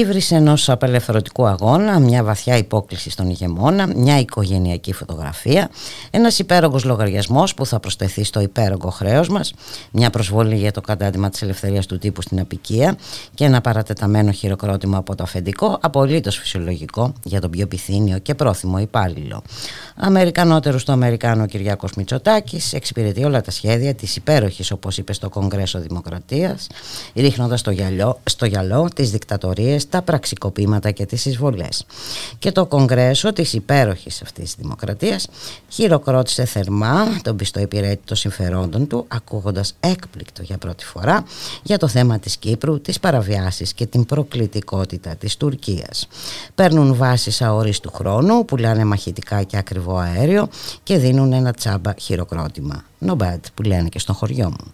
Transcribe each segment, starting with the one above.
Ήβρισε ενός απελευθερωτικού αγώνα, μια βαθιά υπόκληση στον ηγεμόνα, μια οικογενειακή φωτογραφία, ένας υπέρογκο λογαριασμός που θα προσθεθεί στο υπέρογκο χρέος μας, μια προσβολή για το κατάντημα της ελευθερίας του τύπου στην απικία και ένα παρατεταμένο χειροκρότημα από το αφεντικό, απολύτως φυσιολογικό για τον πιο πυθύνιο και πρόθυμο υπάλληλο. Αμερικανότερο στο Αμερικάνο Κυριάκος Μητσοτάκης εξυπηρετεί όλα τα σχέδια της υπέροχης, όπως είπε στο Κογκρέσο Δημοκρατίας, ρίχνοντας στο, στο γυαλό τις δικτατορίες τα πραξικοπήματα και τις εισβολές. Και το Κογκρέσο της υπέροχης αυτής της δημοκρατίας χειροκρότησε θερμά τον πιστό υπηρέτη των συμφερόντων του ακούγοντας έκπληκτο για πρώτη φορά για το θέμα της Κύπρου, τις παραβιάσεις και την προκλητικότητα της Τουρκίας. Παίρνουν βάσεις αορίστου χρόνου, πουλάνε μαχητικά και ακριβό αέριο και δίνουν ένα τσάμπα χειροκρότημα. No bad που λένε και στο χωριό μου.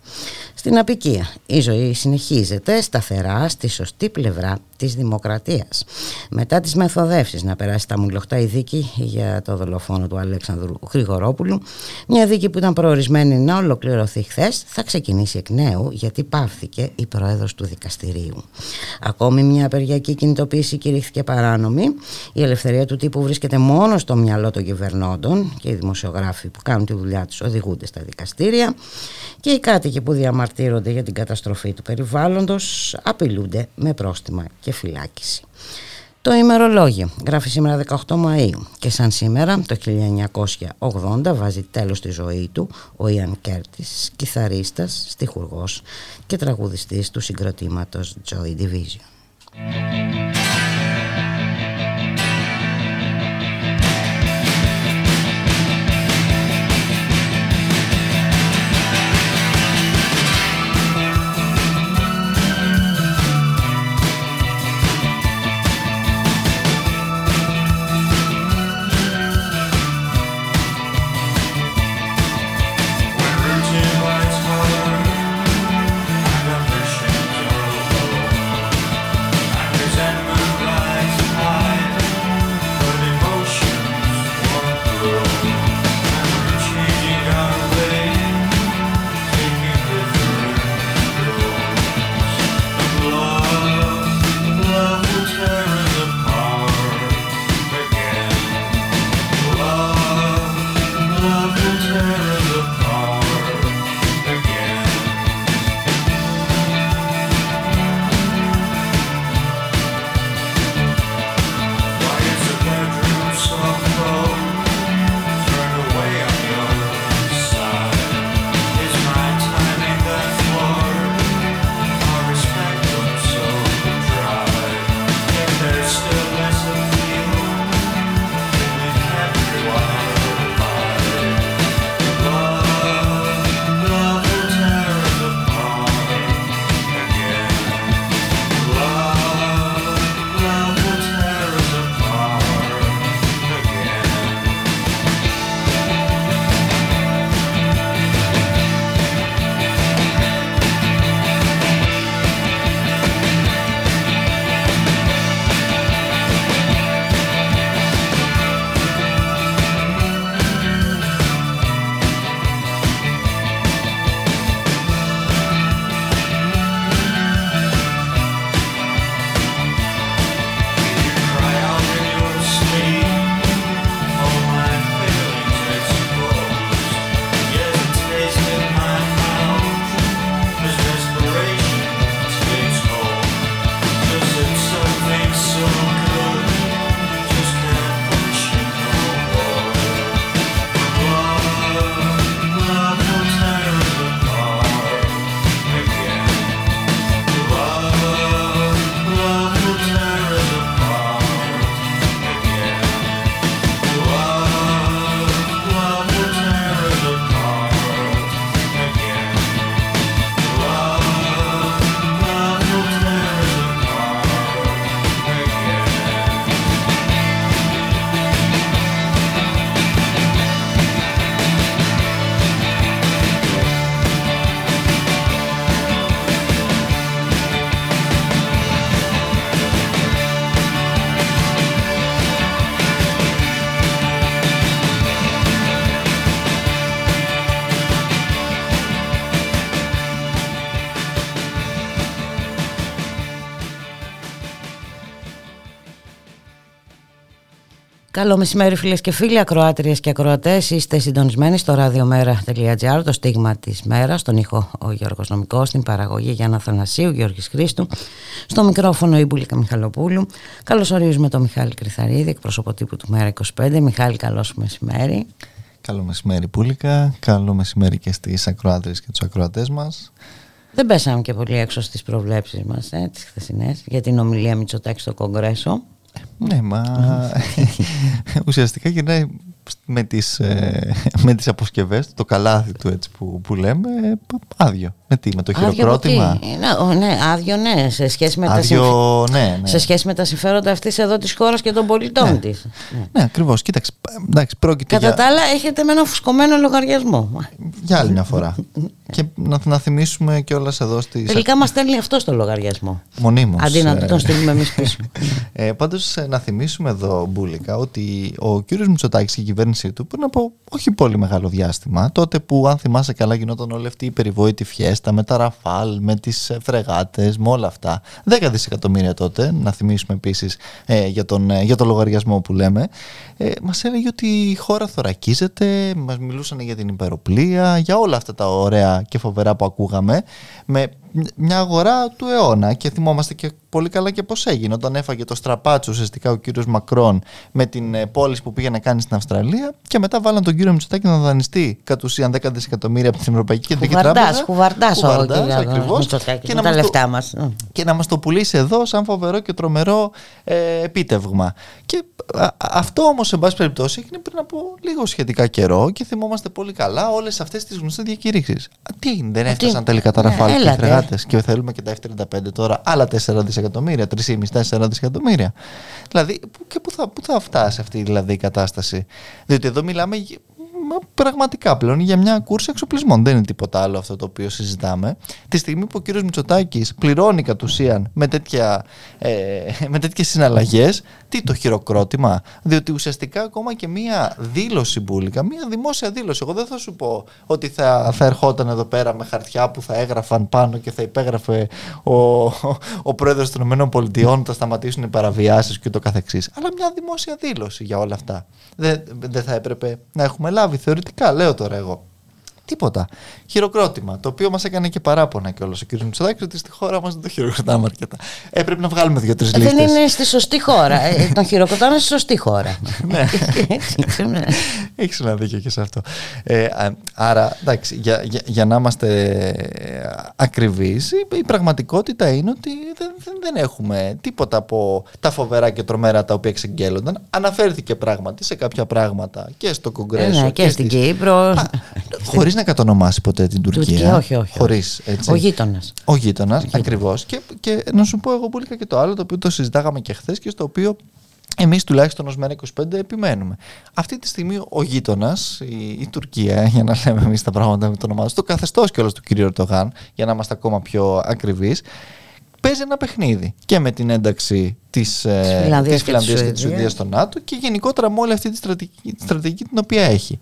Στην απικία η ζωή συνεχίζεται σταθερά στη σωστή πλευρά της δημοκρατίας. Μετά τις μεθοδεύσεις να περάσει τα μουλοχτά η δίκη για το δολοφόνο του Αλέξανδρου Γρηγορόπουλου, μια δίκη που ήταν προορισμένη να ολοκληρωθεί χθες, θα ξεκινήσει εκ νέου γιατί πάυθηκε η πρόεδρος του δικαστηρίου. Ακόμη μια απεργιακή κινητοποίηση κηρύχθηκε παράνομη. Η ελευθερία του τύπου βρίσκεται μόνο στο μυαλό των κυβερνώντων και οι δημοσιογράφοι που κάνουν τη δουλειά τους οδηγούνται στα δικαστήρια και οι κάτοικοι που διαμαρτύρονται για την καταστροφή του περιβάλλοντος απειλούνται με πρόστιμα και φυλάκιση. Το ημερολόγιο γράφει σήμερα 18 Μαΐου και σαν σήμερα το 1980 βάζει τέλος στη ζωή του ο Ιαν Κέρτης, κιθαρίστας, στιχουργός και τραγουδιστής του συγκροτήματος Joy Division. Καλό μεσημέρι φίλες και φίλοι, ακροάτριες και ακροατές. Είστε συντονισμένοι στο radiomera.gr, το στίγμα της μέρας, στον ήχο ο Γιώργος Νομικός, στην παραγωγή Γιάννα Θανασίου, Γιώργης Χρήστου, στο μικρόφωνο η Μπουλίκα Μιχαλοπούλου. Καλώς ορίζουμε τον Μιχάλη Κρυθαρίδη, εκπρόσωπο τύπου του Μέρα 25. Μιχάλη, καλώς μεσημέρι. Καλό μεσημέρι Πούλικα, καλό μεσημέρι και στις ακροάτριες και τους ακροατές μας. Δεν πέσαμε και πολύ έξω στις προβλέψεις μας, ε, τις χθεσινές, για την ομιλία Μητσοτάκη στο Κογκρέσο. Ναι, μα ουσιαστικά γυρνάει με τις, ε, με τις αποσκευές, το καλάθι του έτσι που, που λέμε, άδειο. Με τι, με το χειροκρότημα; Ναι, ναι, άδειο ναι, σε σχέση με, άδειο, τα, ναι, ναι. σε σχέση με τα συμφέροντα αυτής εδώ της χώρας και των πολιτών ναι. της. Ναι, ναι ακριβώς. Κοίταξε, εντάξει, πρόκειται Κατά για... τα άλλα έχετε με ένα φουσκωμένο λογαριασμό. Για άλλη μια φορά. και να, να θυμίσουμε κιόλας εδώ στη... Τελικά μας στέλνει αυτό στο λογαριασμό. Μονίμως. Αντί να τον στείλουμε εμείς πίσω. ε, πάντως να θυμίσουμε εδώ, Μπούλικα, ότι ο κύριος Μητσοτάκης και η κυβέρνησή του πριν από όχι πολύ μεγάλο διάστημα, τότε που αν θυμάσαι καλά γινόταν όλη αυτή η περιβόητη φιέστα με τα ραφάλ, με τις φρεγάτες, με όλα αυτά. 10 δισεκατομμύρια τότε, να θυμίσουμε επίσης ε, για, τον, ε, για το λογαριασμό που λέμε, ε, μας έλεγε ότι η χώρα θωρακίζεται, μας μιλούσαν για την υπεροπλία, για όλα αυτά τα ωραία και φοβερά που ακούγαμε, με μια αγορά του αιώνα και θυμόμαστε και πολύ καλά και πώς έγινε όταν έφαγε το στραπάτσο ουσιαστικά ο κύριος Μακρόν με την ε, πόλη που πήγε να κάνει στην Αυστραλία και μετά βάλαν τον κύριο Μητσοτάκη να δανειστεί κατ' ουσίαν 10 δισεκατομμύρια από την Ευρωπαϊκή Κεντρική Τράπεζα. Χουβαρτάς, χουβαρτάς ο ακριβώς και, να τα λεφτά μας. Και να μας το πουλήσει εδώ σαν φοβερό και τρομερό ε, επίτευγμα. Και α, αυτό όμως σε πάση περιπτώσει έγινε πριν από λίγο σχετικά καιρό και θυμόμαστε πολύ καλά όλες αυτές τις γνωστές διακηρύξεις. Τι έγινε, δεν έφτασαν τελικά τα ραφάλ και και θέλουμε και τα F-35 τώρα άλλα 4 δισεκατομμύρια, 3,5-4 δισεκατομμύρια. Δηλαδή, και πού θα, πού θα φτάσει αυτή δηλαδή, η κατάσταση; Διότι εδώ μιλάμε πραγματικά πλέον για μια κούρση εξοπλισμών. Δεν είναι τίποτα άλλο αυτό το οποίο συζητάμε. Τη στιγμή που ο κύριος Μητσοτάκης πληρώνει κατ' ουσίαν με, τέτοια, ε, με τέτοιες συναλλαγές, τι το χειροκρότημα. Διότι ουσιαστικά ακόμα και μια δήλωση μπουλικα, μια δημόσια δήλωση. Εγώ δεν θα σου πω ότι θα, θα ερχόταν εδώ πέρα με χαρτιά που θα έγραφαν πάνω και θα υπέγραφε ο, ο, ο πρόεδρος των ΗΠΑ ότι θα σταματήσουν οι παραβιάσεις και το καθεξής. Αλλά μια δημόσια δήλωση για όλα αυτά. Δεν, δεν θα έπρεπε να έχουμε λάβει θεωρητικά, λέω τώρα εγώ. Τίποτα. Χειροκρότημα. Το οποίο μας έκανε και παράπονα κιόλας ο κ. Μητσοδάκης ότι στη χώρα μας δεν το χειροκροτάμε αρκετά. Ε, πρέπει να βγάλουμε δύο-τρεις λίστε. Δεν είναι στη σωστή χώρα. ε, τον χειροκροτάμε στη σωστή χώρα. ναι. Έχεις ένα δίκιο και σε αυτό. Ε, άρα, εντάξει, για, για, για να είμαστε ακριβείς, η, η, πραγματικότητα είναι ότι δεν, δεν, δεν, έχουμε τίποτα από τα φοβερά και τρομερά τα οποία εξεγγέλλονταν. Αναφέρθηκε πράγματι σε κάποια πράγματα και στο Κογκρέσο. Ε, ναι, και, και στην Κύπρο. Χωρίς να κατονομάσει ποτέ την Τουρκία; Τουρκία; Όχι, όχι. Χωρίς, έτσι. Ο γείτονας. Ο γείτονας, ακριβώς. Και, και να σου πω εγώ πολύ και το άλλο, το οποίο το συζητάγαμε και χθες και στο οποίο εμείς τουλάχιστον ως Μέρα 25 επιμένουμε. Αυτή τη στιγμή ο γείτονας, η, η, Τουρκία, για να λέμε εμείς τα πράγματα με το όνομά τους, το καθεστώς κιόλας του κ. Ερτογάν, για να είμαστε ακόμα πιο ακριβείς, παίζει ένα παιχνίδι και με την ένταξη της, ε, Φιλανδίας, και της Σουηδίας στο ΝΑΤΟ και γενικότερα με όλη αυτή τη στρατηγική, τη στρατηγική την οποία έχει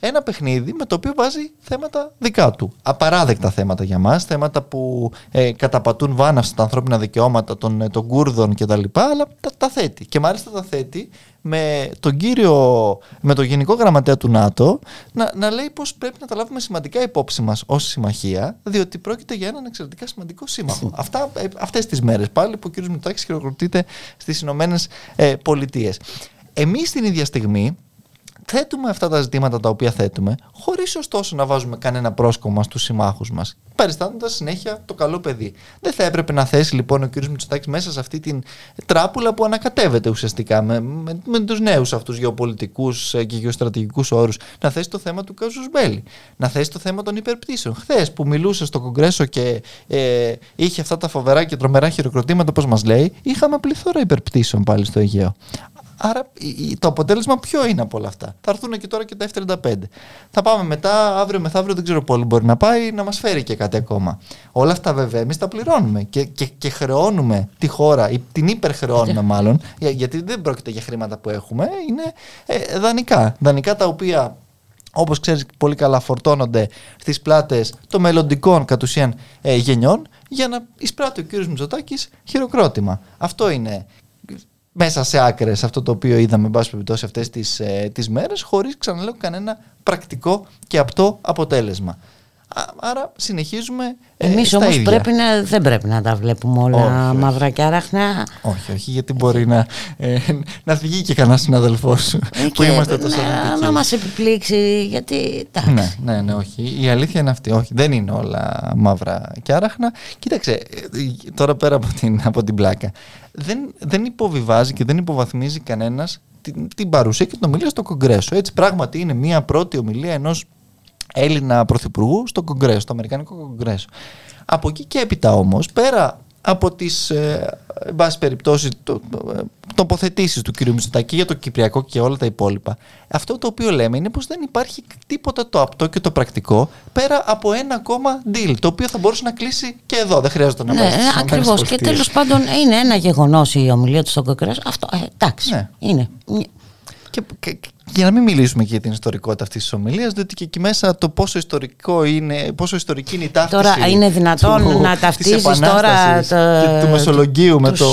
ένα παιχνίδι με το οποίο βάζει θέματα δικά του. Απαράδεκτα θέματα για μας, θέματα που ε, καταπατούν βάναυστα τα ανθρώπινα δικαιώματα των, ε, των Κούρδων κτλ. Αλλά τα, τα θέτει. Και μάλιστα τα θέτει με τον κύριο, με τον Γενικό Γραμματέα του ΝΑΤΟ να, να λέει πως πρέπει να τα λάβουμε σημαντικά υπόψη μας ως συμμαχία, διότι πρόκειται για έναν εξαιρετικά σημαντικό σύμμαχο. Αυτά, ε, αυτές τις μέρες πάλι που ο κ. Μητάκης χειροκροτείται στις Ηνωμένες ε, Πολιτείες. Εμείς την ίδια στιγμή θέτουμε αυτά τα ζητήματα τα οποία θέτουμε, χωρίς ωστόσο να βάζουμε κανένα πρόσκομα στους συμμάχους μας, παριστάνοντας συνέχεια το καλό παιδί. Δεν θα έπρεπε να θέσει λοιπόν ο κ. Μητσοτάκης μέσα σε αυτή την τράπουλα που ανακατεύεται ουσιαστικά με, με, με τους νέους αυτούς γεωπολιτικούς ε, και γεωστρατηγικούς όρους, να θέσει το θέμα του Κάζου Μπέλη, να θέσει το θέμα των υπερπτήσεων. Χθες που μιλούσε στο Κογκρέσο και ε, είχε αυτά τα φοβερά και τρομερά χειροκροτήματα, όπω μας λέει, είχαμε πληθώρα υπερπτήσεων πάλι στο Αιγαίο. Άρα το αποτέλεσμα ποιο είναι από όλα αυτά; Θα έρθουν και τώρα και τα F-35. Θα πάμε μετά, αύριο μεθαύριο δεν ξέρω πού μπορεί να πάει, να μας φέρει και κάτι ακόμα. Όλα αυτά βέβαια εμείς τα πληρώνουμε και, και, και χρεώνουμε τη χώρα, ή την υπερχρεώνουμε μάλλον, γιατί δεν πρόκειται για χρήματα που έχουμε, είναι ε, δανεικά. Δανεικά τα οποία όπως ξέρεις πολύ καλά φορτώνονται στις πλάτες των μελλοντικών κατ' ουσίαν ε, γενιών για να εισπράττει ο κύριος Μητσοτάκης χειροκρότημα. Αυτό είναι μέσα σε άκρες αυτό το οποίο είδαμε, εν πάση περιπτώσει, αυτές τις τις μέρες, χωρίς ξαναλέω κανένα πρακτικό και απτό αποτέλεσμα. Άρα συνεχίζουμε. Ε, Εμείς όμως δεν πρέπει να τα βλέπουμε όλα μαύρα και άραχνα. Όχι, όχι, γιατί μπορεί να, ε, να βγει και κανένας συναδελφός σου ε, που είμαστε τόσο Να, να μας επιπλήξει, γιατί. Εντάξει. Ναι, ναι, ναι, όχι. Η αλήθεια είναι αυτή. Όχι, δεν είναι όλα μαύρα και άραχνα. Κοίταξε, ε, τώρα πέρα από την, από την πλάκα. Δεν, δεν υποβιβάζει και δεν υποβαθμίζει κανένας την, την παρουσία και την ομιλία στο Κογκρέσο. Έτσι, πράγματι είναι μια πρώτη ομιλία ενός Έλληνα Πρωθυπουργού στο Κογκρέσο, στο Αμερικανικό Κογκρέσο. Από εκεί και έπειτα όμως, πέρα από τις ε, εν πάση περιπτώσει το, το, ε, τοποθετήσεις του κ. Μητσοτάκη για το Κυπριακό και όλα τα υπόλοιπα αυτό το οποίο λέμε είναι πως δεν υπάρχει τίποτα το απτό και το πρακτικό πέρα από ένα ακόμα deal το οποίο θα μπορούσε να κλείσει και εδώ δεν χρειάζεται να ναι, πάει ακριβώς και τέλος πάντων είναι ένα γεγονός η ομιλία του στο Κογκρέσο αυτό ε, εντάξει ναι. είναι και, και, για να μην μιλήσουμε και για την ιστορικότητα αυτής της ομιλίας, διότι και εκεί μέσα το πόσο, ιστορικό είναι, πόσο ιστορική είναι η ταύτιση. Τώρα είναι δυνατόν του, να ταυτίζεις τώρα. Το, του Μεσολογγίου με το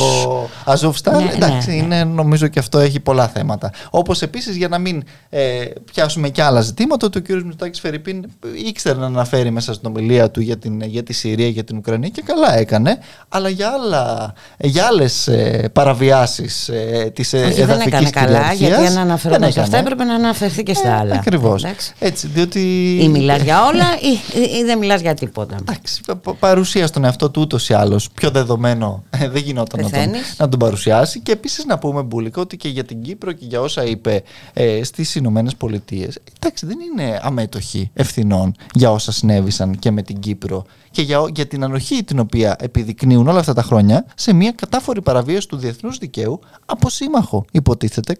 Αζόφσταν. Ναι, εντάξει, ναι, ναι. είναι, νομίζω και αυτό έχει πολλά θέματα. Όπως επίσης για να μην ε, πιάσουμε και άλλα ζητήματα, ότι ο κ. Μητσοτάκης Φερρυπίν ήξερε να αναφέρει μέσα στην ομιλία του για, την, για τη Συρία, για την Ουκρανία και καλά έκανε. Αλλά για, άλλα, για άλλες παραβιάσεις ε, της εδαφική Δεν έκανε καλά, γιατί αν αναφερόταν σε αυτά έπρεπε να αναφερθεί και στα ε, άλλα. Ακριβώς. Έτσι, διότι... Ή μιλάς για όλα ή, ή, δεν μιλάς για τίποτα. Εντάξει, παρουσία στον εαυτό του ούτως ή άλλως πιο δεδομένο ε, δεν γινόταν να τον, να τον παρουσιάσει. Και επίσης να πούμε, Μπούλικα, ότι και για την Κύπρο και για όσα είπε ε, στις Ηνωμένες Πολιτείες, εντάξει, δεν είναι αμέτωχοι ευθυνών για όσα συνέβησαν και με την Κύπρο και για, για την ανοχή την οποία επιδεικνύουν όλα αυτά τα χρόνια σε μια κατάφορη παραβίαση του διεθνούς δικαίου από σύμμαχο, υποτίθεται,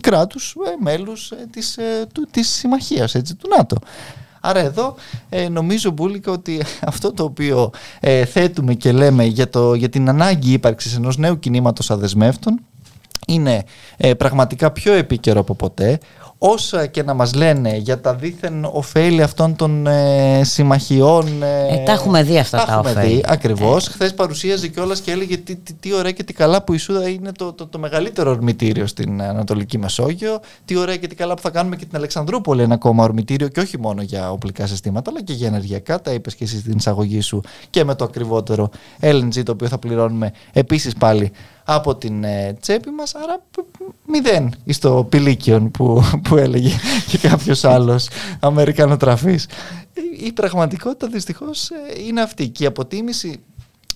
κράτους ε, μέλους ε, της, ε, του, της συμμαχίας, έτσι, του ΝΑΤΟ. Άρα εδώ ε, νομίζω Μπούλικα ότι αυτό το οποίο ε, θέτουμε και λέμε για, το, για την ανάγκη ύπαρξης ενός νέου κινήματος αδεσμεύτων είναι πραγματικά πιο επίκαιρο από ποτέ όσα και να μας λένε για τα δίθεν ωφέλη αυτών των ε, συμμαχιών ε, τα έχουμε δει αυτά τα, τα ωφέλη. δει, ακριβώς, ε. χθες παρουσίαζε κιόλας και έλεγε τι, τι, τι, ωραία και τι καλά που η Σούδα είναι το, το, το, μεγαλύτερο ορμητήριο στην Ανατολική Μεσόγειο. Τι ωραία και τι καλά που θα κάνουμε και την Αλεξανδρούπολη ένα ακόμα ορμητήριο και όχι μόνο για οπλικά συστήματα αλλά και για ενεργειακά, τα είπες και εσύ στην εισαγωγή σου και με το ακριβότερο LNG το οποίο θα πληρώνουμε επίσης πάλι από την ε, τσέπη μας άρα μηδέν στο πηλίκιον που, που έλεγε και κάποιος άλλος Αμερικανοτραφής. Η, η πραγματικότητα δυστυχώς ε, είναι αυτή. Και η αποτίμηση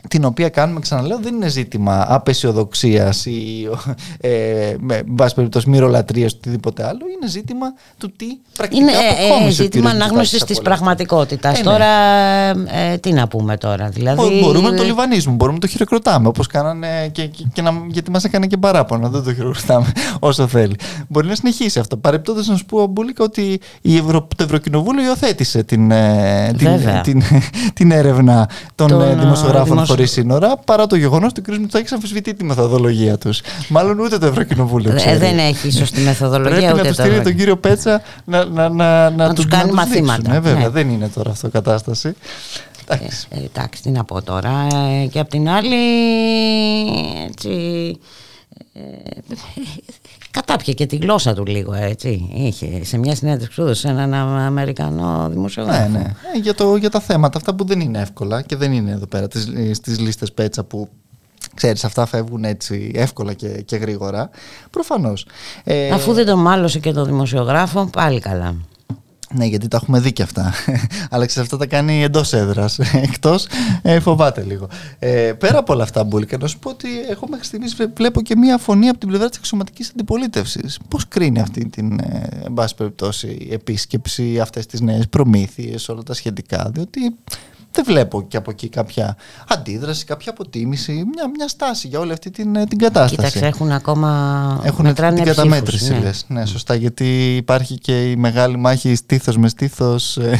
την οποία κάνουμε, ξαναλέω, δεν είναι ζήτημα απεσιοδοξίας ή ε, με βάση περιπτώσει μυρολατρείας ή οτιδήποτε άλλο. Είναι ζήτημα του τι πρακτικά Είναι ε, ζήτημα ανάγνωση της πραγματικότητας. Ε, ναι. Τώρα, ε, τι να πούμε τώρα. Δηλαδή, μπορούμε να το λιβανίζουμε, μπορούμε να το χειροκροτάμε όπως κάνανε και, και, και να, γιατί μας έκανε και παράπονα. Δεν το χειροκροτάμε όσο θέλει. Μπορεί να συνεχίσει αυτό. Παρεπτόντως να σου πω, Μπούλικα, ότι η Ευρω... το Ευρωκοινοβούλιο υιοθέτησε την, ε, την, την, την, έρευνα των ε, δημοσιογράφων χωρίς σύνορα, παρά το γεγονός ότι ο κ. Μητσάκη αμφισβητεί τη μεθοδολογία τους. Μάλλον ούτε το Ευρωκοινοβούλιο. Ε, δεν έχει σωστή μεθοδολογία. Πρέπει να τους στείλει τον κύριο Πέτσα να, να, να, να, του κάνει μαθήματα. Ε, βέβαια, ναι. δεν είναι τώρα αυτό κατάσταση. Εντάξει. Ε, εντάξει, τι να πω τώρα. Ε, και απ' την άλλη, έτσι, ε, κατάπια και τη γλώσσα του λίγο έτσι. Είχε σε μια συνέντευξη του σε έναν Αμερικανό δημοσιογράφο. Ναι, ναι. Ε, για, το, για τα θέματα αυτά που δεν είναι εύκολα και δεν είναι εδώ πέρα τις, στις λίστες πέτσα που ξέρεις αυτά φεύγουν έτσι εύκολα και, και γρήγορα. Προφανώς. Ε, αφού δεν το μάλωσε και το δημοσιογράφο πάλι καλά ναι, γιατί τα έχουμε δει και αυτά. Αλλά ξέρεις, αυτά τα κάνει εντός έδρας. Εκτός ε, φοβάται λίγο. Ε, πέρα από όλα αυτά, Μπούλικα, να σου πω ότι εγώ μέχρι στιγμής βλέπω και μία φωνή από την πλευρά της αξιωματικής αντιπολίτευσης. Πώς κρίνει αυτή την, ε, εν πάση περιπτώσει, επίσκεψη, αυτές τις νέες προμήθειες, όλα τα σχετικά. Διότι δεν βλέπω και από εκεί κάποια αντίδραση, κάποια αποτίμηση, μια, μια στάση για όλη αυτή την, ε, την κατάσταση. Κοίταξε, έχουν ακόμα έχουν την καταμέτρηση, ναι. Λες. ναι, σωστά, γιατί υπάρχει και η μεγάλη μάχη στήθος με στήθος ε,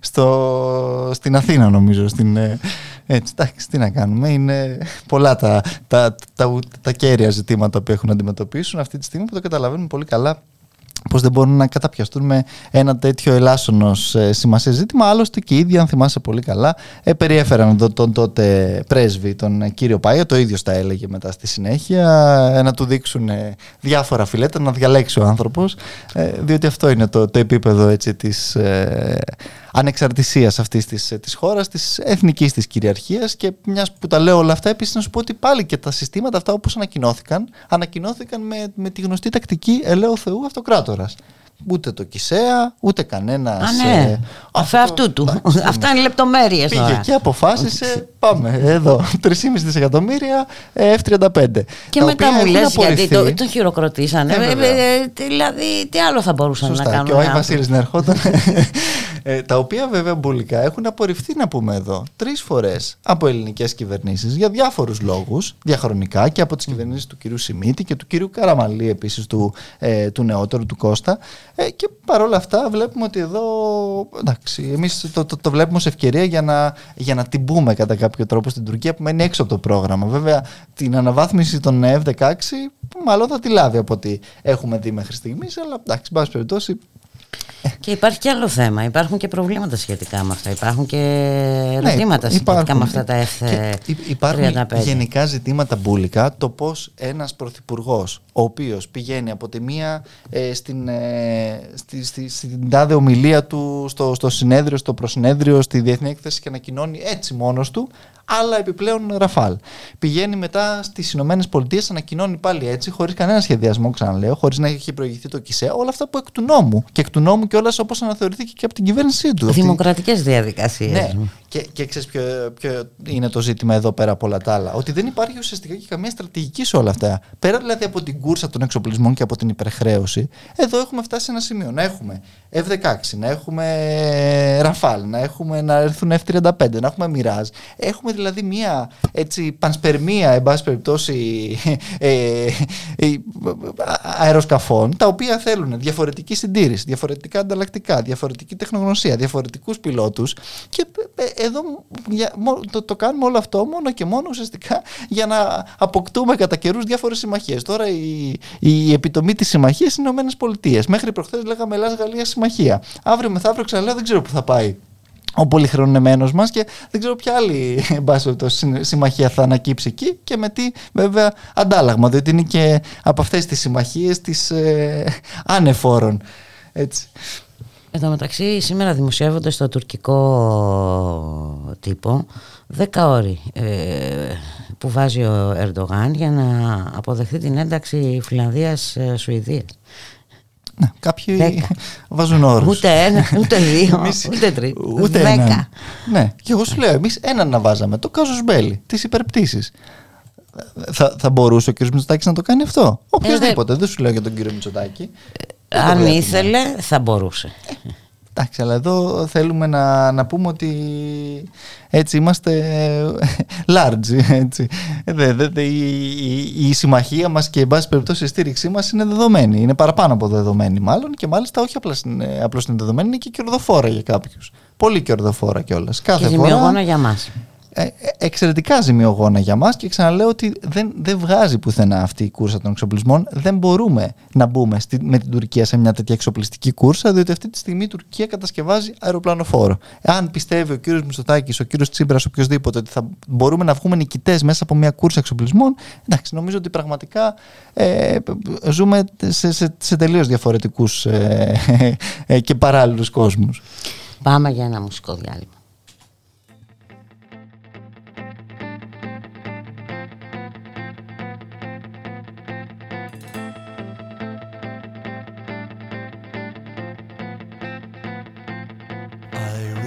στο, στην Αθήνα νομίζω, στην, ε, έτσι, εντάξει, τι να κάνουμε. Είναι πολλά τα, τα, τα, τα, τα κέρια ζητήματα που έχουν να αντιμετωπίσουν αυτή τη στιγμή που το καταλαβαίνουν πολύ καλά Πώ δεν μπορούν να καταπιαστούν με ένα τέτοιο ελάσσονος ε, σημασία ζήτημα. Άλλωστε και οι ίδιοι, αν θυμάσαι πολύ καλά, ε, περιέφεραν τον, τον τότε πρέσβη, τον ε, κύριο Πάια, το ίδιο τα έλεγε μετά στη συνέχεια, ε, να του δείξουν ε, διάφορα φιλέτα, να διαλέξει ο άνθρωπος, διότι αυτό είναι το, το επίπεδο έτσι, της ανεξαρτησίας αυτής της, της χώρας, της εθνικής της κυριαρχίας και μιας που τα λέω όλα αυτά επίσης να σου πω ότι πάλι και τα συστήματα αυτά όπως ανακοινώθηκαν ανακοινώθηκαν με, με τη γνωστή τακτική ελαίου Θεού αυτοκράτορας ούτε το Κισέα, ούτε κανένα. Α, ναι. Ε, αυτό, αυτού του. Αυτά είναι λεπτομέρειες. Πήγε και αποφάσισε. πάμε εδώ. 3,5 δισεκατομμύρια F35. Και μετά μου λες γιατί το, το χειροκροτήσανε. Ε, ε, δηλαδή, τι άλλο θα μπορούσαν Σωστά, να κάνουν. Και ο Άι Βασίλης να ερχόταν. ε, τα οποία βέβαια μπουλικά έχουν απορριφθεί να πούμε εδώ τρεις φορές από ελληνικές κυβερνήσεις για διάφορους λόγους διαχρονικά και από τις κυβερνήσεις του κυρίου Σιμίτη και του κυρίου Καραμαλή επίσης του, ε, του νεότερου του Κώστα. Ε, και παρόλα αυτά βλέπουμε ότι εδώ εντάξει, εμείς το, το, το βλέπουμε ως ευκαιρία για να, για να τυμπούμε κατά κάποιο τρόπο στην Τουρκία που μένει έξω από το πρόγραμμα. Βέβαια την αναβάθμιση των F-16 μάλλον θα τη λάβει από ό,τι έχουμε δει μέχρι στιγμής αλλά εντάξει, πάση περιπτώσει και υπάρχει και άλλο θέμα. Υπάρχουν και προβλήματα σχετικά με αυτά. Υπάρχουν και ναι, ερωτήματα ναι, σχετικά με αυτά τα F35. Υπάρχουν γενικά ζητήματα μπουλικά. Το πώς ένας πρωθυπουργός, ο οποίος πηγαίνει από τη μία ε, στην, ε, στη, στη, στην τάδε ομιλία του, στο, στο συνέδριο, στο προσυνέδριο, στη διεθνή έκθεση και ανακοινώνει έτσι μόνος του άλλα επιπλέον ραφάλ. Πηγαίνει μετά στις Ηνωμένες Πολιτείες, ανακοινώνει πάλι έτσι, χωρίς κανένα σχεδιασμό, ξαναλέω, χωρίς να έχει προηγηθεί το ΚΙΣΕ, όλα αυτά που εκ του νόμου. Και εκ του νόμου και όλα όπως αναθεωρήθηκε και από την κυβέρνησή του. Δημοκρατικές διαδικασίες. Ναι. Και, και ξέρεις ποιο, ποιο είναι το ζήτημα εδώ πέρα από όλα τα άλλα. Ότι δεν υπάρχει ουσιαστικά και καμία στρατηγική σε όλα αυτά. Πέρα δηλαδή από την κούρσα των εξοπλισμών και από την υπερχρέωση, εδώ έχουμε φτάσει σε ένα σημείο. Να έχουμε F-16, να έχουμε Rafale, να, έχουμε, να έρθουν F-35, να έχουμε Mirage. Έχουμε δηλαδή μια έτσι, πανσπερμία, εν πάση περιπτώσει, ε, ε, αεροσκαφών, τα οποία θέλουν διαφορετική συντήρηση, διαφορετικά ανταλλακτικά, διαφορετική τεχνογνωσία, διαφορετικούς πιλότους. Και ε, εδώ το, το κάνουμε όλο αυτό μόνο και μόνο ουσιαστικά για να αποκτούμε κατά καιρούς διάφορες συμμαχίες. Τώρα η, η επιτομή της συμμαχίας είναι οι ΗΠΑ. Μέχρι προχθές λέγαμε Ελλάδα-Γαλλία συμμαχία. Αύριο μεθαύριο ξαναλέω δεν ξέρω πού θα πάει ο πολυχρονεμένος μας και δεν ξέρω ποια άλλη το συμμαχία θα ανακύψει εκεί και με τι βέβαια αντάλλαγμα. Διότι είναι και από αυτές τις συμμαχίες τη ε, ανεφόρων. Έτσι. Εν τω μεταξύ, σήμερα δημοσιεύονται στο τουρκικό τύπο 10 ώρες ε, που βάζει ο Ερντογάν για να αποδεχθεί την ένταξη Φιλανδίας-Σουηδίας. Ναι, κάποιοι βάζουν όρους. Ούτε ένα, ούτε δύο, ούτε τρία. Ούτε δέκα. Ναι, και εγώ σου λέω, εμείς έναν να βάζαμε. Το κάζος μπέλι, τις υπερπτήσεις. Θα, θα μπορούσε ο κ. Μητσοτάκης να το κάνει αυτό; Οποιοδήποτε. Δεν σου λέω για τον κύριο Μητσοτάκη. Αν ήθελε, θα μπορούσε. Εντάξει, αλλά εδώ θέλουμε να, να πούμε ότι έτσι είμαστε large. Έτσι. Δε, δε, δε, η, η, η, συμμαχία μας και η πάση περιπτώσει η στήριξή μας είναι δεδομένη. Είναι παραπάνω από δεδομένη μάλλον και μάλιστα όχι απλά είναι, απλώς είναι δεδομένη, είναι και κερδοφόρα για κάποιους. Πολύ κερδοφόρα κιόλας. Κάθε και φορά, για μας. Ε, ε, εξαιρετικά ζημιογόνα για μας και ξαναλέω ότι δεν, δεν βγάζει πουθενά αυτή η κούρσα των εξοπλισμών. Δεν μπορούμε να μπούμε στη, με την Τουρκία σε μια τέτοια εξοπλιστική κούρσα, διότι αυτή τη στιγμή η Τουρκία κατασκευάζει αεροπλανοφόρο. Αν πιστεύει ο κύριος Μισθωτάκη, ο κύριος Τσίμπρα, οποιοδήποτε ότι θα μπορούμε να βγούμε νικητές μέσα από μια κούρσα εξοπλισμών, εντάξει, νομίζω ότι πραγματικά ε, ζούμε σε, σε, σε τελείως διαφορετικούς ε, ε, και παράλληλους κόσμους. Πάμε για ένα μουσικό διάλειμμα.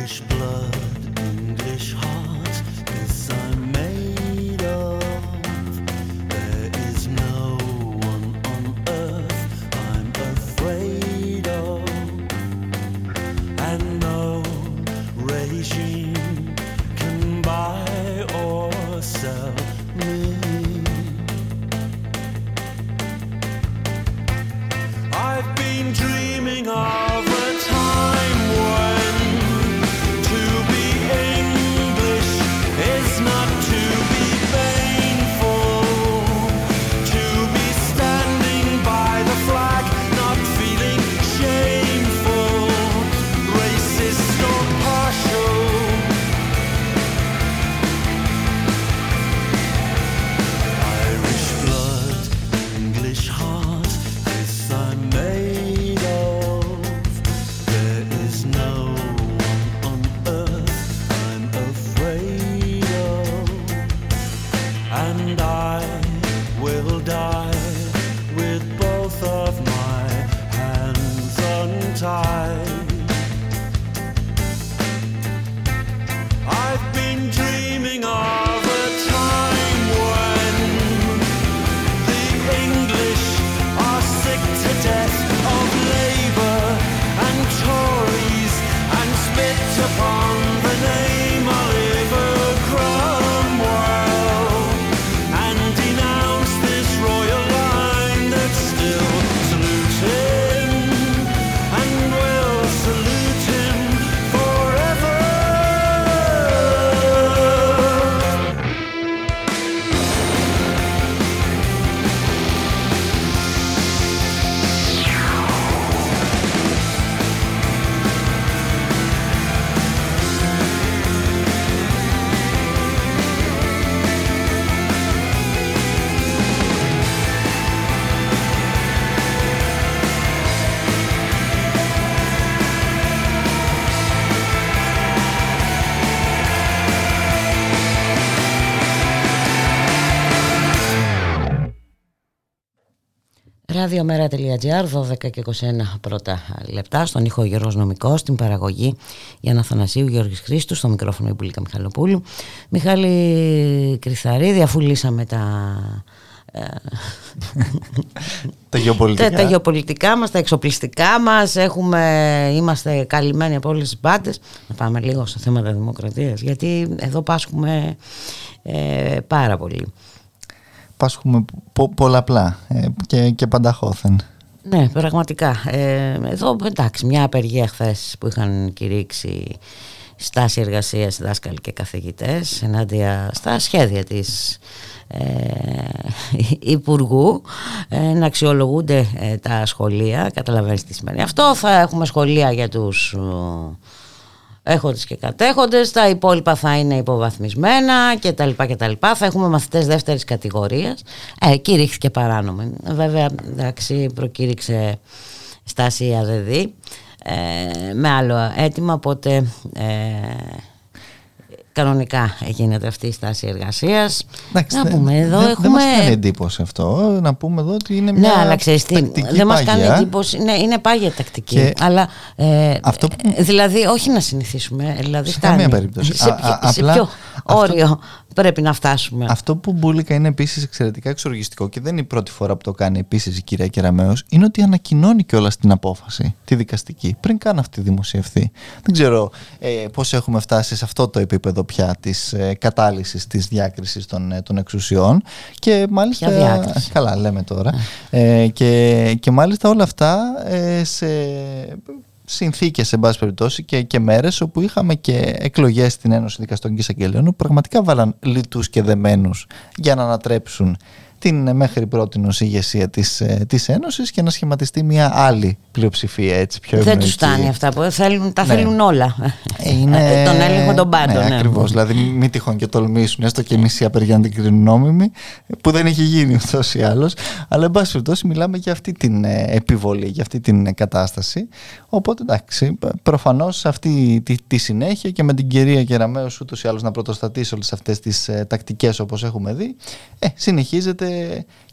Blood. radiomera.gr 12 και 21 πρώτα λεπτά στον ήχο Γιώργος Νομικός στην παραγωγή Γιάννα Θανασίου Γιώργης Χρήστου στο μικρόφωνο Υπουλίκα Μιχαλοπούλου. Μιχάλη Κρυθαρίδη αφού λύσαμε τα ε, τα γεωπολιτικά. Τα, τα γεωπολιτικά μας, τα εξοπλιστικά μας έχουμε, είμαστε καλυμμένοι από όλες τις πάντες να πάμε λίγο στο θέμα της δημοκρατίας γιατί εδώ πάσχουμε ε, πάρα πολύ πάσχουμε πο, πολλαπλά ε, και, και πανταχώθεν. Ναι, πραγματικά. Ε, εδώ εντάξει, μια απεργία χθες που είχαν κηρύξει στάση εργασίας δάσκαλοι και καθηγητές ενάντια στα σχέδια της ε, Υπουργού ε, να αξιολογούνται ε, τα σχολεία καταλαβαίνεις τι σημαίνει αυτό θα έχουμε σχολεία για τους έχοντες και κατέχοντες, τα υπόλοιπα θα είναι υποβαθμισμένα και τα λοιπά και τα λοιπά. Θα έχουμε μαθητές δεύτερης κατηγορίας. Ε, κήρυχθηκε παράνομη. Βέβαια, εντάξει, προκήρυξε στάση η ΑΔΔ ε, με άλλο αίτημα, οπότε... Ε, κανονικά γίνεται αυτή η στάση εργασίας. Να πούμε εδώ. Δεν έχουμε... μας κάνει εντύπωση αυτό. Να πούμε εδώ ότι είναι ναι, μια. Ναι, αλλά ξέρεις τι. Δεν μας κάνει εντύπωση. Ναι, είναι πάγια τακτική. Και αλλά. Ε, αυτό που... Δηλαδή, όχι να συνηθίσουμε. Δηλαδή, σε καμία περίπτωση. Σε, α, α, σε ποιο όριο πρέπει να φτάσουμε. Αυτό που μπουλικα είναι επίσης εξαιρετικά εξοργιστικό και δεν είναι η πρώτη φορά που το κάνει επίσης η κυρία Κεραμέο, είναι ότι ανακοινώνει κιόλας την απόφαση, τη δικαστική, πριν καν αυτή δημοσιευθεί. Δεν ξέρω ε, πώς έχουμε φτάσει σε αυτό το επίπεδο πια της ε, κατάλυσης της διάκρισης των, ε, των εξουσιών. Και μάλιστα. Καλά, λέμε τώρα. Ε, και, και μάλιστα όλα αυτά ε, σε συνθήκες, σε πάση περιπτώσει, και, και μέρες όπου είχαμε και εκλογές στην Ένωση Δικαστών και Εισαγγελέων, που πραγματικά βάλαν λιτούς και δεμένους για να ανατρέψουν την μέχρι πρώτη ηγεσία της, ε, της Ένωσης και να σχηματιστεί μια άλλη πλειοψηφία έτσι πιο Δεν τους φτάνει αυτά που θέλουν, τα ναι. θέλουν όλα. Είναι... Τον έλεγχο των πάντων. Ναι, ναι. ακριβώς. Δηλαδή μην τυχόν και τολμήσουν έστω και μισή απεργία να την κρίνουν νόμιμη που δεν έχει γίνει ούτως ή άλλως. Αλλά εν πάση περιπτώσει μιλάμε για αυτή την ε, επιβολή, για αυτή την κατάσταση. Οπότε εντάξει, προφανώς αυτή τη, τη συνέχεια και με την κυρία Κεραμέως ούτως ή άλλως να πρωτοστατήσει όλες αυτές τις ε, τακτικές όπως έχουμε δει, ε, συνεχίζεται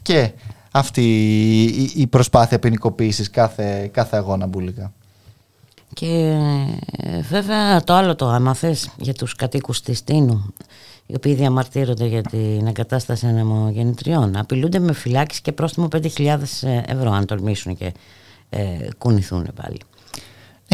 και αυτή η προσπάθεια ποινικοποίησης κάθε, κάθε αγώνα μπουλικά. Και ε, βέβαια το άλλο το άμαθες για τους κατοίκους της Τίνου οι οποίοι διαμαρτύρονται για την εγκατάσταση ανεμογεννητριών απειλούνται με φυλάκιση και πρόστιμο 5.000 ευρώ αν τολμήσουν και ε, κουνηθούν πάλι.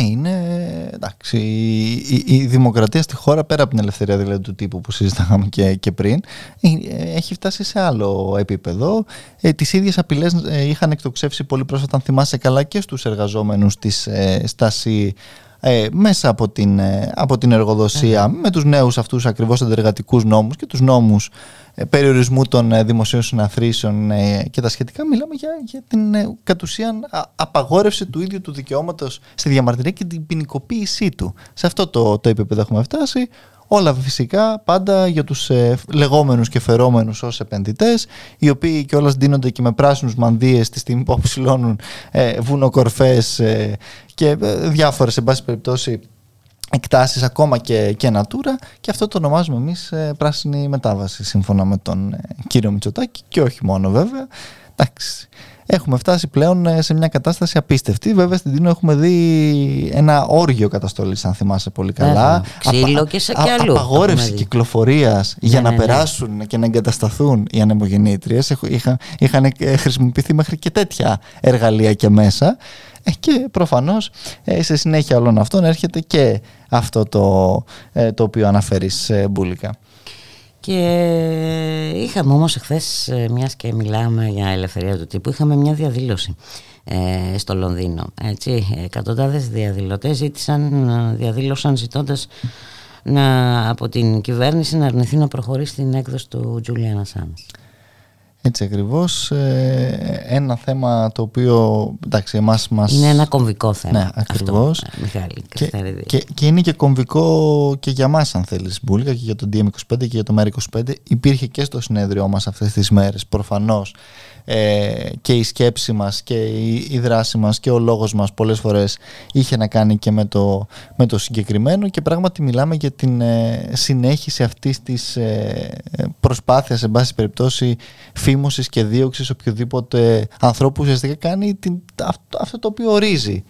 Ναι, είναι εντάξει. Η, η, δημοκρατία στη χώρα, πέρα από την ελευθερία δηλαδή, του τύπου που συζητάγαμε και, και πριν, ε, έχει φτάσει σε άλλο επίπεδο. Ε, Τις ίδιες απειλές ε, είχαν εκτοξεύσει πολύ πρόσφατα, αν θυμάσαι καλά, και στους εργαζόμενους της ε, Στάση ε, μέσα από την, ε, από την εργοδοσία με τους νέους αυτούς ακριβώς αντεργατικούς νόμους και τους νόμους ε, περιορισμού των ε, δημοσίων συναθρήσεων ε, και τα σχετικά μιλάμε για, για την κατ' ουσίαν απαγόρευση του ίδιου του δικαιώματος στη διαμαρτυρία και την ποινικοποίησή του. Σε αυτό το, το επίπεδο έχουμε φτάσει. Όλα φυσικά πάντα για τους ε, λεγόμενους και φερόμενους ως επενδυτές οι οποίοι κιόλας δίνονται και με πράσινους μανδύες τη στιγμή που αποψηλώνουν ε, βουνοκορφές και διάφορες σε πάση περιπτώσει εκτάσεις ακόμα και, και natura και αυτό το ονομάζουμε εμείς ε, πράσινη μετάβαση σύμφωνα με τον ε, κύριο Μητσοτάκη και όχι μόνο βέβαια. Εντάξει, έχουμε φτάσει πλέον ε, σε μια κατάσταση απίστευτη. Βέβαια στην Τίνο έχουμε δει ένα όργιο καταστολής, αν θυμάσαι πολύ καλά. Ξύλο και σε κι αλλού. Απαγόρευση κυκλοφορίας για ναι, να ναι, ναι. περάσουν και να εγκατασταθούν οι ανεμογεννήτριες. Είχαν, είχαν χρησιμοποιηθεί μέχρι και τέτοια εργαλεία και μέσα. Ε, και προφανώς ε, σε συνέχεια όλων αυτών έρχεται και αυτό το, ε, το οποίο αναφέρεις Μπούλικα. Και είχαμε όμως εχθές, μιας και μιλάμε για ελευθερία του τύπου, είχαμε μια διαδήλωση στο Λονδίνο. Έτσι. Εκατοντάδες διαδηλωτές ζήτησαν, διαδήλωσαν ζητώντας να, από την κυβέρνηση να αρνηθεί να προχωρήσει την έκδοση του Τζούλιαν Ασάνς. Έτσι ακριβώς ε, ένα θέμα το οποίο εντάξει, εμάς μας... Είναι ένα κομβικό θέμα. Ναι, ακριβώς. Αυτό, Μιχάλη, και, και, και, είναι και κομβικό και για μας αν θέλεις Μπούλικα και για τον DM25 και για το MER25 υπήρχε και στο συνέδριό μας αυτές τις μέρες προφανώς ε, και η σκέψη μας και η, η, δράση μας και ο λόγος μας πολλές φορές είχε να κάνει και με το, με το συγκεκριμένο και πράγματι μιλάμε για την ε, συνέχιση αυτής της ε, προσπάθειας σε πάση περιπτώσει φίμωσης και δίωξης οποιοδήποτε ανθρώπου ουσιαστικά κάνει την, αυτό, αυτό το οποίο ορίζει,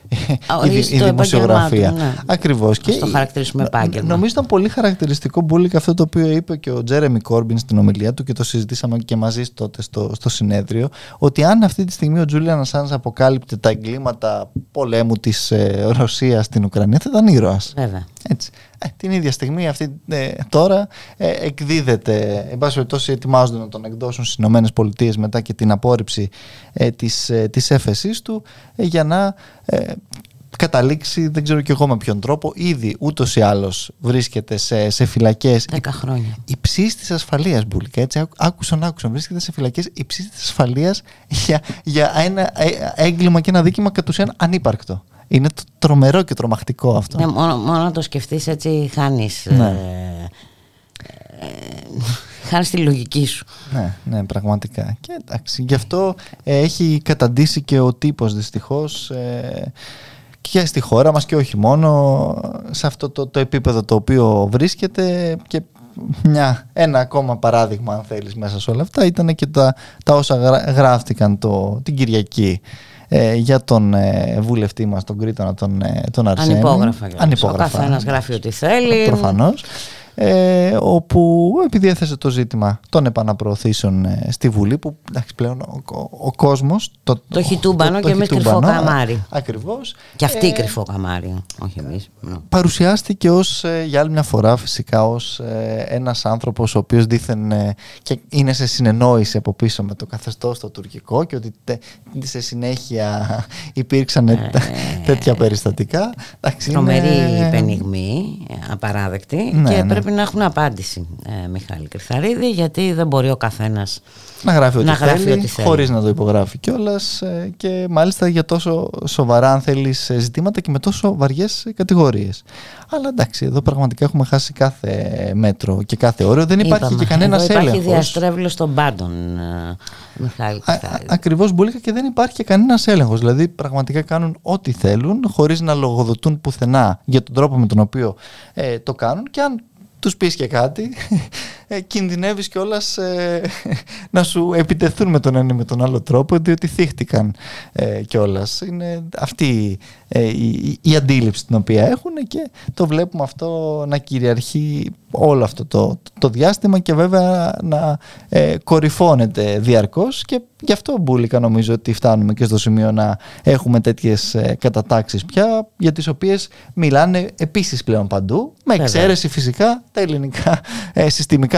ορίζει η, η δημοσιογραφία. Ναι. Ακριβώς. και το χαρακτηρίσουμε επάγγελμα. Νομίζω ήταν πολύ χαρακτηριστικό Μπούλικ αυτό το οποίο είπε και ο Τζέρεμι Κόρμπιν στην ομιλία του και το συζητήσαμε και μαζί τότε στο, στο συνέδριο ότι αν αυτή τη στιγμή ο Τζούλιαν Ασάνζ αποκάλυπτε τα εγκλήματα πολέμου της ε, Ρωσίας στην Ουκρανία θα ήταν ήρωας. Βέβαια. Έτσι. Ε, την ίδια στιγμή αυτή ε, τώρα ε, εκδίδεται, εν πάση περιπτώσει ετοιμάζονται να τον εκδώσουν στις Ηνωμένες Πολιτείες μετά και την απόρριψη ε, της, ε, της έφεσής του για να καταλήξει, δεν ξέρω και εγώ με ποιον τρόπο, ήδη ούτως ή άλλως βρίσκεται σε, σε φυλακές. 10 χρόνια. Υψής της ασφαλείας, Μπουλικά. Έτσι, άκουσαν, άκουσαν. Βρίσκεται σε φυλακές υψής της ασφαλείας για, για ένα ε, έγκλημα και ένα δίκημα κατ' ουσίαν ανύπαρκτο. Είναι το τρομερό και τρομακτικό αυτό. Ναι, μόνο, μόνο να το σκεφτείς έτσι, χάνεις. Ναι. Ε, ε, χάνεις τη λογική σου. Ναι, ναι, πραγματικά. Και εντάξει, γι' αυτό ε, έχει καταντήσει και ο τύπος δυστυχώς ε, και στη χώρα μας και όχι μόνο σε αυτό το, το επίπεδο το οποίο βρίσκεται και μια, ένα ακόμα παράδειγμα αν θέλεις μέσα σε όλα αυτά ήταν και τα, τα όσα γράφτηκαν το, την Κυριακή ε, για τον ε, βουλευτή μας τον Κρήτονα τον, ε, τον Αρσένη. Ανυπόγραφα, Ανυπόγραφα. ο καθένας γράφει ό,τι θέλει. Προφανώς ε, όπου επειδή έθεσε το ζήτημα των επαναπροωθήσεων ε, στη Βουλή που εντάξει, πλέον ο, ο, ο κόσμος το, το χιτούμπανο και εμείς κρυφό καμάρι. ακριβώς. Και αυτή ε, κρυφό καμάρι όχι εμείς παρουσιάστηκε ως ε, για άλλη μια φορά φυσικά ως ε, ένας άνθρωπος ο οποίος δήθεν ε, και είναι σε συνεννόηση από πίσω με το καθεστώς το τουρκικό και ότι τε, σε συνέχεια υπήρξαν τέτοια περιστατικά. Τρομερή είναι... πενιγμή απαράδεκτη ναι, και ναι. Πρέπει να έχουν απάντηση ε, Μιχάλη Κρυθαρίδη γιατί δεν μπορεί ο καθένας να γράφει ό,τι θέλει, θέλει χωρίς να το υπογράφει κιόλας ε, και μάλιστα για τόσο σοβαρά αν θέλεις ε, ζητήματα και με τόσο βαριές κατηγορίες. Αλλά εντάξει, εδώ πραγματικά έχουμε χάσει κάθε μέτρο και κάθε όριο. Δεν υπάρχει Είπαμε, και κανένας έλεγχο. Υπάρχει διαστρέβλος των πάντων, ε, Μιχάλη. Ακριβώς μπουλίκα και δεν υπάρχει και κανένας έλεγχος. Δηλαδή, πραγματικά κάνουν ό,τι θέλουν, χωρίς να λογοδοτούν πουθενά για τον τρόπο με τον οποίο ε, το κάνουν. Και αν τους πεις και κάτι, ε, κινδυνεύεις κιόλας ε, να σου επιτεθούν με τον ένα ή με τον άλλο τρόπο, διότι θύχτηκαν ε, κιόλας. Είναι αυτή ε, η, η, αντίληψη την οποία έχουν και το βλέπουμε αυτό να κυριαρχεί όλο αυτό το, το διάστημα και βέβαια να ε, κορυφώνεται διαρκώς. Και γι' αυτό μπουλικα νομίζω ότι φτάνουμε και στο σημείο να έχουμε τέτοιες ε, κατατάξεις πια για τις οποίες μιλάνε επίσης πλέον παντού. Με εξαίρεση φυσικά τα ελληνικά ε,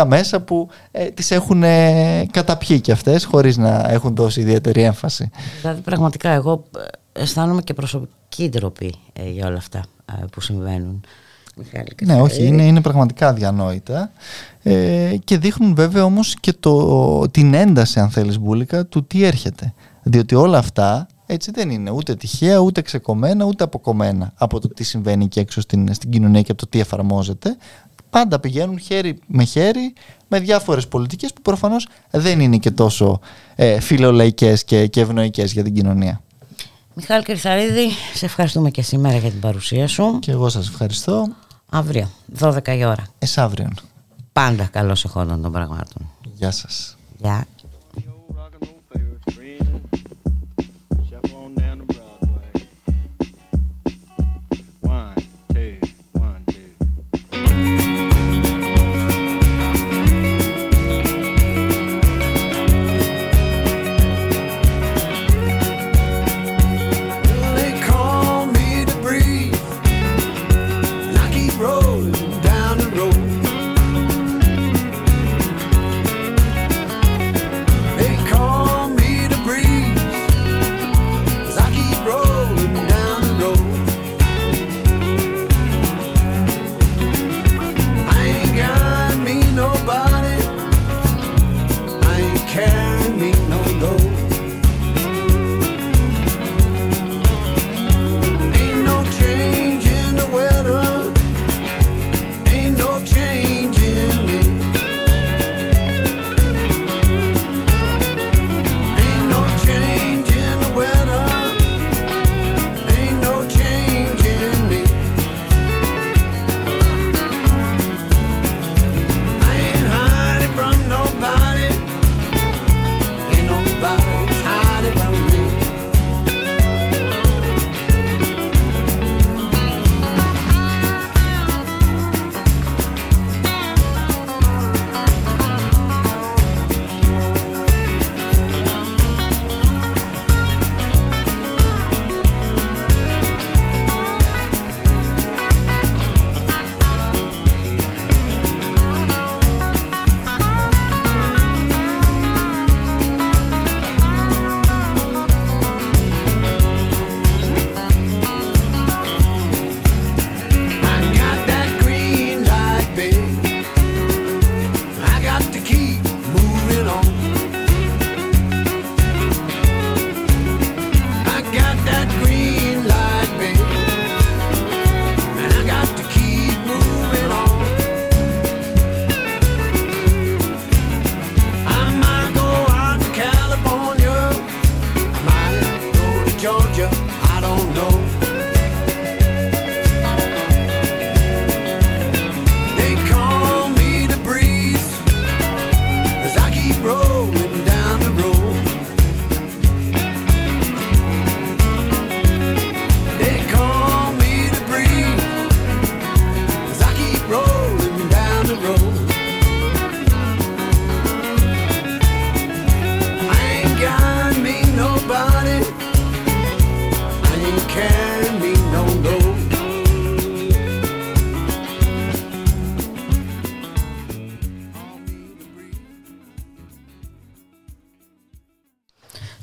συστημικά μέσα που ε, τις έχουν ε, καταπιεί και αυτές χωρίς να έχουν δώσει ιδιαίτερη έμφαση. Δηλαδή πραγματικά εγώ αισθάνομαι και προσωπική ντροπή για όλα αυτά που συμβαίνουν. Ναι, όχι, είναι, είναι πραγματικά αδιανόητα ε, και δείχνουν βέβαια όμως και το, την ένταση αν θέλεις μπουλικα του τι έρχεται. Διότι όλα αυτά έτσι δεν είναι ούτε τυχαία, ούτε ξεκομμένα, ούτε αποκομμένα από το τι συμβαίνει και έξω στην, στην κοινωνία και από το τι εφαρμόζεται. Πάντα πηγαίνουν χέρι με χέρι με διάφορες πολιτικές που προφανώς δεν είναι και τόσο ε, φιλολαϊκές και, και ευνοϊκές για την κοινωνία. Μιχάλη Κρυθαρίδη, σε ευχαριστούμε και σήμερα για την παρουσία σου. Και εγώ σας ευχαριστώ. Αύριο, 12 η ώρα. Εσάβριον. Πάντα καλώς εχόντων των πραγμάτων. Γεια σας. Γεια.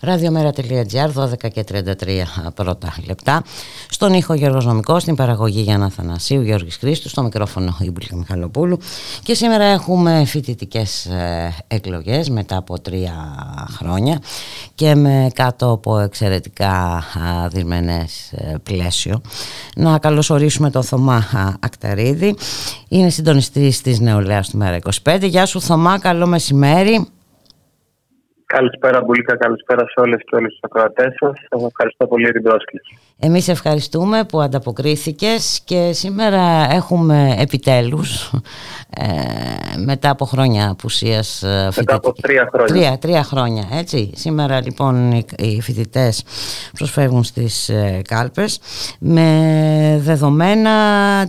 radiomera.gr 12 και 33 πρώτα λεπτά. Στον ήχο Γιώργος Νομικός στην παραγωγή Γιάννα Θανασίου Γιώργης Χρήστου στο μικρόφωνο η Μπουλίκα Μιχαλοπούλου. Και σήμερα έχουμε φοιτητικές ε, εκλογές μετά από τρία χρόνια και με κάτω από εξαιρετικά δυρμενές ε, πλαίσιο. Να καλωσορίσουμε τον Θωμά Ακταρίδη. Είναι συντονιστής της Νεολαίας του Μέρα 25 Γεια σου Θωμά, καλό μεσημέρι Καλησπέρα, Μπουλίκα. Καλησπέρα σε όλες και όλους τους ακροατές σας. Σας ευχαριστώ πολύ για την πρόσκληση. Εμείς ευχαριστούμε που ανταποκρίθηκες και σήμερα έχουμε επιτέλους ε, μετά από χρόνια απουσίας ε, Μετά από τρία χρόνια. Τρία, τρία χρόνια, έτσι. Σήμερα λοιπόν οι φοιτητές προσφεύγουν στις ε, κάλπες με δεδομένα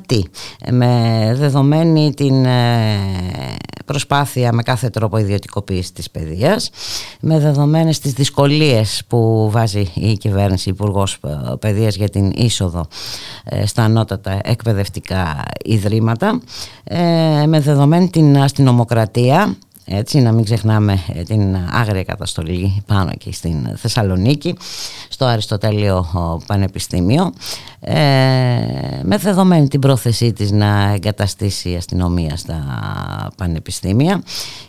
τι; Με δεδομένη την ε, προσπάθεια με κάθε τρόπο ιδιωτικοποίησης της παιδείας με δεδομένες τις δυσκολίες που βάζει η κυβέρνηση υπουργός Παιδείας για την είσοδο ε, στα ανώτατα εκπαιδευτικά ιδρύματα ε, με δεδομένη την αστυνομοκρατία έτσι να μην ξεχνάμε ε, την άγρια καταστολή πάνω εκεί στην Θεσσαλονίκη στο Αριστοτέλειο Πανεπιστήμιο ε, με δεδομένη την πρόθεσή της να εγκαταστήσει η αστυνομία στα πανεπιστήμια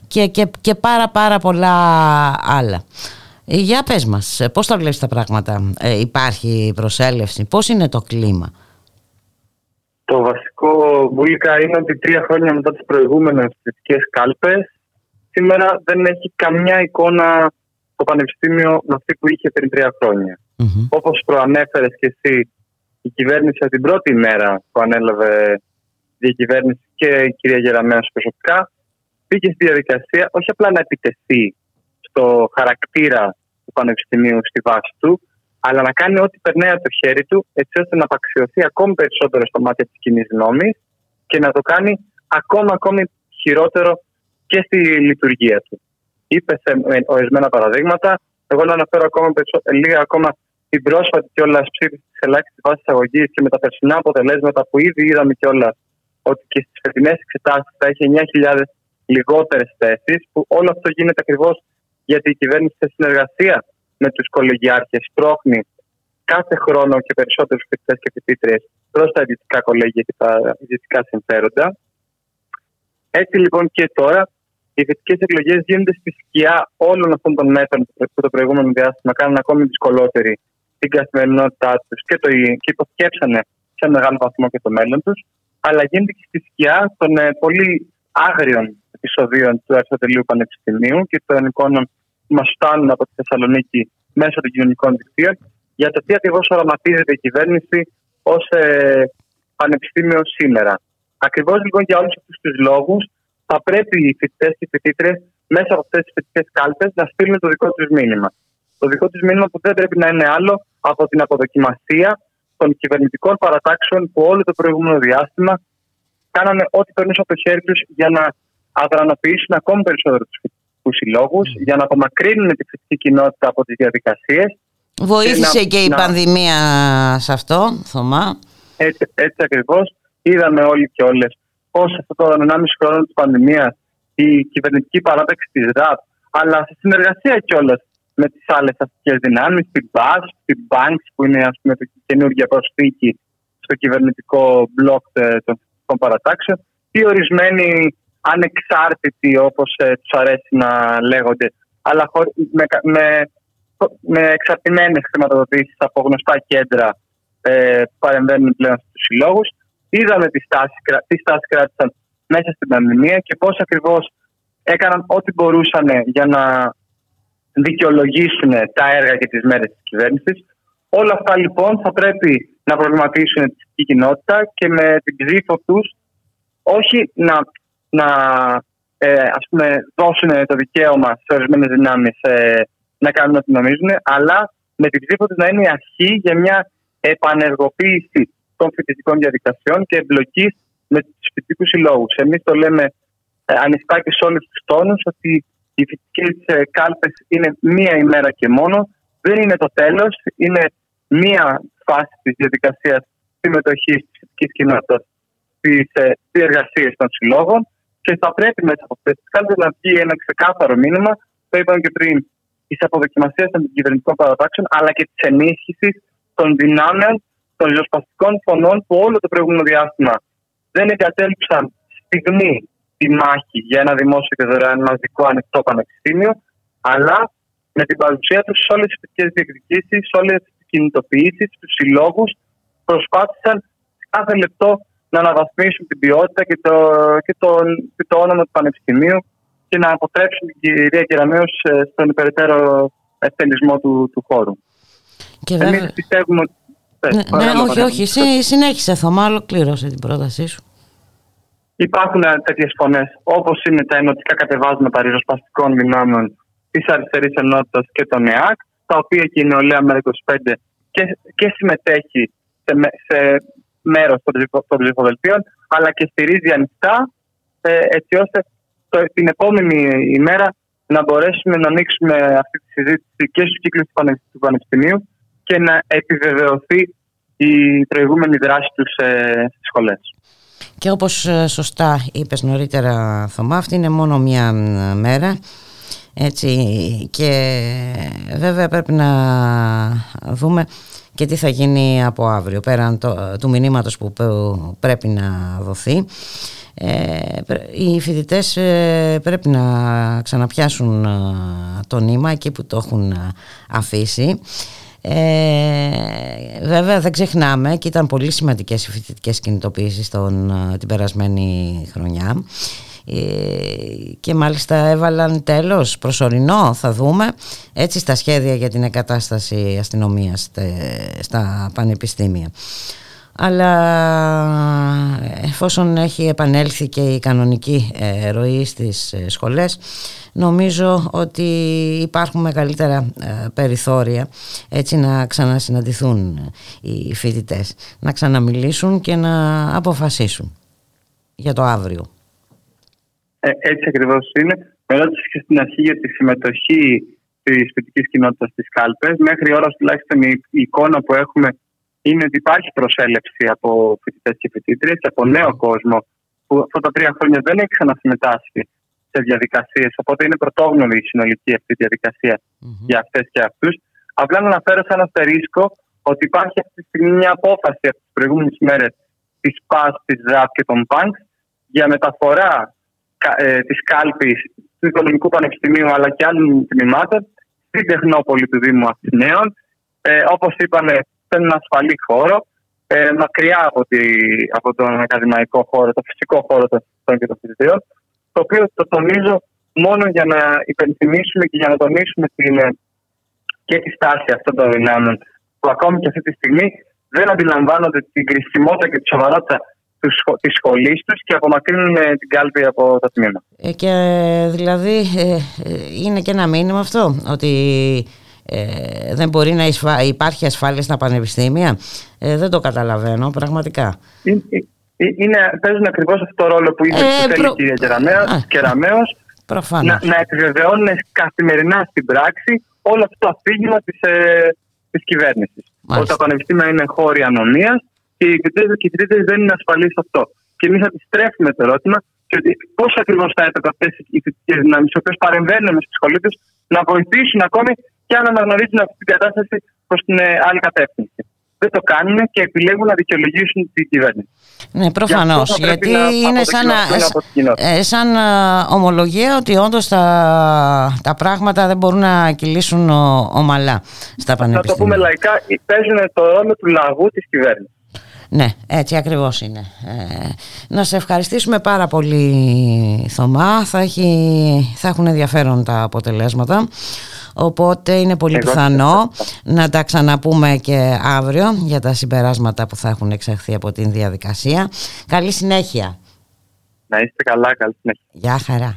και, και, και πάρα πάρα πολλά άλλα. Ε, για πες μας, πώς τα βλέπεις τα πράγματα, ε, υπάρχει προσέλευση, πώς είναι το κλίμα; Το βασικό βούλικα είναι ότι τρία χρόνια μετά τις προηγούμενες θετικές κάλπες σήμερα δεν έχει καμιά εικόνα το Πανεπιστήμιο με αυτή που είχε πριν τρία χρόνια. Mm-hmm. Όπως προανέφερες και εσύ, η κυβέρνηση από την πρώτη μέρα που ανέλαβε διακυβέρνηση και η κυρία Γεραμέως προσωπικά μπήκε στη διαδικασία όχι απλά να επιτεθεί στο χαρακτήρα του Πανεπιστημίου στη βάση του, αλλά να κάνει ό,τι περνάει από το χέρι του, έτσι ώστε να απαξιωθεί ακόμη περισσότερο στο μάτι της κοινής γνώμης και να το κάνει ακόμα, ακόμη χειρότερο και στη λειτουργία του. Είπε σε ορισμένα παραδείγματα. Εγώ να αναφέρω ακόμα λίγα ακόμα την πρόσφατη κιόλα ψήφιση της ελάχιστης βάσης αγωγής και με τα περσινά αποτελέσματα που ήδη είδαμε κιόλα ότι και στις φετινές εξετάσεις θα έχει 9.000 λιγότερες θέσεις, που όλο αυτό γίνεται ακριβώς γιατί η κυβέρνηση σε συνεργασία με τους κολεγιάρχες πρόχνει κάθε χρόνο και περισσότερους φοιτητές και φοιτήτριες προς τα ιδιωτικά κολέγια και τα ιδιωτικά συμφέροντα. Έτσι λοιπόν και τώρα οι φοιτητικέ εκλογές γίνονται στη σκιά όλων αυτών των μέτρων που το προηγούμενο διάστημα κάνουν ακόμη δυσκολότερη την καθημερινότητά τους και, το, και υποσκέψανε σε μεγάλο βαθμό και το μέλλον τους, αλλά γίνεται και στη σκιά των ε, πολύ άγριων επεισοδίων του Αριστοτελείου Πανεπιστημίου και των εικόνων που μας φτάνουν από τη Θεσσαλονίκη μέσω των κοινωνικών δικτύων για το τι ακριβώς οραματίζεται η κυβέρνηση ως ε, πανεπιστήμιο σήμερα. Ακριβώς λοιπόν για όλους αυτούς τους λόγους θα πρέπει οι φοιτητές και οι φοιτήτρε μέσα από αυτές τις φοιτητικές κάλπες να στείλουν το δικό τους μήνυμα. Το δικό τους μήνυμα που δεν πρέπει να είναι άλλο από την αποδοκιμασία των κυβερνητικών παρατάξεων που όλο το προηγούμενο διάστημα κάνανε ό,τι περνούσε από το χέρι τους για να αδρανοποιήσουν ακόμη περισσότερο τους φοιτητικούς συλλόγους, mm. για να απομακρύνουν τη φοιτητική κοινότητα από τις διαδικασίες. Βοήθησε και, και η να... πανδημία σε αυτό, Θωμά. Έτσι, έτσι ακριβώς. Είδαμε όλοι και όλες πώς αυτό το 1,5 χρόνο της πανδημίας η κυβερνητική παράταξη της ΡΑΠ, αλλά σε συνεργασία κιόλας με τις άλλες αστικές δυνάμεις, την ΠΑΣ, την BANKS, που είναι ας πούμε, η καινούργια προσθήκη στο κυβερνητικό μπλοκ των φυσικών παρατάξεων, ή ορισμένοι ανεξάρτητοι, όπως ε, τους αρέσει να λέγονται, αλλά με, με, με εξαρτημένες χρηματοδοτήσεις από γνωστά κέντρα ε, που παρεμβαίνουν πλέον στους συλλόγους. Είδαμε τις στάσει τις στάση κράτησαν μέσα στην πανδημία και πώς ακριβώς έκαναν ό,τι μπορούσαν για να δικαιολογήσουν τα έργα και τις μέρες της κυβέρνησης. Όλα αυτά λοιπόν θα πρέπει να προβληματίσουν την κοινότητα και με την ψήφο τους όχι να, να ε, ας πούμε, δώσουν το δικαίωμα σε ορισμένες δυνάμεις ε, να κάνουν ό,τι νομίζουν, αλλά με την ψήφο τους να είναι η αρχή για μια επανεργοποίηση των φοιτητικών διαδικασιών και εμπλοκή με τους φοιτητικούς συλλόγους. Εμείς το λέμε ε, ανοιχτά και σε όλους τους τόνους ότι οι φοιτητικές ε, κάλπες είναι μία ημέρα και μόνο. Δεν είναι το τέλος. Είναι μία φάση της διαδικασίας συμμετοχής της φοιτητικής κοινότητας στις ε, εργασίες των συλλόγων και θα πρέπει μέσα από αυτές τις κάλπες να βγει ένα ξεκάθαρο μήνυμα. Το είπαμε και πριν της αποδοκιμασίας των κυβερνητικών παρατάξεων αλλά και της ενίσχυσης των δυνάμεων των ριζοσπαστικών φωνών που όλο το προηγούμενο διάστημα δεν εγκατέλειψαν στιγμή τη μάχη για ένα δημόσιο και δωρεάν μαζικό ανοιχτό πανεπιστήμιο, αλλά με την παρουσία τους σε όλες τις φοιτητικέ διεκδικήσεις, σε όλες τις κινητοποιήσεις, τους συλλόγους, προσπάθησαν κάθε λεπτό να αναβαθμίσουν την ποιότητα και το, και το, και το όνομα του Πανεπιστημίου και να αποτρέψουν την κυρία Κεραμέως ε, στον υπεραιτέρω εκτελισμό του, του χώρου. Και Εμείς πιστεύουμε ότι... Ναι, ναι όχι, όχι. Συνέχισε, Θωμά, ολοκλήρωσε την πρότασή σου. Υπάρχουν τέτοιες φωνές, όπως είναι τα ενωτικά κατεβάσματα ριζοσπαστικών δυνάμεων της αριστερής ενότητας και των ΕΑΚ, τα οποία και η νεολαία ΜΕΡΑ25 και, και συμμετέχει σε, σε μέρος των ψηφοδελτίων, αλλά και στηρίζει ανοιχτά, ε, έτσι ώστε το, την επόμενη ημέρα να μπορέσουμε να ανοίξουμε αυτή τη συζήτηση και στους κύκλους του Πανεπιστημίου και να επιβεβαιωθεί η προηγούμενη δράση τους ε, στις σχολές. Και όπως ε, σωστά είπες νωρίτερα Θωμά, αυτή είναι μόνο μία μέρα. Έτσι, και βέβαια πρέπει να δούμε και τι θα γίνει από αύριο πέραν το, του μηνύματος που πρέπει να δοθεί ε, οι φοιτητές ε, πρέπει να ξαναπιάσουν το νήμα εκεί που το έχουν αφήσει ε, βέβαια δεν ξεχνάμε και ήταν πολύ σημαντικές οι φοιτητικές κινητοποιήσεις τον, ε, την περασμένη χρονιά. Ε, και μάλιστα έβαλαν τέλος προσωρινό θα δούμε έτσι στα σχέδια για την εγκατάσταση αστυνομίας στα πανεπιστήμια αλλά εφόσον έχει επανέλθει και η κανονική ε, ροή στις ε, σχολές νομίζω ότι υπάρχουν μεγαλύτερα ε, περιθώρια έτσι να ξανασυναντηθούν οι φοιτητές να ξαναμιλήσουν και να αποφασίσουν για το αύριο. Ε, έτσι ακριβώς είναι. Με ρώτησε και στην αρχή για τη συμμετοχή της φοιτητικής κοινότητας στις κάλπες. Μέχρι ώρα τουλάχιστον η εικόνα που έχουμε είναι ότι υπάρχει προσέλευση από φοιτητές και φοιτήτριες και από νέο κόσμο που αυτά τα τρία χρόνια δεν έχει ξανασυμμετάσχει σε διαδικασίες. Οπότε είναι πρωτόγνωρη η συνολική αυτή διαδικασία mm-hmm. για αυτές και αυτούς. Απλά να αναφέρω σαν αστερίσκο ότι υπάρχει αυτή τη στιγμή μια απόφαση από τις προηγούμενες μέρες της ΠΑΣ, της ΡΑΠ και των ΠΑΝΚ για μεταφορά ε, της κάλπης του Οικονομικού Πανεπιστημίου αλλά και άλλων τμήματων στην Τεχνόπολη του Δήμου Αθηναίων. Ε, Όπως είπαμε, σε έναν ασφαλή χώρο, ε, μακριά από, τη, από τον ακαδημαϊκό χώρο, το φυσικό χώρο των φοιτητών και των φοιτητών, το οποίο το τονίζω μόνο για να υπενθυμίσουμε και για να τονίσουμε την, ε, και τη στάση αυτών των δυνάμεων που ακόμη και αυτή τη στιγμή δεν αντιλαμβάνονται την κρισιμότητα και τη σοβαρότητα της σχολής τους και απομακρύνουν ε, την κάλπη από το τμήμα. Ε, και δηλαδή ε, είναι και ένα μήνυμα αυτό ότι ε, δεν μπορεί να υπάρχει ασφάλεια στα πανεπιστήμια. Ε, δεν το καταλαβαίνω πραγματικά. Είναι, είναι, παίζουν ακριβώς αυτό το ρόλο που είπε ε, προ... η κυρία Κεραμέο. Να, να επιβεβαιώνουν καθημερινά στην πράξη όλο αυτό το αφήγημα της ε, της κυβέρνησης. Ότι τα πανεπιστήμια είναι χώροι ανωνίας και οι φοιτητέ δεν είναι ασφαλείς σε αυτό. Και εμείς αντιστρέφουμε το ερώτημα και ότι πώς ακριβώς θα έπρεπε αυτές οι φοιτητικές δυνάμεις, οι οποίες παρεμβαίνουν στη σχολή τους, να βοηθήσουν ακόμη και αν αναγνωρίζουν αυτή την κατάσταση προς την ε, άλλη κατεύθυνση. Δεν το κάνουν και επιλέγουν να δικαιολογήσουν την κυβέρνηση. Ναι, προφανώς. Γιατί είναι σαν, ε, σαν ε, ομολογία ότι όντως τα, τα πράγματα δεν μπορούν να κυλήσουν ομαλά στα πανεπιστήμια. Να το πούμε λαϊκά, παίζουν το ρόλο του λαγού της κυβέρνησης. Ναι, έτσι ακριβώς είναι. Ε, να σε ευχαριστήσουμε πάρα πολύ Θωμά. Θα, έχει, θα έχουν ενδιαφέρον τα αποτελέσματα. Οπότε είναι πολύ πιθανό να τα ξαναπούμε και αύριο για τα συμπεράσματα που θα έχουν εξαχθεί από την διαδικασία. Καλή συνέχεια. Να είστε καλά, καλή συνέχεια. Γεια χαρά.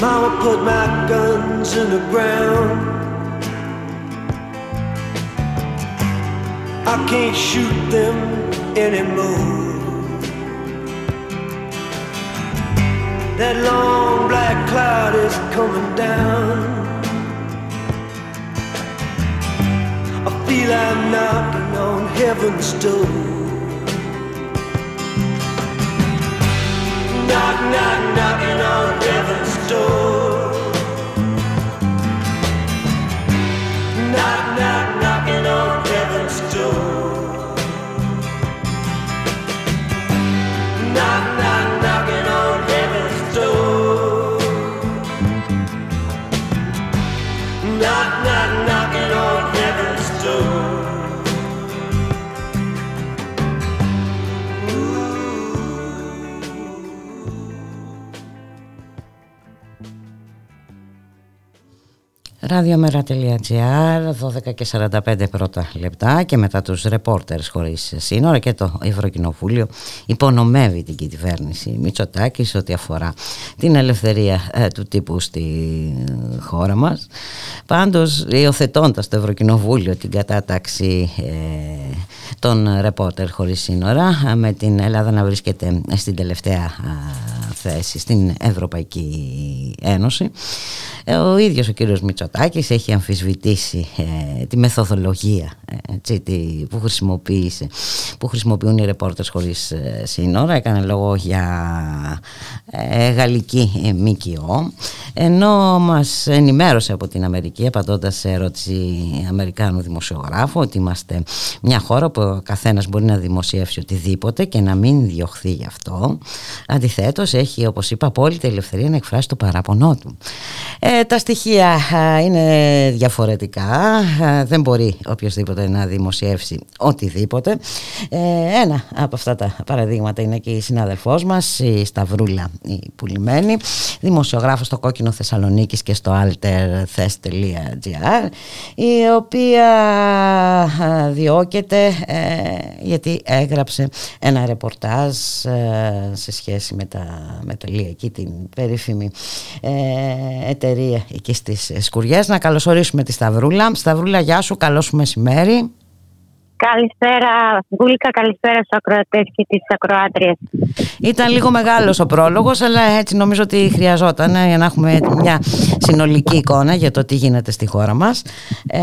Mama put my guns in the ground. I can't shoot them anymore. That long black cloud is coming down. I feel I'm knocking on heaven's door. Knock, knock, knocking on heaven's door. Ραδιομέρα.gr 12 και 45 πρώτα λεπτά και μετά τους ρεπόρτερς χωρίς σύνορα και το Ευρωκοινοβούλιο υπονομεύει την κυβέρνηση Μητσοτάκης σε ό,τι αφορά την ελευθερία ε, του τύπου στη χώρα μας. Πάντως υιοθετώντας το Ευρωκοινοβούλιο την κατάταξη ε, των ρεπόρτερ χωρίς σύνορα με την Ελλάδα να βρίσκεται στην τελευταία θέση στην Ευρωπαϊκή Ένωση ε, ο ίδιος ο κύριος Μητσοτάκης έχει αμφισβητήσει ε, τη μεθοδολογία ε, έτσι, που, χρησιμοποίησε, που χρησιμοποιούν οι ρεπόρτες χωρίς σύνορα. Έκανε λόγο για γαλλική ΜΚΟ ενώ μας ενημέρωσε από την Αμερική απαντώντας σε ερώτηση Αμερικάνου δημοσιογράφου ότι είμαστε μια χώρα που ο καθένας μπορεί να δημοσιεύσει οτιδήποτε και να μην διωχθεί γι' αυτό. Αντιθέτως έχει όπως είπα απόλυτη ελευθερία να εκφράσει το παράπονό του. Ε, τα στοιχεία είναι διαφορετικά. Δεν μπορεί οποιοδήποτε να δημοσιεύσει οτιδήποτε. Ε, ένα από αυτά τα παραδείγματα είναι και η συνάδελφός μας, η Σταυρούλα η Πουλημένη, δημοσιογράφος στο Κόκκινο Θεσσαλονίκης και στο alterthes.gr η οποία διώκεται ε, γιατί έγραψε ένα ρεπορτάζ σε σχέση με τα, με εκεί την περίφημη εταιρεία εκεί στις Σκουριές. Να καλωσορίσουμε τη Σταυρούλα. Σταυρούλα, γεια σου, καλό σου μεσημέρι. Καλησπέρα, Γκούλικα, καλησπέρα στους ακροατές και τις ακροάτριες. Ήταν λίγο μεγάλος ο πρόλογος, αλλά έτσι νομίζω ότι χρειαζόταν ε, για να έχουμε μια συνολική εικόνα για το τι γίνεται στη χώρα μας. Ε,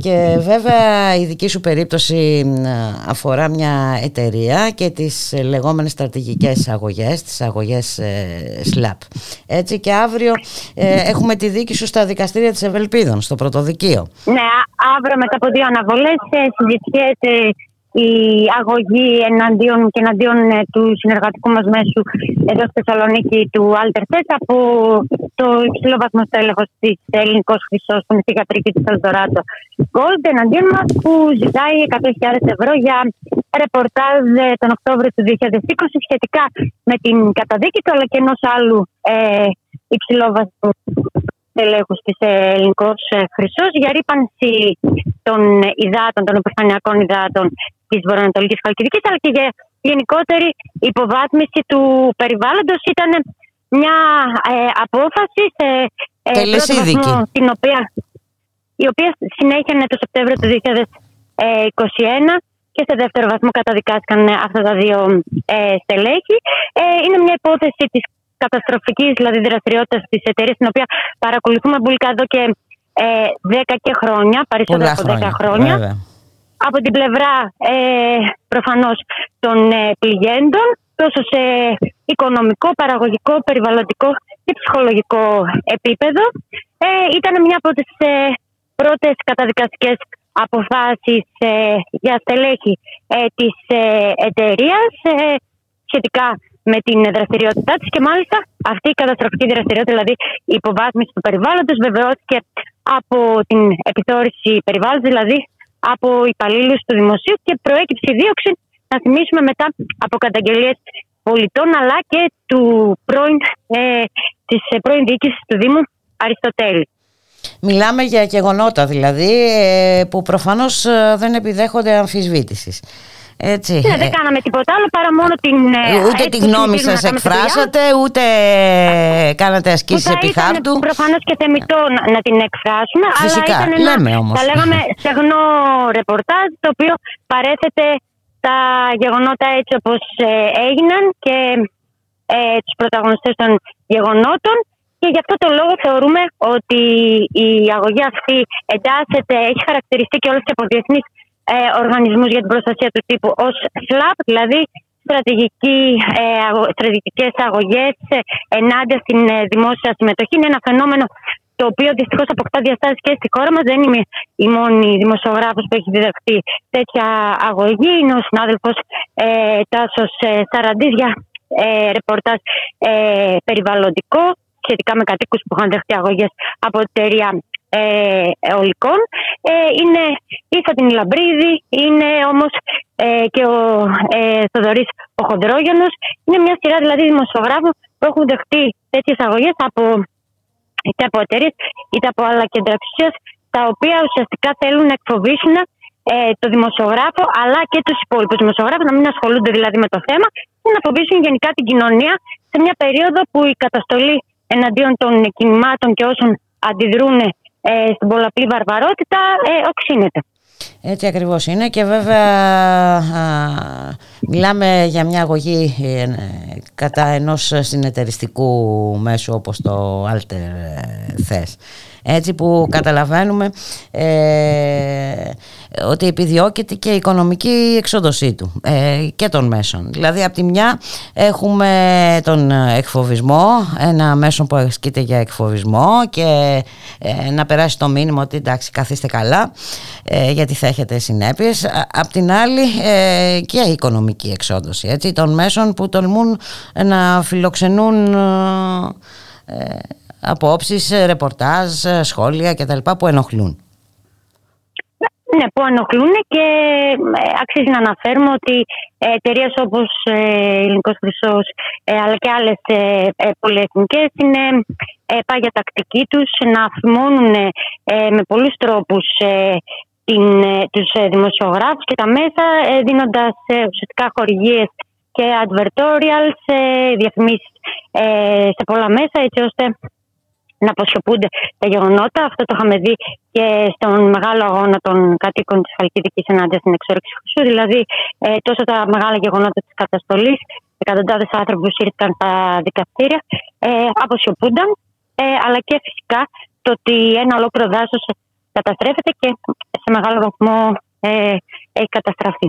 και βέβαια η δική σου περίπτωση αφορά μια εταιρεία και τις λεγόμενες στρατηγικές αγωγές, τις αγωγές ε, SLAP. Έτσι και αύριο ε, έχουμε τη δίκη σου στα δικαστήρια της Ευελπίδων, στο πρωτοδικείο. Ναι, αύριο μετά από δύο αναβολές συζητιέται η αγωγή εναντίον και εναντίον ε, του συνεργατικού μας μέσου εδώ στη Θεσσαλονίκη του Alter από το υψηλό βαθμό στέλεχος της Ελληνικός Χρυσός που είναι στη Γατρική της Ελδοράτο Gold εναντίον μας που ζητάει 100.000 ευρώ για ρεπορτάζ ε, τον Οκτώβριο του 2020 σχετικά με την καταδίκη του αλλά και ενός άλλου ε, υψηλό βαθμού τελέχους της Ελληνικός Χρυσός για ρήπανση των υδάτων, των επιφανειακών υδάτων της Βορειοανατολικής Χαλκιδικής αλλά και για γενικότερη υποβάθμιση του περιβάλλοντος ήταν μια ε, απόφαση σε ε, πρώτο την οποία, η οποία συνέχεια το Σεπτέμβριο του 2021 και σε δεύτερο βαθμό καταδικάστηκαν αυτά τα δύο ε, στελέχη. Ε, είναι μια υπόθεση της καταστροφικής δηλαδή δραστηριότητας της εταιρείας την οποία παρακολουθούμε μπουλικά εδώ και ε, 10 και χρόνια, περισσότερα από 10 χρόνια. Από την πλευρά ε, προφανώς των ε, πληγέντων, τόσο σε οικονομικό, παραγωγικό, περιβαλλοντικό και ψυχολογικό επίπεδο. Ε, ήταν μια από τις ε, πρώτες καταδικαστικές αποφάσεις ε, για στελέχη ε, της ε, εταιρείας σχετικά με την δραστηριότητά τη και μάλιστα αυτή η καταστροφική δραστηριότητα, δηλαδή η υποβάθμιση του περιβάλλοντος, βεβαιώθηκε από την επιθεώρηση περιβάλλοντος, δηλαδή από υπαλλήλους του δημοσίου και προέκυψε η δίωξη, να θυμίσουμε μετά από καταγγελίες πολιτών αλλά και του πρώην, ε, της πρώην διοίκησης του Δήμου Αριστοτέλη. Μιλάμε για γεγονότα δηλαδή ε, που προφανώς ε, δεν επιδέχονται αμφισβήτησης. Έτσι. Ναι, δεν κάναμε τίποτα άλλο παρά μόνο την. Ε, ούτε τη γνώμη σας εκφράσατε, ούτε κάνατε ασκήσεις επί χάρτου. Προφανώς και θεμητό να, να την εκφράσουμε. Φυσικά, αλλά ήταν λέμε ένα, όμως. Θα λέγαμε στεγνό ρεπορτάζ το οποίο παρέθετε τα γεγονότα έτσι όπως ε, έγιναν και ε, τους πρωταγωνιστές των γεγονότων. Και γι' αυτό το λόγο θεωρούμε ότι η αγωγή αυτή εντάσσεται, έχει χαρακτηριστεί και όλες και από διεθνείς ε, οργανισμούς για την προστασία του τύπου ως SLAP, δηλαδή στρατηγική, ε, στρατηγικές αγωγές ε, ενάντια στην ε, δημόσια συμμετοχή. Είναι ένα φαινόμενο το οποίο δυστυχώς αποκτά διαστάσεις και στη χώρα μας. Δεν είμαι η μόνη δημοσιογράφος που έχει διδαχθεί τέτοια αγωγή. Είναι ο συνάδελφος ε, Τάσος ε, Σαραντής για ε, ρεπορτάζ ε, περιβαλλοντικό σχετικά με κατοίκους που είχαν δεχτεί αγωγές από εταιρεία ε, αιωλικών. Ε, είναι η Φατινή Λαμπρίδη, είναι όμως ε, και ο ε, Θοδωρής ο Χοντρόγιανος. Είναι μια σειρά δηλαδή δημοσιογράφων που έχουν δεχτεί τέτοιες αγωγές από είτε από εταιρείες είτε από άλλα κέντρα εξουσίας, τα οποία ουσιαστικά θέλουν να εκφοβήσουν ε, το δημοσιογράφο αλλά και τους υπόλοιπους δημοσιογράφους να μην ασχολούνται δηλαδή με το θέμα και να φοβήσουν γενικά την κοινωνία σε μια περίοδο που η καταστολή εναντίον των κινημάτων και όσων αντιδρούν ε, στην πολλαπλή βαρβαρότητα ε, οξύνεται. Έτσι ακριβώς είναι και βέβαια μιλάμε για μια αγωγή ε, κατά ενός συνεταιριστικού μέσου όπως το Alter θες έτσι που καταλαβαίνουμε ε, ότι επιδιώκεται και η οικονομική εξόδωσή του ε, και των μέσων. Δηλαδή από τη μια έχουμε τον εκφοβισμό, ένα μέσο που ασκείται για εκφοβισμό και ε, να περάσει το μήνυμα ότι εντάξει καθίστε καλά ε, γιατί θα έχετε συνέπειες. Απ' την άλλη και η οικονομική εξόδωση έτσι, των μέσων που τολμούν να φιλοξενούν απόψεις, ρεπορτάζ, σχόλια κτλ. που ενοχλούν. Ναι, που ενοχλούν και ε, αξίζει να αναφέρουμε ότι εταιρείες όπως ε, Ελληνικός Χρυσός αλλά και άλλες πολυεθνικές είναι πάγια τακτική τους να αφημώνουν με πολλούς τρόπους τους δημοσιογράφους και τα μέσα δίνοντας ουσιαστικά χορηγίες και advertorials, διαφημίσεις σε πολλά μέσα έτσι ώστε να αποσιωπούνται τα γεγονότα. Αυτό το είχαμε δει και στον μεγάλο αγώνα των κατοίκων της Χαλκιδικής ενάντια στην εξόρυξη Χρυσού. Δηλαδή, ε, τόσο τα μεγάλα γεγονότα της καταστολής, εκατοντάδες άνθρωποι που ήρθαν στα δικαστήρια, ε, αποσιωπούνταν. Ε, αλλά και φυσικά το ότι ένα ολόκληρο δάσος καταστρέφεται και σε μεγάλο βαθμό ε, έχει καταστραφεί.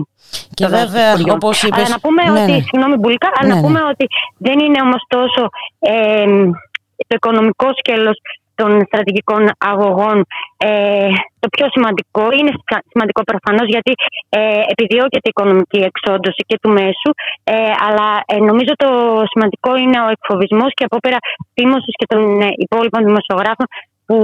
Και βέβαια, όπως είπε. Αλλά να πούμε ναι, ότι. Ναι. Συγγνώμη, Μπουλικά, αλλά να Ναι, πούμε ότι δεν είναι όμως τόσο. Ε, το οικονομικό σκέλος των στρατηγικών αγωγών ε, το πιο σημαντικό. Είναι σημαντικό προφανώς γιατί ε, επιδιώκεται η οικονομική εξόντωση και του μέσου. Ε, αλλά ε, νομίζω το σημαντικό είναι ο εκφοβισμός και από πέρα τίμωσης και των ε, υπόλοιπων δημοσιογράφων που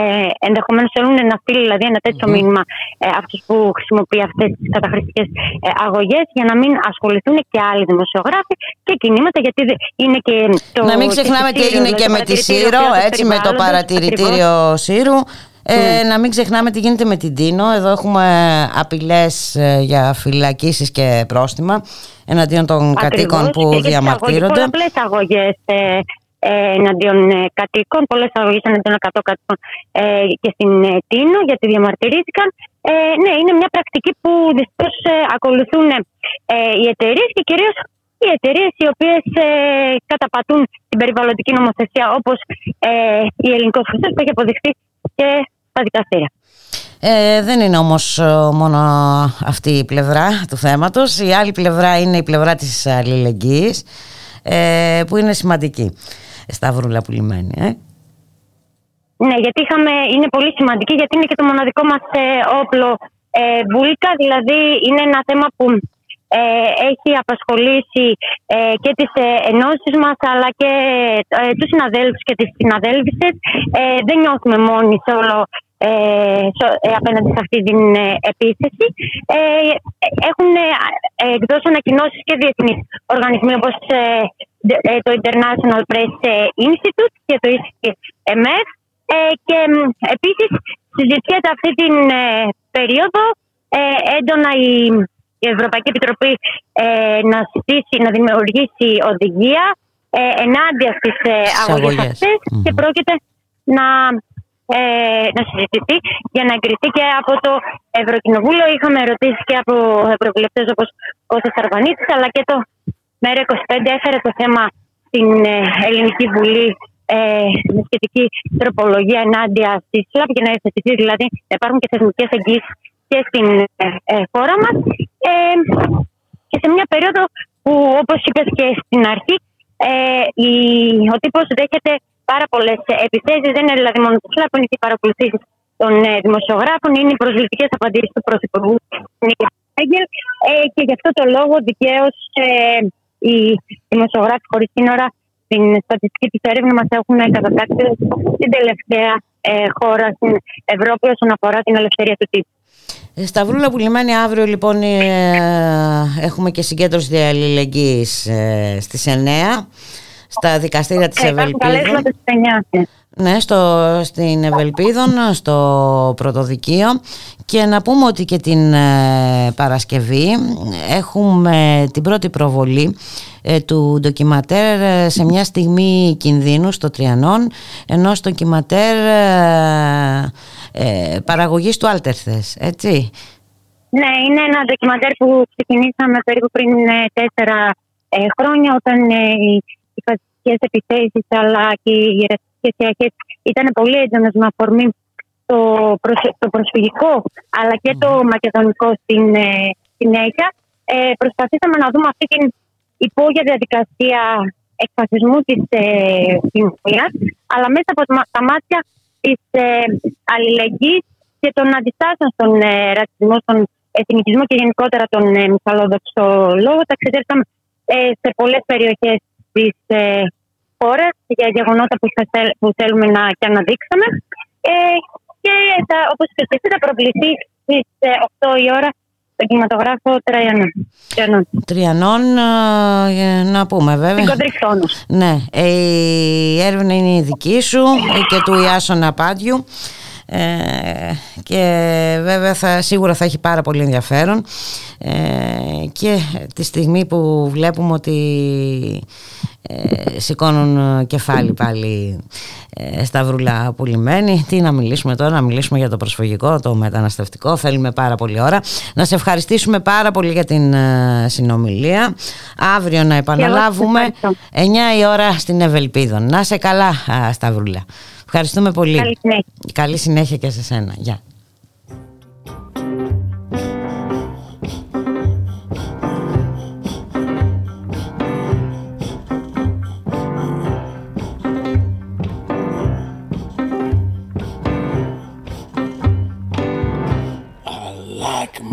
ε, ενδεχομένως θέλουν να στείλει δηλαδή ένα τέτοιο Μμμ. μήνυμα ε, αυτού που χρησιμοποιεί αυτές τις καταχρηστικές ε, αγωγές για να μην ασχοληθούν και άλλοι δημοσιογράφοι και κινήματα γιατί δε- είναι και το. να μην ξεχνάμε τι έγινε δηλαδή και το με τη παρατηρητήριο Σύρο, ποιότητας έτσι με το περιβάλλοντος, παρατηρητήριο Σύρου. Ε, Να μην ξεχνάμε τι γίνεται με την Τίνο. Εδώ έχουμε απειλές ε, για φυλακίσεις και πρόστιμα εναντίον των κατοίκων Ακριβώς, που και για τις διαμαρτύρονται. αγωγές, πολλαπλές αγωγές ε, ε, εναντίον ε, κατοίκων, πολλές αγωγές εναντίον 100 κατοίκων ε, και στην ε, Τίνο γιατί διαμαρτυρήθηκαν. Ε, ναι, είναι μια πρακτική που δυστυχώς ε, ακολουθούν ε, οι εταιρείες και κυρίως οι εταιρείες οι οποίες ε, καταπατούν την περιβαλλοντική νομοθεσία όπως ε, η Ελληνικός Χρυσός που έχει αποδειχθεί και στα δικαστήρια. Ε, δεν είναι όμως ε, μόνο αυτή η πλευρά του θέματος. Η άλλη πλευρά είναι η πλευρά της αλληλεγγύης ε, που είναι σημαντική. Σταυρούλα που λιμένη. Ε. Ναι, γιατί είχαμε, είναι πολύ σημαντική γιατί είναι και το μοναδικό μας ε, όπλο ε, βούλικα, δηλαδή είναι ένα θέμα που ε, έχει απασχολήσει ε, και τις ε, ενώσεις μας αλλά και ε, τους συναδέλφους και τις συναδέλφισες. Ε, δεν νιώθουμε μόνοι σε όλο ε, σο- ε, απέναντι σε αυτή την ε, επίθεση. Ε, έχουν ε, εκδώσει ανακοινώσεις και διεθνείς οργανισμοί όπως ε, δε- ε, το International Press Institute και το ICMF ε, και μ, επίσης συζητιέται αυτή την ε, περίοδο ε, έντονα η, η Ευρωπαϊκή Επιτροπή ε, να ζητήσει, να δημιουργήσει οδηγία ε, ενάντια στις ε, αγωγές αγωγές. αυτές Μμμ. και πρόκειται να, ε, να συζητηθεί για να εγκριθεί και από το Ευρωκοινοβούλιο. Είχαμε ερωτήσεις και από ευρωβουλευτές όπως ο Θεσσαρβανίτης αλλά και το ΜΕΡΑ25 έφερε το θέμα στην ε, Ελληνική Βουλή ε, με σχετική τροπολογία ενάντια στη ΣΛΑΠ για να υιοθετηθεί δηλαδή να υπάρχουν και θεσμικές εγγύσεις και στην ε, ε, χώρα μας. Ε, και σε μια περίοδο που, όπως είπες και στην αρχή, ε, η, ο τύπος δέχεται πάρα πολλές επιθέσεις. Δεν είναι δηλαδή μόνο το ΣΛΑΠ, είναι και οι παρακολουθήσεις των ε, δημοσιογράφων, είναι οι προσβλητικές απαντήσεις του Πρωθυπουργού Νίκη Έγγελ. Ε, και γι' αυτό το λόγο δικαίως ε, οι δημοσιογράφοι χωρίς σύνορα στην στατιστική της έρευνα μας έχουν κατατάξει την τελευταία ε, χώρα στην Ευρώπη όσον αφορά την ελευθερία του τύπου. Ε, Σταυρούλα που λιμάνει αύριο λοιπόν ε, έχουμε και συγκέντρωση αλληλεγγύης ε, στις 9 στα δικαστήρια της Ε, υπάρχουν Ευελπίδου. καλέσματα στις 9. Ναι, στο, στην Ευελπίδων, στο Πρωτοδικείο και να πούμε ότι και την ε, Παρασκευή έχουμε την πρώτη προβολή ε, του ντοκιματέρ ε, σε μια στιγμή κινδύνου στο Τριανόν ενός ντοκιματέρ παραγωγής του Άλτερθες, έτσι. Ναι, είναι ένα ντοκιματέρ που ξεκινήσαμε περίπου πριν τέσσερα χρόνια όταν οι, οι φασιστικές επιθέσεις αλλά και οι και ήταν πολύ έντονος με αφορμή το, το προσφυγικό αλλά και το μακεδονικό στην ε, συνέχεια. Ε, προσπαθήσαμε να δούμε αυτή την υπόγεια διαδικασία εκφασισμού της ε, αλλά μέσα από τα μάτια της ε, αλληλεγγύης και των αντιστάσεων στον ε, ρατσισμό, στον εθνικισμό και γενικότερα τον ε, μυσαλλόδοξο λόγο. Ταξιδέψαμε ε, σε πολλές περιοχές της ε, χώρε για γεγονότα που, που θέλουμε να και αναδείξουμε. Ε, και όπως και εσύ, θα προβληθεί στις 8 η ώρα το κινηματογράφο Τριανών. Τριανών, ε, να πούμε βέβαια. Ναι, ε, η έρευνα είναι η δική σου και του Ιάσονα Πάντιου. Ε, και βέβαια θα, σίγουρα θα έχει πάρα πολύ ενδιαφέρον. Ε, και τη στιγμή που βλέπουμε ότι ε, σηκώνουν κεφάλι πάλι ε, σταυρούλα πουλημένη τι να μιλήσουμε τώρα, να μιλήσουμε για το προσφυγικό το μεταναστευτικό, θέλουμε πάρα πολύ ώρα. Να σε ευχαριστήσουμε πάρα πολύ για την ε, συνομιλία. Αύριο να επαναλάβουμε 9 η ώρα στην Ευελπίδων. Να σε καλά Σταυρούλα Ευχαριστούμε πολύ. Καλή συνέχεια. Καλή συνέχεια και σε σένα. Γεια.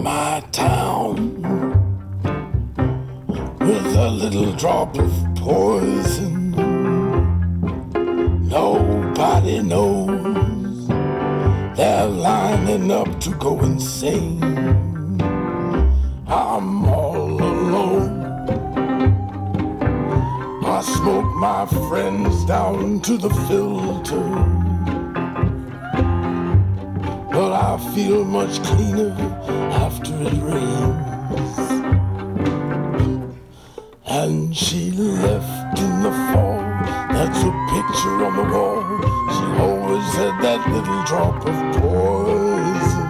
my town with a little drop of poison Nobody knows. They're lining up to go insane. I'm all alone. I smoke my friends down to the filter. But I feel much cleaner after it rains. And she left in the fall that's a picture on the wall. She always had that little drop of poison.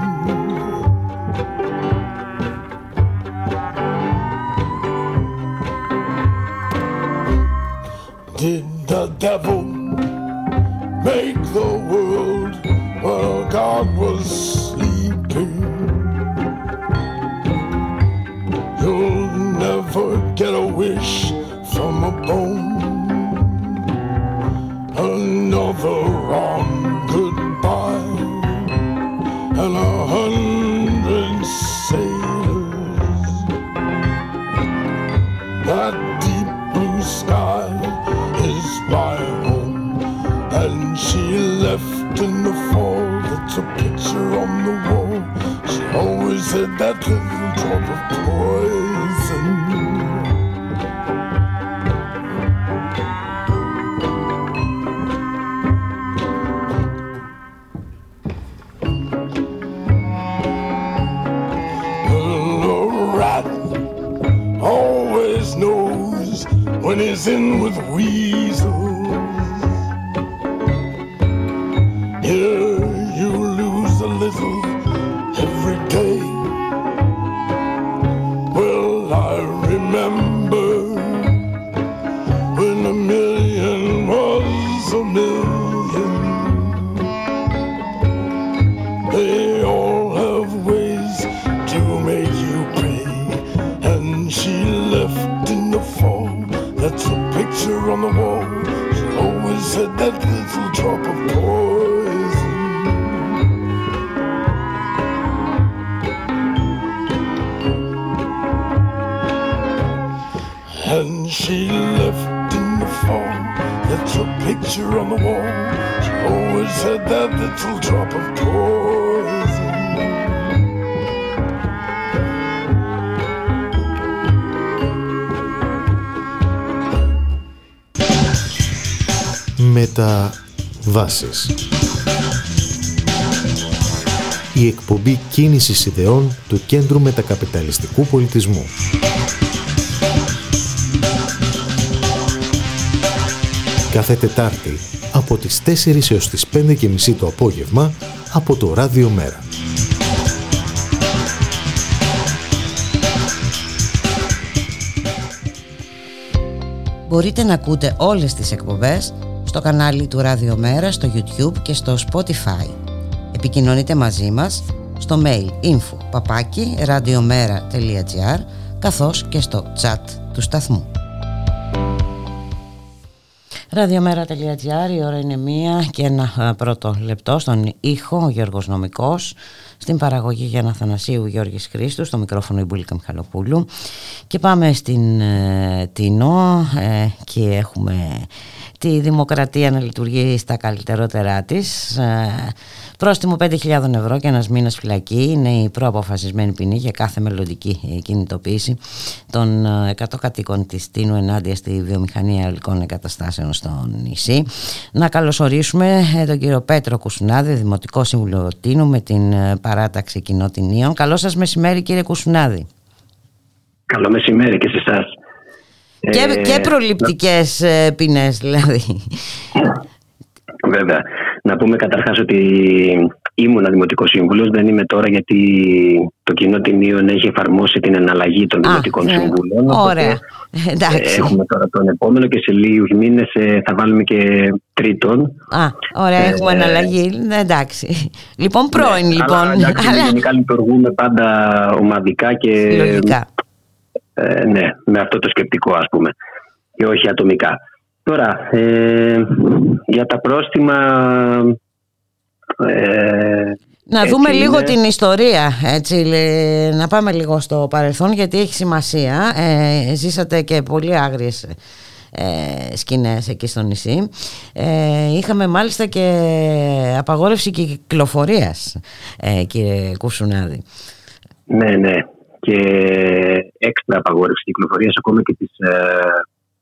Did the devil make the world while God was sleeping? Εκπομπή κίνησης ιδεών του Κέντρου Μετακαπιταλιστικού Πολιτισμού. Κάθε Τετάρτη από τις 4 έως τις 5 και μισή το απόγευμα από το Ράδιο Μέρα. Μπορείτε να ακούτε όλες τις εκπομπές στο κανάλι του Ραδιομέρα, στο YouTube και στο Spotify. Επικοινωνείτε μαζί μας στο mail info papaki καθώς και στο chat του σταθμού. Ραδιομέρα.gr, η ώρα είναι μία και ένα πρώτο λεπτό στον ήχο, ο Γιώργος Νομικός, στην παραγωγή Γιάννα Θανασίου Γιώργης Χρήστου, στο μικρόφωνο η Μπουλίκα Μιχαλοπούλου και πάμε στην ε, Τινό ε, και έχουμε τη δημοκρατία να λειτουργεί στα καλύτερότερά της. Ε, πρόστιμο 5.000 ευρώ και ένας μήνας φυλακή είναι η προαποφασισμένη ποινή για κάθε μελλοντική κινητοποίηση των 100 κατοίκων της Τίνου ενάντια στη βιομηχανία υλικών εγκαταστάσεων στο νησί. Να καλωσορίσουμε τον κύριο Πέτρο Κουσουνάδη, Δημοτικό Σύμβουλο Τίνου με την παράταξη κοινοτηνίων. Καλό σας μεσημέρι κύριε Κουσουνάδη. Καλό μεσημέρι και σε εσάς. Και, ε, και προληπτικές ε, ποινές δηλαδή. Βέβαια. Να πούμε καταρχάς ότι ήμουν δημοτικός σύμβουλος, δεν είμαι τώρα γιατί το κοινό τιμίων έχει εφαρμόσει την εναλλαγή των δημοτικών ναι. συμβούλων. Ωραία. Εντάξει. Έχουμε τώρα τον επόμενο και σε λίγους μήνες ε, θα βάλουμε και τρίτον. Α, ωραία, ε, έχουμε εναλλαγή. Ναι, εντάξει. Λοιπόν, πρώην, ναι, λοιπόν. Αλλά, εντάξει, αλλά... Γενικά λειτουργούμε πάντα ομαδικά και. Λογικά. Ε, ναι, με αυτό το σκεπτικό ας πούμε και όχι ατομικά. Τώρα, ε, για τα πρόστιμα... Ε, να δούμε λίγο την ιστορία, έτσι, να πάμε λίγο στο παρελθόν γιατί έχει σημασία. Ε, ζήσατε και πολύ άγριες ε, σκηνές εκεί στο νησί. Ε, είχαμε μάλιστα και απαγόρευση κυκλοφορίας, ε, κύριε Κουσουνάδη. Ναι, ναι και έξτρα απαγόρευση κυκλοφορίας ακόμα και τις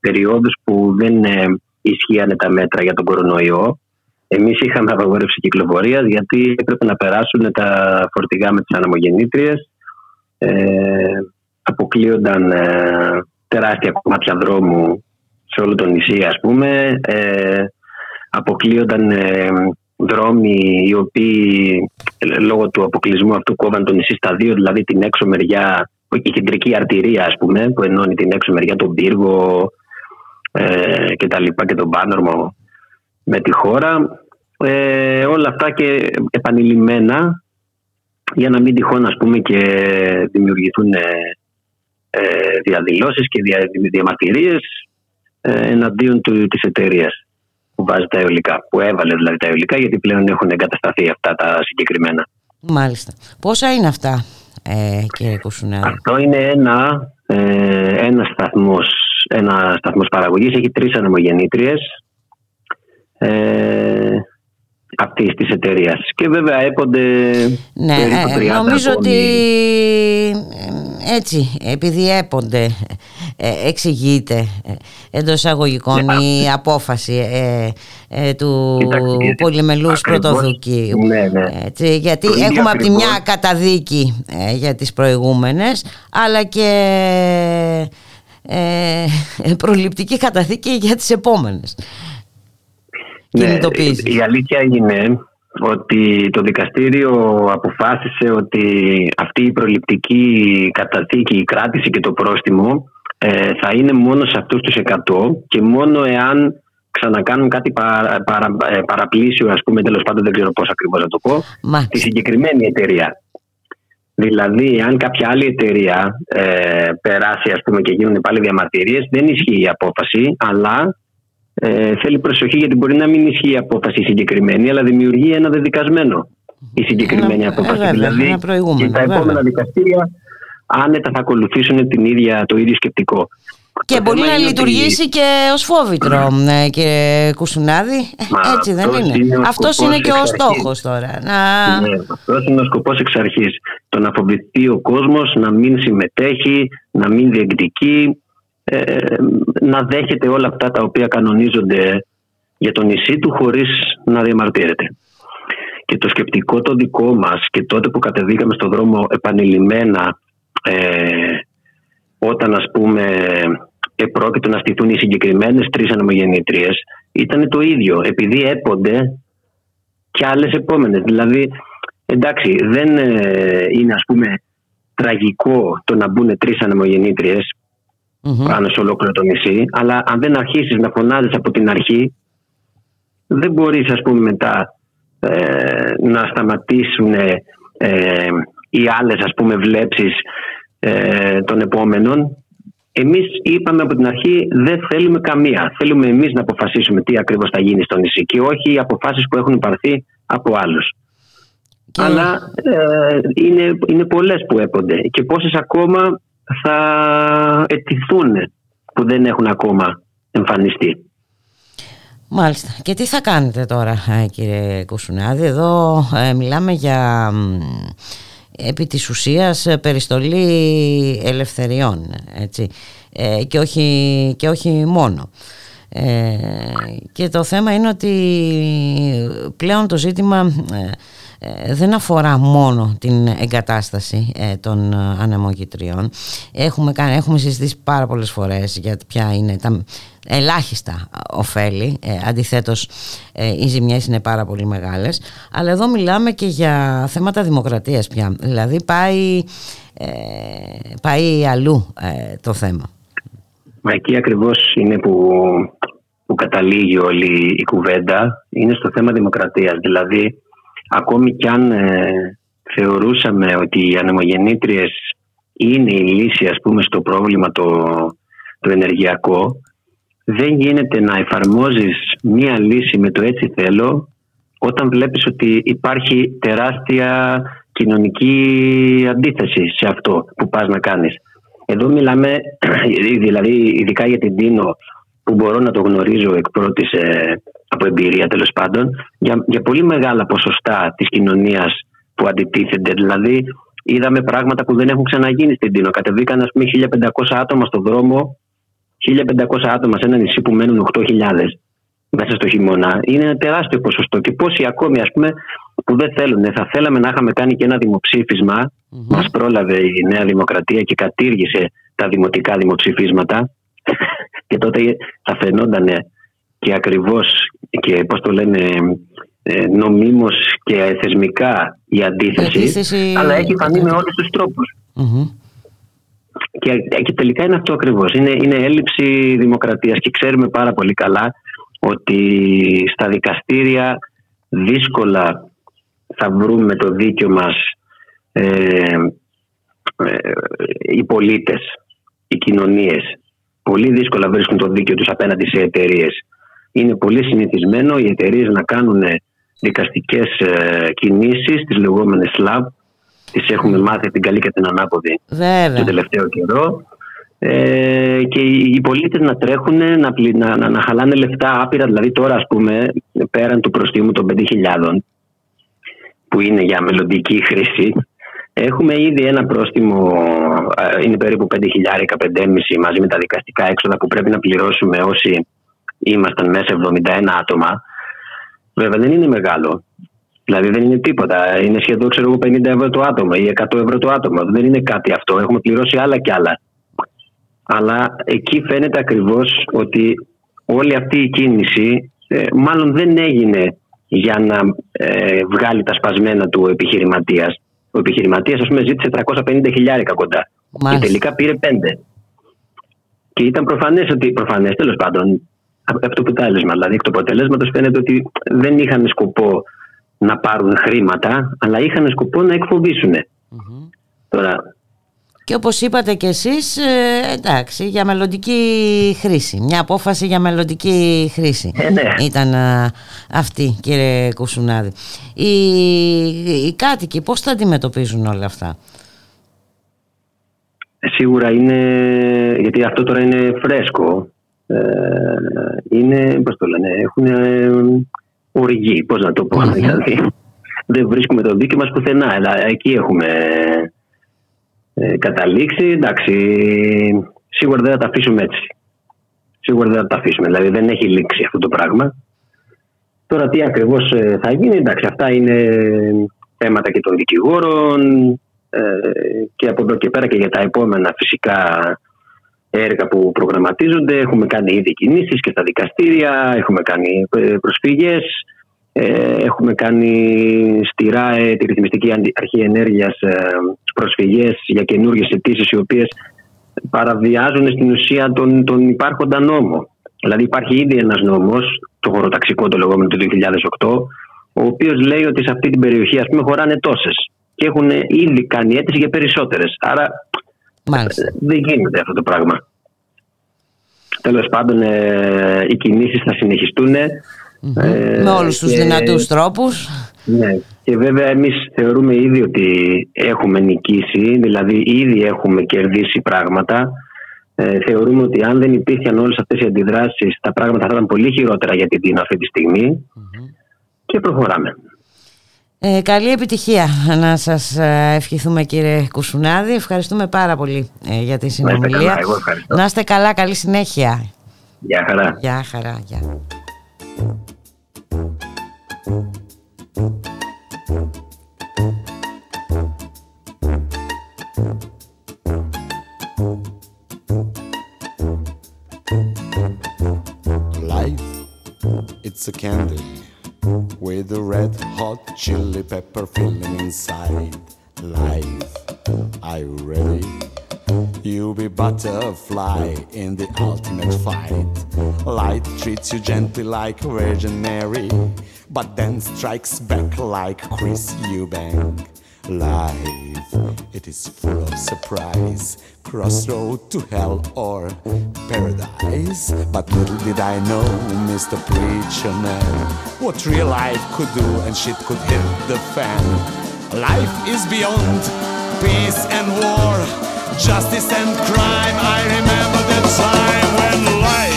ε, περιόδους που δεν ε, ισχύανε τα μέτρα για τον κορονοϊό. Εμείς είχαμε απαγόρευση κυκλοφορία γιατί έπρεπε να περάσουν τα φορτηγά με τις αναμογεννήτριες. Ε, αποκλείονταν ε, τεράστια κομμάτια δρόμου σε όλο το νησί, ας πούμε. Ε, αποκλείονταν ε, δρόμοι οι οποίοι ε, λόγω του αποκλεισμού αυτού κόβαν το νησί στα δύο, δηλαδή την έξω μεριά, η κεντρική αρτηρία ας πούμε, που ενώνει την έξω μεριά, τον πύργο ε, και τα λοιπά και τον Πάνορμο με τη χώρα. Ε, όλα αυτά και επανειλημμένα για να μην τυχόν ας πούμε και δημιουργηθούν ε, ε διαδηλώσεις και δια, διαμαρτυρίες ε, εναντίον του, της εταιρείας που βάζει τα αιωλικά, που έβαλε δηλαδή τα αιωλικά γιατί πλέον έχουν εγκατασταθεί αυτά τα συγκεκριμένα. Μάλιστα. Πόσα είναι αυτά ε, κύριε Κουσουνάδη; Αυτό είναι ένα, ε, ένας σταθμός, ένα σταθμός παραγωγής, έχει τρεις ανεμογεννήτριες ε, αυτή της εταιρείας. Και βέβαια έπονται. Ναι, ε, νομίζω ότι έτσι, επειδή έπονται, ε, εξηγείται ε, εντός αγωγικών ναι, η απόφαση ε, ε, του Κοιτάξτε, πολυμελούς πρωτοδικείου. Ναι, ναι. γιατί έχουμε από τη μια καταδίκη για τις προηγούμενες, αλλά και προληπτική καταδίκη για τις επόμενες. Ναι, η αλήθεια είναι ότι το δικαστήριο αποφάσισε ότι αυτή η προληπτική καταθήκη, η κράτηση και το πρόστιμο ε, θα είναι μόνο σε αυτούς τους 100 και μόνο εάν ξανακάνουν κάτι παρα, παρα, ε, παραπλήσιο, ας πούμε, τέλος πάντων δεν ξέρω πώς ακριβώς να το πω, τη συγκεκριμένη εταιρεία. Δηλαδή, αν κάποια άλλη εταιρεία ε, περάσει ας πούμε, και γίνουν πάλι διαμαρτυρίες, δεν ισχύει η απόφαση, αλλά ε, θέλει προσοχή γιατί μπορεί να μην ισχύει η απόφαση συγκεκριμένη, αλλά δημιουργεί ένα δεδικασμένο η συγκεκριμένη απόφαση. δηλαδή, και τα επόμενα δικαστήρια άνετα θα ακολουθήσουν την ίδια, το ίδιο σκεπτικό. Και μπορεί να λειτουργήσει και ως φόβητρο, ναι, κύριε Κουσουνάδη. Έτσι δεν είναι. Αυτός είναι και ο στόχος τώρα. Να... Ναι, αυτός είναι ο σκοπός εξ αρχής. Το να φοβηθεί ο κόσμος, να μην συμμετέχει, να μην διεκδικεί, ε, να δέχεται όλα αυτά τα οποία κανονίζονται για το νησί του χωρίς να διαμαρτύρεται. Και το σκεπτικό το δικό μας και τότε που κατεβήκαμε στον δρόμο επανειλημμένα ε, όταν ας πούμε επρόκειτο να στηθούν οι συγκεκριμένες τρεις ανεμογεννήτριες ήταν το ίδιο επειδή έπονται και άλλες επόμενες. Δηλαδή εντάξει δεν ε, είναι ας πούμε τραγικό το να μπουν τρεις ανεμογεννήτριες πάνω σε ολόκληρο το νησί αλλά αν δεν αρχίσεις να φωνάζεις από την αρχή δεν μπορείς ας πούμε μετά ε, να σταματήσουν ε, οι άλλες ας πούμε βλέψεις ε, των επόμενων εμείς είπαμε από την αρχή δεν θέλουμε καμία. Θέλουμε εμείς να αποφασίσουμε τι ακριβώς θα γίνει στο νησί και όχι οι αποφάσεις που έχουν υπαρθεί από άλλους. Αλλά ε, είναι, είναι πολλές που έπονται και πόσες ακόμα θα ετηθούν που δεν έχουν ακόμα εμφανιστεί. Μάλιστα. Και τι θα κάνετε τώρα ε, κύριε Κουσουνάδη; Εδώ ε, μιλάμε για επί της ουσίας ε, περιστολή ελευθεριών έτσι. και, όχι, και όχι μόνο. και το θέμα είναι ότι πλέον το ζήτημα ε, δεν αφορά μόνο την εγκατάσταση ε, των ε, ανεμογητριών. Έχουμε, κάνει, έχουμε συζητήσει πάρα πολλές φορές για ποια είναι τα ελάχιστα ωφέλη. αντιθέτως οι ζημιές είναι πάρα πολύ μεγάλες. Αλλά εδώ μιλάμε και για θέματα δημοκρατίας πια. Δηλαδή πάει, πάει αλλού το θέμα. Μα εκεί ακριβώς είναι που, που καταλήγει όλη η κουβέντα. Είναι στο θέμα δημοκρατίας. Δηλαδή ακόμη κι αν ε, θεωρούσαμε ότι οι ανεμογεννήτριες είναι η λύση ας πούμε στο πρόβλημα το, το ενεργειακό δεν γίνεται να εφαρμόζεις μία λύση με το έτσι θέλω όταν βλέπεις ότι υπάρχει τεράστια κοινωνική αντίθεση σε αυτό που πας να κάνεις. Εδώ μιλάμε, δηλαδή ειδικά για την Τίνο που μπορώ να το γνωρίζω εκ πρώτης ε, από εμπειρία τέλος πάντων, για, για πολύ μεγάλα ποσοστά της κοινωνίας που αντιτίθενται. Δηλαδή, είδαμε πράγματα που δεν έχουν ξαναγίνει στην Τίνο. Κατεβήκαν, ας πούμε, 1500 άτομα στον δρόμο, 1500 άτομα σε ένα νησί που μένουν 8.000 μέσα στο χειμώνα. Είναι ένα τεράστιο ποσοστό. Και πόσοι ακόμη, ας πούμε, που δεν θέλουν. Θα θέλαμε να είχαμε κάνει και ένα δημοψήφισμα. Mm-hmm. Μας πρόλαβε η Νέα Δημοκρατία και κατήργησε τα δημοτικά δημοψηφίσματα. Και τότε θα φαινόταν και ακριβώς και πώς το λένε ε, νομίμως και θεσμικά η αντίθεση, αλλά έχει φανεί με όλους τους τροπους Και, και τελικά είναι αυτό ακριβώς. Είναι, είναι έλλειψη δημοκρατίας και ξέρουμε πάρα πολύ καλά ότι στα δικαστήρια δύσκολα θα βρούμε το δίκιο μας ε, ε, οι πολίτες, οι κοινωνίες. Πολύ δύσκολα βρίσκουν το δίκιο τους απέναντι σε εταιρείες είναι πολύ συνηθισμένο οι εταιρείες να κάνουν δικαστικές ε, κινήσεις, τις λεγόμενες SLAB, τις έχουμε μάθει την καλή και την ανάποδη Βέβαια. το τελευταίο καιρό. Ε, και οι πολίτες να τρέχουν, να, να, να, χαλάνε λεφτά άπειρα, δηλαδή τώρα ας πούμε πέραν του προστίμου των 5.000 που είναι για μελλοντική χρήση έχουμε ήδη ένα πρόστιμο, ε, είναι περίπου 5.000, 5.500 μαζί με τα δικαστικά έξοδα που πρέπει να πληρώσουμε όσοι ήμασταν μέσα 71 άτομα. Βέβαια δεν είναι μεγάλο. Δηλαδή δεν είναι τίποτα. Είναι σχεδόν ξέρω, 50 ευρώ το άτομο ή 100 ευρώ το άτομο. Δεν είναι κάτι αυτό. Έχουμε πληρώσει άλλα κι άλλα. Αλλά εκεί φαίνεται ακριβώς ότι όλη αυτή η κίνηση ε, μάλλον δεν έγινε για να ε, βγάλει τα σπασμένα του επιχειρηματίας. Ο επιχειρηματίας ας πούμε ζήτησε 350 χιλιάρικα κοντά και τελικά πήρε 5. Και ήταν προφανές ότι, προφανές τέλος πάντων, από το αποτέλεσμα. Δηλαδή, εκ του αποτελέσματος φαίνεται ότι δεν είχαν σκοπό να πάρουν χρήματα, αλλά είχαν σκοπό να εκφοβήσουν. Τώρα, και όπως είπατε και εσείς, ε, εντάξει, για μελλοντική χρήση. Μια απόφαση για μελλοντική χρήση ε, ναι. ήταν ε, αυτή, κύριε Κουσουνάδη. Οι, οι κάτοικοι πώς θα αντιμετωπίζουν όλα αυτά; Σίγουρα είναι, γιατί αυτό τώρα είναι φρέσκο ε, είναι, πώς το λένε, έχουν ε, οργή, πώς να το πω, δηλαδή. Δεν βρίσκουμε το δίκαιο μας πουθενά, αλλά εκεί έχουμε ε, καταλήξει, εντάξει, σίγουρα δεν θα τα αφήσουμε έτσι. Σίγουρα δεν θα τα αφήσουμε, δηλαδή δεν έχει λήξει αυτό το πράγμα. Τώρα τι ακριβώς ε, θα γίνει, εντάξει αυτά είναι θέματα και των δικηγόρων ε, και από εδώ και πέρα και για τα επόμενα φυσικά έργα που προγραμματίζονται. Έχουμε κάνει ήδη κινήσεις και στα δικαστήρια, έχουμε κάνει ε, προσφυγές, έχουμε κάνει στη ΡΑΕ, τη Ρυθμιστική Αρχή Ενέργειας, προσφυγές για καινούργιες αιτήσεις οι οποίες παραβιάζουν στην ουσία τον, τον υπάρχοντα νόμο. Δηλαδή υπάρχει ήδη ένας νόμος, το χωροταξικό το λεγόμενο του 2008, ο οποίος λέει ότι σε αυτή την περιοχή ας πούμε χωράνε τόσες και έχουν ήδη κάνει αίτηση για περισσότερες. Άρα Μάλιστα. δεν γίνεται αυτό το πράγμα. Τέλος πάντων ε, οι κινήσεις θα συνεχιστούν. Ε, Με όλους τους δυνατούς τρόπους. Ναι. Και βέβαια εμείς θεωρούμε ήδη ότι έχουμε νικήσει, δηλαδή ήδη έχουμε κερδίσει πράγματα. Ε, θεωρούμε ότι αν δεν υπήρχαν όλες αυτές οι αντιδράσεις τα πράγματα θα ήταν πολύ χειρότερα για την Τίνα αυτή τη στιγμη και προχωράμε. Ε, καλή επιτυχία να σας ε, ευχηθούμε κύριε Κουσουνάδη. Ευχαριστούμε πάρα πολύ ε, για τη συνομιλία. Να, να είστε καλά, καλή συνέχεια. Γεια χαρά. Γεια χαρά, γεια. Life, it's a candy with a red hot chili pepper filling inside. Life, are you ready? you'll be butterfly in the ultimate fight. Light treats you gently like Virgin Mary, but then strikes back like Chris Eubank. Life, it is full of surprise. Crossroad to hell or paradise. But little did I know, Mr. Preacher Man, what real life could do and shit could hit the fan. Life is beyond peace and war, justice and crime. I remember the time when life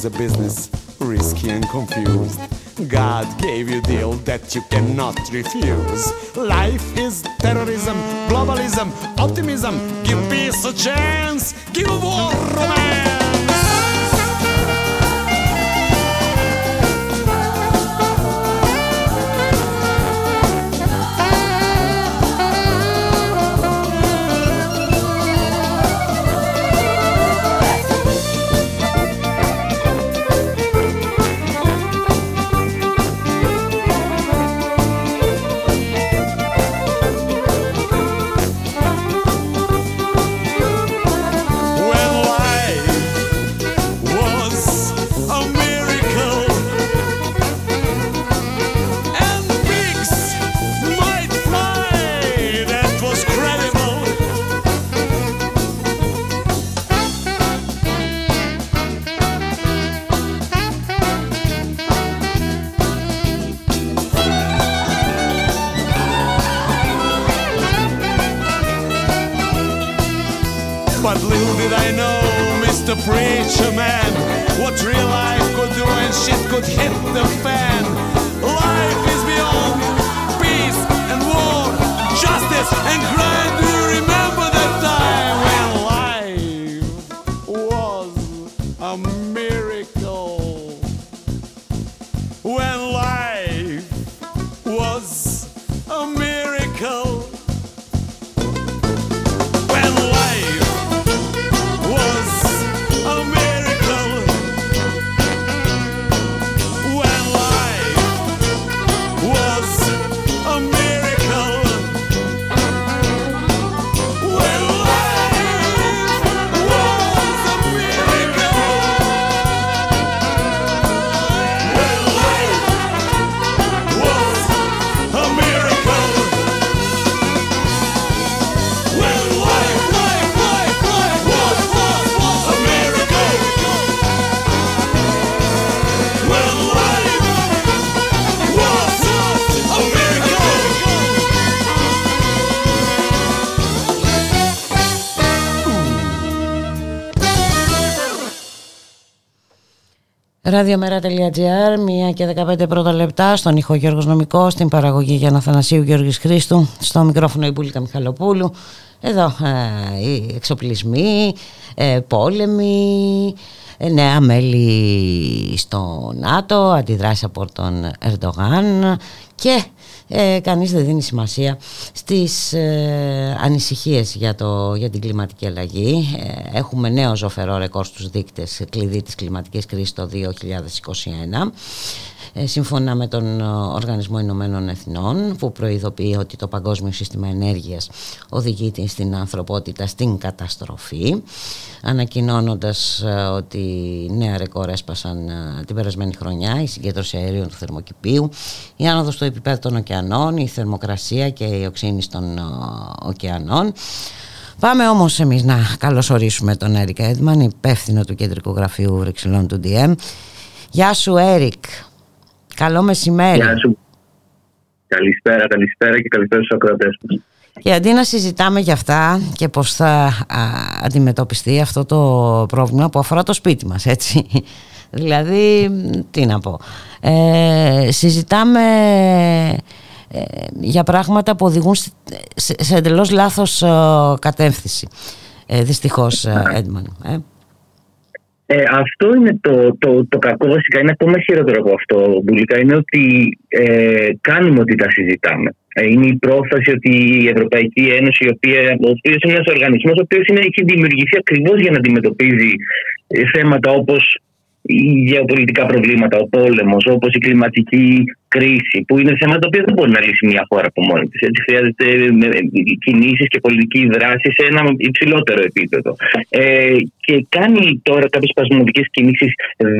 is a business, risky and confused. God gave you deal that you cannot refuse. Life is terrorism, globalism, optimism. Give peace a chance, give war romance. Preacher Man, what real life could do and shit could hit the fan. Ραδιομέρα.gr, 1 και 15 πρώτα λεπτά, στον ήχο Γιώργος Νομικός, στην παραγωγή για Αθανασίου Γιώργης Χρήστου, στο μικρόφωνο η Μπουλίκα Μιχαλοπούλου. Εδώ ε, οι εξοπλισμοί, ε, πόλεμοι, ε, νέα μέλη στο ΝΑΤΟ, αντιδράσεις από τον Ερντογάν και ε, κανείς δεν δίνει σημασία στις ε, ανησυχίες για, το, για την κλιματική αλλαγή. Ε, έχουμε νέο ζωφερό ρεκόρ στους δείκτες κλειδί της κλιματικής κρίσης το 2021. Ε, σύμφωνα με τον Οργανισμό Ηνωμένων Εθνών που προειδοποιεί ότι το παγκόσμιο σύστημα ενέργειας οδηγεί στην ανθρωπότητα στην καταστροφή ανακοινώνοντας ε, ότι νέα ρεκόρ έσπασαν ε, την περασμένη χρονιά η συγκέντρωση αερίων του θερμοκηπίου η άνοδος του επίπεδου των ωκεανών η θερμοκρασία και η οξύνη των ωκεανών Πάμε όμως εμείς να καλωσορίσουμε τον Έρικ Έντμαν, υπεύθυνο του Κεντρικού Γραφείου Βρυξελών του DM. Γεια σου Έρικ. Καλό μεσημέρι. Γεια σου. Καλησπέρα, καλησπέρα και καλησπέρα στους ακροατές μας. Και αντί να συζητάμε για αυτά και πώς θα αντιμετωπιστεί αυτό το πρόβλημα που αφορά το σπίτι μας, έτσι. δηλαδή, τι να πω. Ε, συζητάμε ε, για πράγματα που οδηγούν σε, σε εντελώς λάθος ε, κατεύθυνση. Ε, δυστυχώς, Έντμαν. Ε. Ε, αυτό είναι το, το, το κακό βασικά, είναι ακόμα χειρότερο από αυτό, Μπουλικά, είναι ότι ε, κάνουμε ότι τα συζητάμε. Ε, είναι η πρόφαση ότι η Ευρωπαϊκή Ένωση, η οποία, ο οποίος είναι ένας οργανισμός, ο οποίος έχει δημιουργηθεί ακριβώς για να αντιμετωπίζει ε, θέματα όπως οι γεωπολιτικά προβλήματα, ο πόλεμος, όπως η κλιματική κρίση, που είναι θέματα που δεν μπορεί να λύσει μια χώρα από μόνη της. Έτσι χρειάζεται κινήσεις και πολιτική δράση σε ένα υψηλότερο επίπεδο. Ε, και κάνει τώρα κάποιες σπασμωδικέ κινήσεις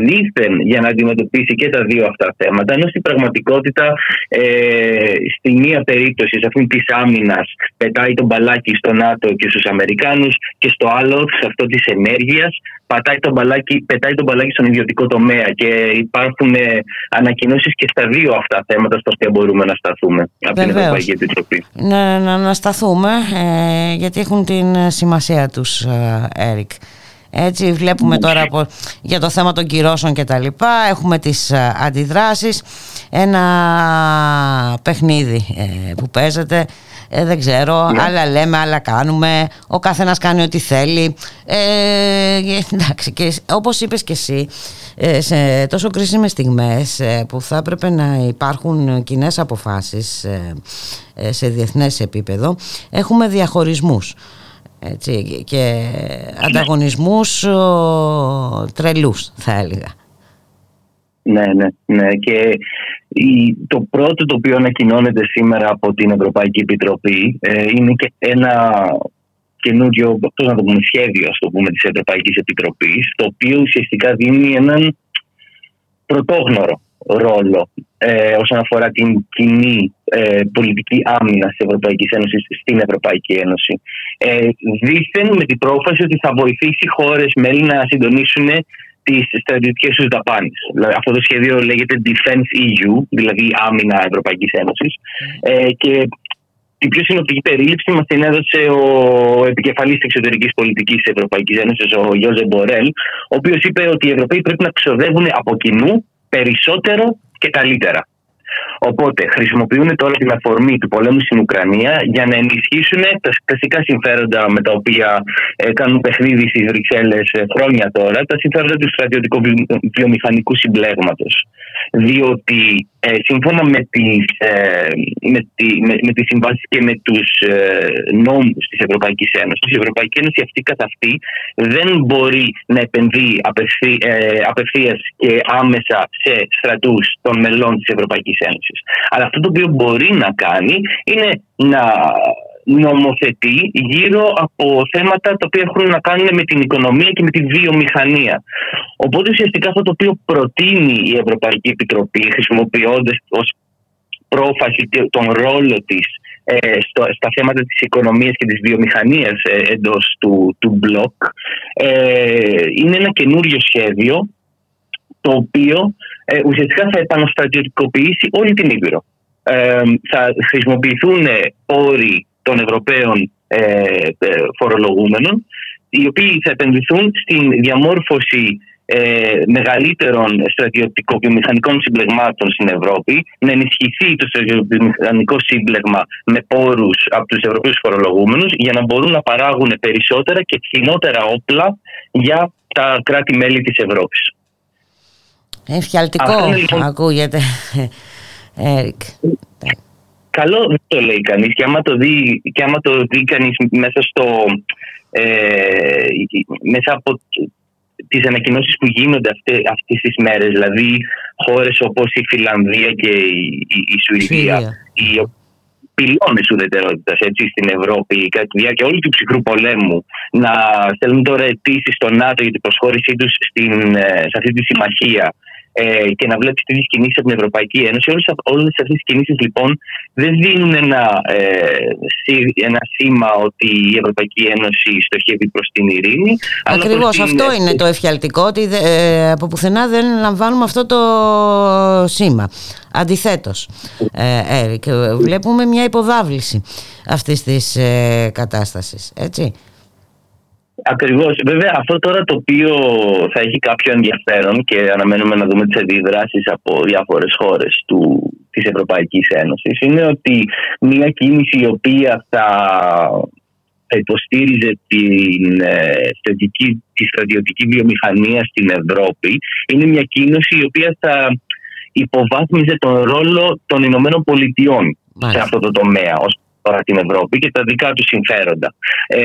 δίθεν για να αντιμετωπίσει και τα δύο αυτά θέματα, ενώ στην πραγματικότητα, ε, στη μία περίπτωση, σε αυτή της άμυνας, πετάει τον μπαλάκι στο ΝΑΤΟ και στους Αμερικάνους, και στο άλλο, σε αυτό της ενέργειας, πατάει τον μπαλάκι, πετάει τον μπαλάκι στον ιδιωτικό τομέα. Και υπάρχουν ε, ανακοινώσεις και στα δύο αυτά θέματα στα οποία μπορούμε να σταθούμε από την Ευρωπαϊκή Επιτροπή. Ναι, να, να σταθούμε, ε, γιατί έχουν την σημασία τους, ε, Έρικ. Έτσι βλέπουμε ναι. τώρα για το θέμα των κυρώσεων και τα λοιπά Έχουμε τις ε, αντιδράσεις Ένα παιχνίδι ε, που παίζεται ε, δεν ξέρω, ναι. άλλα λέμε, άλλα κάνουμε, ο καθένας κάνει ό,τι θέλει. Ε, εντάξει, και όπως είπες και εσύ, ε, σε τόσο κρίσιμες στιγμές ε, που θα έπρεπε να υπάρχουν κοινές αποφάσεις σε διεθνές επίπεδο, έχουμε διαχωρισμούς. Έτσι, και ανταγωνισμούς τρελούς θα έλεγα. Ναι, ναι, ναι. Και το πρώτο το οποίο ανακοινώνεται σήμερα από την Ευρωπαϊκή Επιτροπή ε, είναι και ένα καινούριο πώς να το πούμε, σχέδιο ας το πούμε, της Ευρωπαϊκής Επιτροπής το οποίο ουσιαστικά δίνει έναν πρωτόγνωρο ρόλο ε, όσον αφορά την κοινή ε, πολιτική άμυνα της Ευρωπαϊκής Ένωσης στην Ευρωπαϊκή Ένωση. Ε, δήθεν με την πρόφαση ότι θα βοηθήσει χώρες μέλη να συντονίσουν τις στρατιωτικές τους δαπάνες. Δηλαδή, αυτό το σχέδιο λέγεται Defense EU, δηλαδή Άμυνα Ευρωπαϊκής Ένωσης. Ε, και την πιο συνοπτική περίληψη μας την έδωσε ο επικεφαλής της εξωτερικής πολιτικής της Ευρωπαϊκής Ένωσης, ο Γιώζε Μπορέλ, ο οποίος είπε ότι οι Ευρωπαίοι πρέπει να ξοδεύουν από κοινού περισσότερο και καλύτερα. Οπότε χρησιμοποιούν τώρα την αφορμή του πολέμου στην Ουκρανία για να ενισχύσουν τα κλασικά συμφέροντα με τα οποία ε, κάνουν παιχνίδι στις Βρυξέλλες ε, χρόνια τώρα, τα συμφέροντα του στρατιωτικού βιομηχανικού συμπλέγματος. Διότι ε, σύμφωνα με τις, ε, με, τη, με, με τις συμβάσεις και με τους ε, νόμους της Ευρωπαϊκής Ένωσης η Ευρωπαϊκή Ένωση αυτή καθ' αυτή δεν μπορεί να επενδύει απευθύ, ε, απευθείας και άμεσα σε στρατούς των μελών της Ευρωπαϊκής Ένωσης. Αλλά αυτό το οποίο μπορεί να κάνει είναι να νομοθετεί γύρω από θέματα τα οποία έχουν να κάνουν με την οικονομία και με τη βιομηχανία. Οπότε ουσιαστικά αυτό το οποίο προτείνει η Ευρωπαϊκή Επιτροπή χρησιμοποιώντας ως πρόφαση τον ρόλο της ε, στα θέματα της οικονομίας και της βιομηχανίας ε, εντός του, του μπλοκ ε, είναι ένα καινούριο σχέδιο το οποίο ε, ουσιαστικά θα επαναστρατιωτικοποιήσει όλη την Ήπειρο. Ε, θα χρησιμοποιηθούν όροι των Ευρωπαίων ε, ε, φορολογούμενων οι οποίοι θα επενδυθούν στην διαμόρφωση ε, μεγαλύτερων στρατιωτικο-βιομηχανικών συμπλεγμάτων στην Ευρώπη, να ενισχυθεί το στρατιωτικο-βιομηχανικό σύμπλεγμα με πόρους από τους Ευρωπαίους φορολογούμενους για να μπορούν να παράγουν περισσότερα και φθηνότερα όπλα για τα κράτη-μέλη της Ευρώπης. Εφιαλτικό λοιπόν... ακούγεται, Έρικ. Καλό δεν το λέει κανείς και άμα το δει, και άμα το δει κανείς μέσα στο... Ε, μέσα από τις ανακοινώσεις που γίνονται αυτές, αυτές τις μέρες δηλαδή χώρες όπως η Φιλανδία και η, η, Σουηδία οι πυλώνες ουδετερότητας έτσι, στην Ευρώπη κατά τη διάρκεια όλου του ψυχρού πολέμου να στέλνουν τώρα αιτήσεις στο ΝΑΤΟ για την προσχώρησή τους στην, ε, σε αυτή τη συμμαχία ε, και να βλέπεις τις κινήσεις από την Ευρωπαϊκή Ένωση. Όλες αυτές τις κινήσεις λοιπόν δεν δίνουν ένα, ε, ένα σήμα ότι η Ευρωπαϊκή Ένωση στοχεύει προς την ειρήνη. Ακριβώς αυτό είναι το εφιαλτικό, ότι ε, από πουθενά δεν λαμβάνουμε αυτό το σήμα. Αντιθέτως, ε, Έρικ, βλέπουμε μια υποδάβληση αυτής της ε, κατάστασης. Έτσι. Ακριβώς. Βέβαια, αυτό τώρα το οποίο θα έχει κάποιο ενδιαφέρον και αναμένουμε να δούμε τις αντιδράσεις από διάφορες χώρες της Ευρωπαϊκής Ένωσης είναι ότι μια κίνηση η οποία θα υποστήριζε την ε, στρατιωτική, τη στρατιωτική βιομηχανία στην Ευρώπη είναι μια κίνηση η οποία θα υποβάθμιζε τον ρόλο των Ηνωμένων Πολιτειών σε αυτό το τομέα αφορά την Ευρώπη και τα δικά τους συμφέροντα. Ε,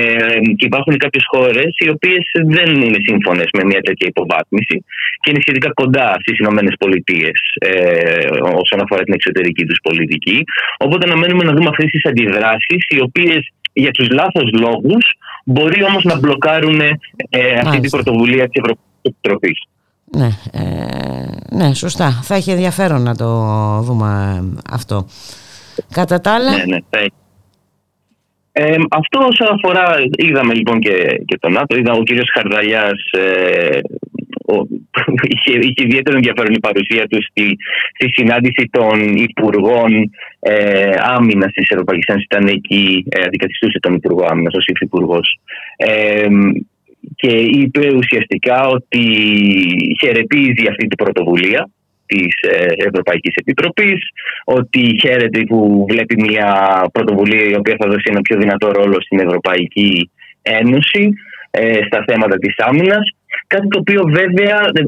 και υπάρχουν κάποιες χώρες οι οποίες δεν είναι σύμφωνες με μια τέτοια υποβάθμιση και είναι σχετικά κοντά στις Ηνωμένες Πολιτείες ε, όσον αφορά την εξωτερική τους πολιτική. Οπότε αναμένουμε να δούμε αυτές τις αντιδράσεις, οι οποίες για τους λάθος λόγους μπορεί όμως να μπλοκάρουν ε, αυτή την πρωτοβουλία της Ευρωπαϊκής Επιτροπής. Ναι, ε, ναι, σωστά. Θα έχει ενδιαφέρον να το δούμε αυτό. Κατά τα άλλα... Ναι, ναι, ε, αυτό όσον αφορά, είδαμε λοιπόν και, και τον ΝΑΤΟ, είδα ο κύριος Χαρδαλιάς ε, είχε, είχε ιδιαίτερο ενδιαφέρον η παρουσία του στη, στη συνάντηση των Υπουργών ε, Άμυνας της Ευρωπαϊκής Ένωσης. Ήταν εκεί, ε, αντικαθιστούσε τον Υπουργό Άμυνας ω Υφυπουργός. Ε, και είπε ουσιαστικά ότι χαιρετίζει αυτή την πρωτοβουλία της ε, Ευρωπαϊκής Επιτροπής ότι χαίρεται που βλέπει μια πρωτοβουλία η οποία θα δώσει ένα πιο δυνατό ρόλο στην Ευρωπαϊκή Ένωση ε, στα θέματα της άμυνας Κάτι το οποίο βέβαια ε,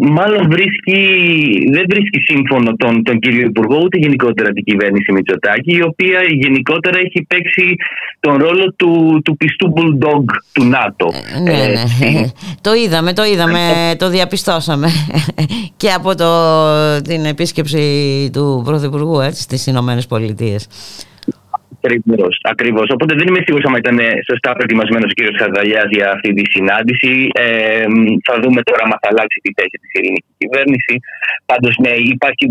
μάλλον βρίσκει, δεν βρίσκει σύμφωνο τον, τον κύριο Υπουργό ούτε γενικότερα την κυβέρνηση Μητσοτάκη η οποία γενικότερα έχει παίξει τον ρόλο του, του πιστού bulldog του ΝΑΤΟ. Ε, ναι, ναι. Ε, το είδαμε, το είδαμε, το διαπιστώσαμε και από το, την επίσκεψη του Πρωθυπουργού έτσι, στις Ηνωμένες Πολιτείες. Ακριβώ. Ακριβώς. Οπότε δεν είμαι σίγουρος αν ήταν σωστά προετοιμασμένος ο κ. Χαρδαλιά για αυτή τη συνάντηση. Ε, θα δούμε τώρα αν θα αλλάξει τη θέση της ελληνικής κυβέρνησης. Πάντως, ναι, υπάρχει,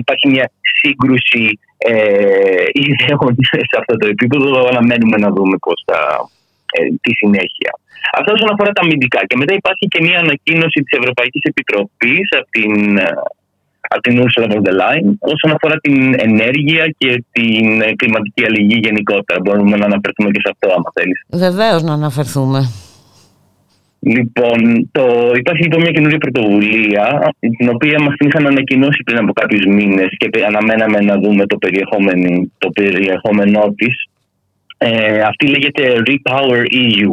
υπάρχει μια σύγκρουση ε, ιδεών σε αυτό το επίπεδο. Αναμένουμε να δούμε πώς θα. Ε, τη συνέχεια. Αυτό όσον αφορά τα αμυντικά. Και μετά υπάρχει και μια ανακοίνωση της Ευρωπαϊκής Επιτροπής από την από την Ursula von der Leyen όσον αφορά την ενέργεια και την κλιματική αλληλεγγύη γενικότερα. Μπορούμε να αναφερθούμε και σε αυτό, άμα θέλεις. Βεβαίως να αναφερθούμε. Λοιπόν, το, υπάρχει λοιπόν μια καινούργια πρωτοβουλία, την οποία μας την είχαν ανακοινώσει πριν από κάποιους μήνες και αναμέναμε να δούμε το περιεχόμενο, το περιεχόμενό της. Ε, αυτή λέγεται Repower EU.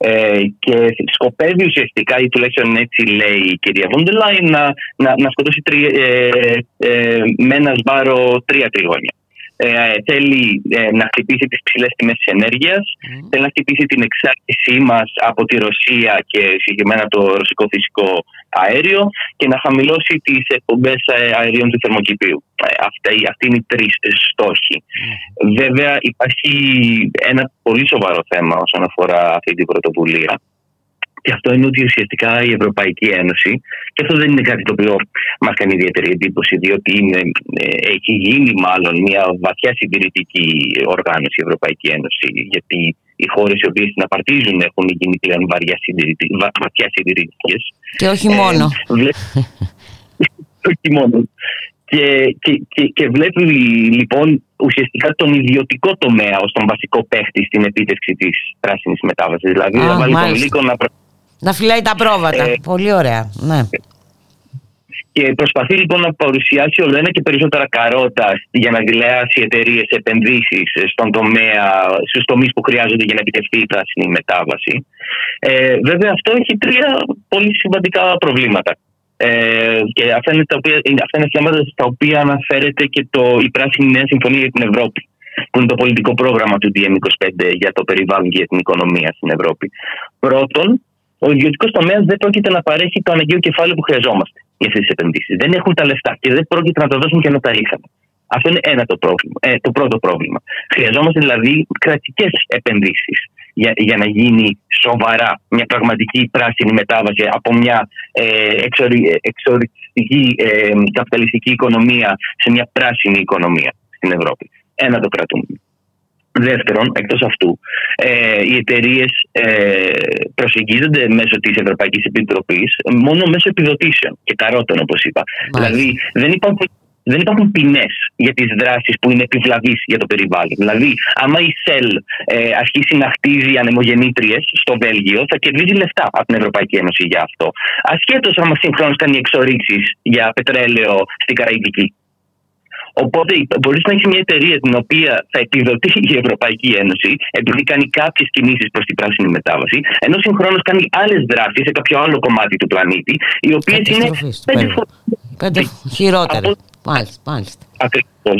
Ε, και σκοπεύει ουσιαστικά, ή τουλάχιστον έτσι λέει η κυρία Βόντελάι, να, να, να σκοτώσει τρι, ε, ε, με ένα σβάρο τρία τριγώνια. Ε, θέλει ε, να χτυπήσει τις ψηλές τιμές της ενέργειας, θέλει να χτυπήσει την εξάρτησή μας από τη Ρωσία και συγκεκριμένα το ρωσικό φυσικό αέριο και να χαμηλώσει τις εκπομπές αερίων του θερμοκηπίου. Ε, αυτή, αυτή είναι οι τρεις στόχοι. Βέβαια υπάρχει ένα πολύ σοβαρό θέμα όσον αφορά αυτή την πρωτοβουλία και αυτό είναι ότι ουσιαστικά η Ευρωπαϊκή Ένωση, και αυτό δεν είναι κάτι το οποίο μας κάνει ιδιαίτερη εντύπωση, διότι είναι, ε, έχει γίνει μάλλον μια βαθιά συντηρητική οργάνωση η Ευρωπαϊκή Ένωση, γιατί οι χώρες οι οποίες την απαρτίζουν έχουν γίνει πλέον βαθιά συντηρητικές. Και όχι μόνο. Ε, όχι μόνο. και, και, και, και βλέπει λοιπόν ουσιαστικά τον ιδιωτικό τομέα ως τον βασικό παίχτη στην επίτευξη της πράσινης μετάβασης. Δηλαδή Α, να βάλει τον μάλιστα. λύκο να, προ- Να φυλάει τα πρόβατα. Ε, Πολύ ωραία. Ναι. και προσπαθεί λοιπόν να παρουσιάσει όλο ένα και περισσότερα καρότα για να δηλιάσει εταιρείες επενδύσεις στον τομέα, στους τομείς που χρειάζονται για να επιτευχθεί η πράσινη μετάβαση. Ε, βέβαια, αυτό έχει τρία πολύ σημαντικά προβλήματα. Ε, και αυτά είναι, τα οποία, είναι- αυτά είναι θέματα στα οποία αναφέρεται και το, η Πράσινη Νέα Συμφωνία για την Ευρώπη, που είναι το πολιτικό πρόγραμμα του DM25 για το περιβάλλον και για την οικονομία στην Ευρώπη. Πρώτον, ο ιδιωτικός τομέας δεν πρόκειται να παρέχει το αναγκαίο κεφάλαιο που χρειαζόμαστε για αυτές τις επενδύσεις. Δεν έχουν τα λεφτά και δεν πρόκειται να τα δώσουν και να τα είχαν. Αυτό είναι ένα το, πρόβλημα, ε, το πρώτο πρόβλημα. Χρειαζόμαστε δηλαδή κρατικές επενδύσεις για, για να γίνει σοβαρά μια πραγματική πράσινη μετάβαση από μια ε, εξορι, εξοριστική ε, καπιταλιστική οικονομία σε μια πράσινη οικονομία στην Ευρώπη. Ένα το κρατούμε. Δεύτερον, εκτός αυτού, ε, οι εταιρείες ε, προσεγγίζονται μέσω της Ευρωπαϊκής Επιτροπής μόνο μέσω επιδοτήσεων και καρότων, όπως είπα. Δηλαδή, δεν υπάρχουν, δεν υπάρχουν ποινές για τις δράσεις που είναι επιβλαβείς για το περιβάλλον. Δηλαδή, άμα η ΣΕΛ ε, αρχίσει να χτίζει ανεμογεννήτριες στο Βέλγιο, θα κερδίζει λεφτά από την Ευρωπαϊκή Ένωση για αυτό. Ασχέτως άμα συγχρόνως κάνει εξορίξεις για πετρέλαιο στην Καραϊβική. Οπότε μπορεί να έχει μια εταιρεία την οποία θα επιδοτήσει η Ευρωπαϊκή Ένωση επειδή κάνει κάποιες κινήσεις προς την πράσινη μετάβαση, ενώ συγχρόνως κάνει άλλες δράσεις σε κάποιο άλλο κομμάτι του πλανήτη, οι οποίες είναι Καταστροφή στο πέντε περιβάλλον. φορέ Πέντε χειρότερα. Από- Μάλιστα, μάλιστα. Ακριβώς.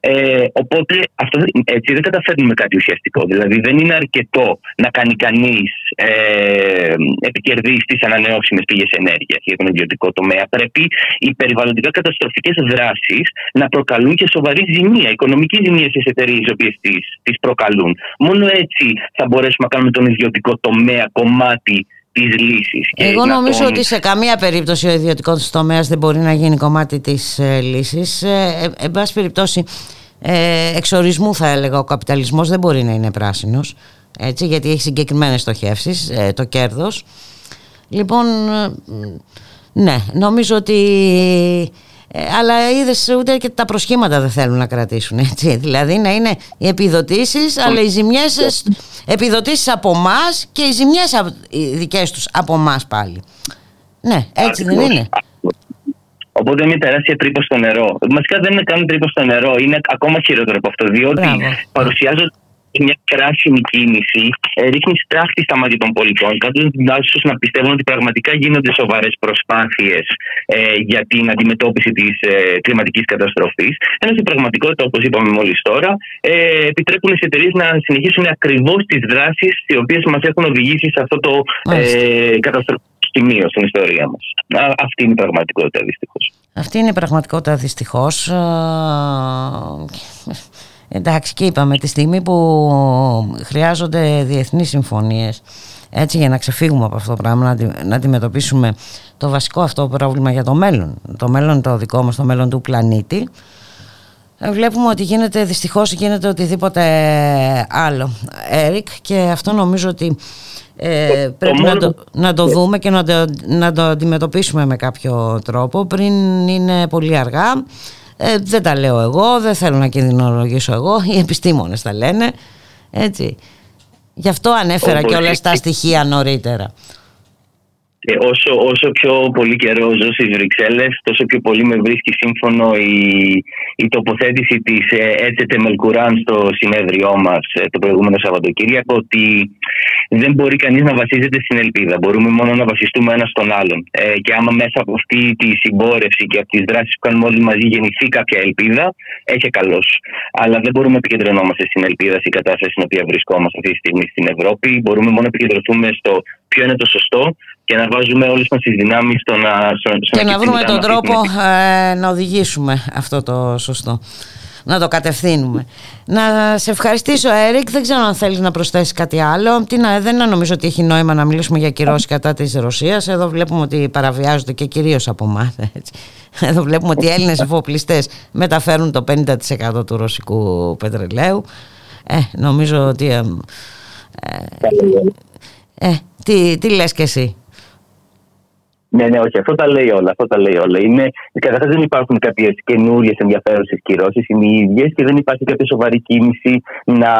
Ε, οπότε αυτό, έτσι δεν καταφέρνουμε κάτι ουσιαστικό. Δηλαδή δεν είναι αρκετό να κάνει κανείς ε, επικερδείς στι ανανεώσιμες πηγές ενέργειας για τον ιδιωτικό τομέα. Πρέπει οι περιβαλλοντικά καταστροφικές δράσεις να προκαλούν και σοβαρή ζημία, οικονομική ζημία στις εταιρείες οι οποίες τις προκαλούν. Μόνο έτσι θα μπορέσουμε να κάνουμε τον ιδιωτικό τομέα κομμάτι τη λύση. Εγώ νομίζω ότι σε καμία περίπτωση ο ιδιωτικός τομέας δεν μπορεί να γίνει κομμάτι της ε, λύσης. Ε, ε, εν πάση περιπτώσει, ε, εξορισμού θα έλεγα, ο καπιταλισμός δεν μπορεί να είναι πράσινος έτσι, γιατί έχει συγκεκριμένες στοχεύσεις, ε, το κέρδος. Λοιπόν, ε, ναι, νομίζω ότι... Ε, αλλά είδες ούτε και τα προσχήματα δεν θέλουν να κρατήσουν. Έτσι. Δηλαδή να είναι οι επιδοτήσεις, αλλά οι ζημιές. Επιδοτήσεις από εμά και οι ζημιές οι δικές τους από εμά πάλι. Ναι, έτσι δεν είναι. Οπότε είναι τεράστια τρύπα στο νερό. Βασικά δεν είναι καν τρύπα στο νερό, είναι ακόμα χειρότερο από αυτό. Διότι παρουσιάζονται μια κράσιμη κίνηση, ε, ρίχνει στράχτη στα μάτια των πολιτών, κάνοντα τους να πιστεύουν ότι πραγματικά γίνονται σοβαρές προσπάθειες ε, για την αντιμετώπιση της ε, κλιματικής καταστροφής. Ενώ στην πραγματικότητα, όπως είπαμε μόλις τώρα, ε, επιτρέπουν στις εταιρείες να συνεχίσουν ακριβώς τις δράσεις οι οποίες μας έχουν οδηγήσει σε αυτό το ε, καταστροφικό σημείο στην ιστορία μας. Αυτή είναι η πραγματικότητα δυστυχώς. Αυτή είναι η πραγματικότητα δυστυχώς. Εντάξει και είπαμε τη στιγμή που χρειάζονται διεθνείς συμφωνίες έτσι για να ξεφύγουμε από αυτό το πράγμα να αντιμετωπίσουμε το βασικό αυτό πρόβλημα για το μέλλον. Το μέλλον το δικό μας, το μέλλον του πλανήτη. Βλέπουμε ότι γίνεται δυστυχώς γίνεται οτιδήποτε άλλο. Έρικ και αυτό νομίζω ότι ε, πρέπει να το, να το δούμε και να το, να το αντιμετωπίσουμε με κάποιο τρόπο. Πριν είναι πολύ αργά ε, δεν τα λέω εγώ, δεν θέλω να κινδυνολογήσω εγώ, οι επιστήμονες τα λένε, έτσι. Γι' αυτό ανέφερα και όλα τα στοιχεία νωρίτερα. Και όσο, όσο πιο πολύ καιρό ζω στις Βρυξέλλες, τόσο πιο πολύ με βρίσκει σύμφωνο η, η τοποθέτηση της Έτσετε Μελκουράν στο συνέδριό μας το προηγούμενο Σαββατοκύριακο ότι δεν μπορεί κανείς να βασίζεται στην ελπίδα. Μπορούμε μόνο να βασιστούμε ένας στον άλλον. Ε, και άμα μέσα από αυτή τη συμπόρευση και από τις δράσεις που κάνουμε όλοι μαζί γεννηθεί κάποια ελπίδα, έχει καλώς. Αλλά δεν μπορούμε να επικεντρωνόμαστε στην ελπίδα, στην κατάσταση στην οποία βρισκόμαστε αυτή τη στιγμή στην Ευρώπη. Μπορούμε μόνο να επικεντρωθούμε στο ποιο είναι το σωστό και να βάζουμε όλες μας τις δυνάμεις στο να... Στο, στο και να, να βρούμε τον τρόπο ε, να οδηγήσουμε αυτό το σωστό. Να το κατευθύνουμε. Να σε ευχαριστήσω, Έρικ. Δεν ξέρω αν θέλεις να προσθέσεις κάτι άλλο. Τι να, δεν νομίζω ότι έχει νόημα να μιλήσουμε για κυρώσεις κατά της Ρωσίας. Εδώ βλέπουμε ότι παραβιάζονται και κυρίως από εμά. Εδώ βλέπουμε ότι οι Έλληνες εφοπλιστές μεταφέρουν το 50% του ρωσικού πετρελαίου. Ε, νομίζω ότι. Ε, ε, ε, τι, τι λες και εσύ; Ναι, ναι, όχι, αυτό τα λέει όλα. Αυτό τα λέει όλα. Είναι, καταρχάς δεν υπάρχουν κάποιες καινούριες ενδιαφέρουσες κυρώσεις, είναι οι ίδιες και δεν υπάρχει κάποια σοβαρή κίνηση να,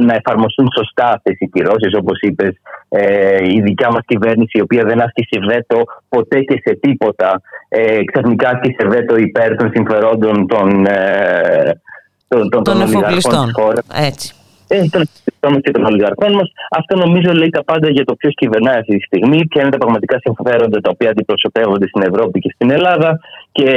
να εφαρμοστούν σωστά αυτές οι κυρώσεις. Όπως είπες, ε, η δικιά μας κυβέρνηση, η οποία δεν άσκησε βέτο ποτέ και σε τίποτα, ε, ξαφνικά άσκησε βέτο υπέρ των συμφερόντων των, ε, των, των, των, των Έτσι ε, των και των ολιγαρχών μας. Αυτό νομίζω λέει τα πάντα για το ποιος κυβερνάει αυτή τη στιγμή, ποια είναι τα πραγματικά συμφέροντα τα οποία αντιπροσωπεύονται στην Ευρώπη και στην Ελλάδα και,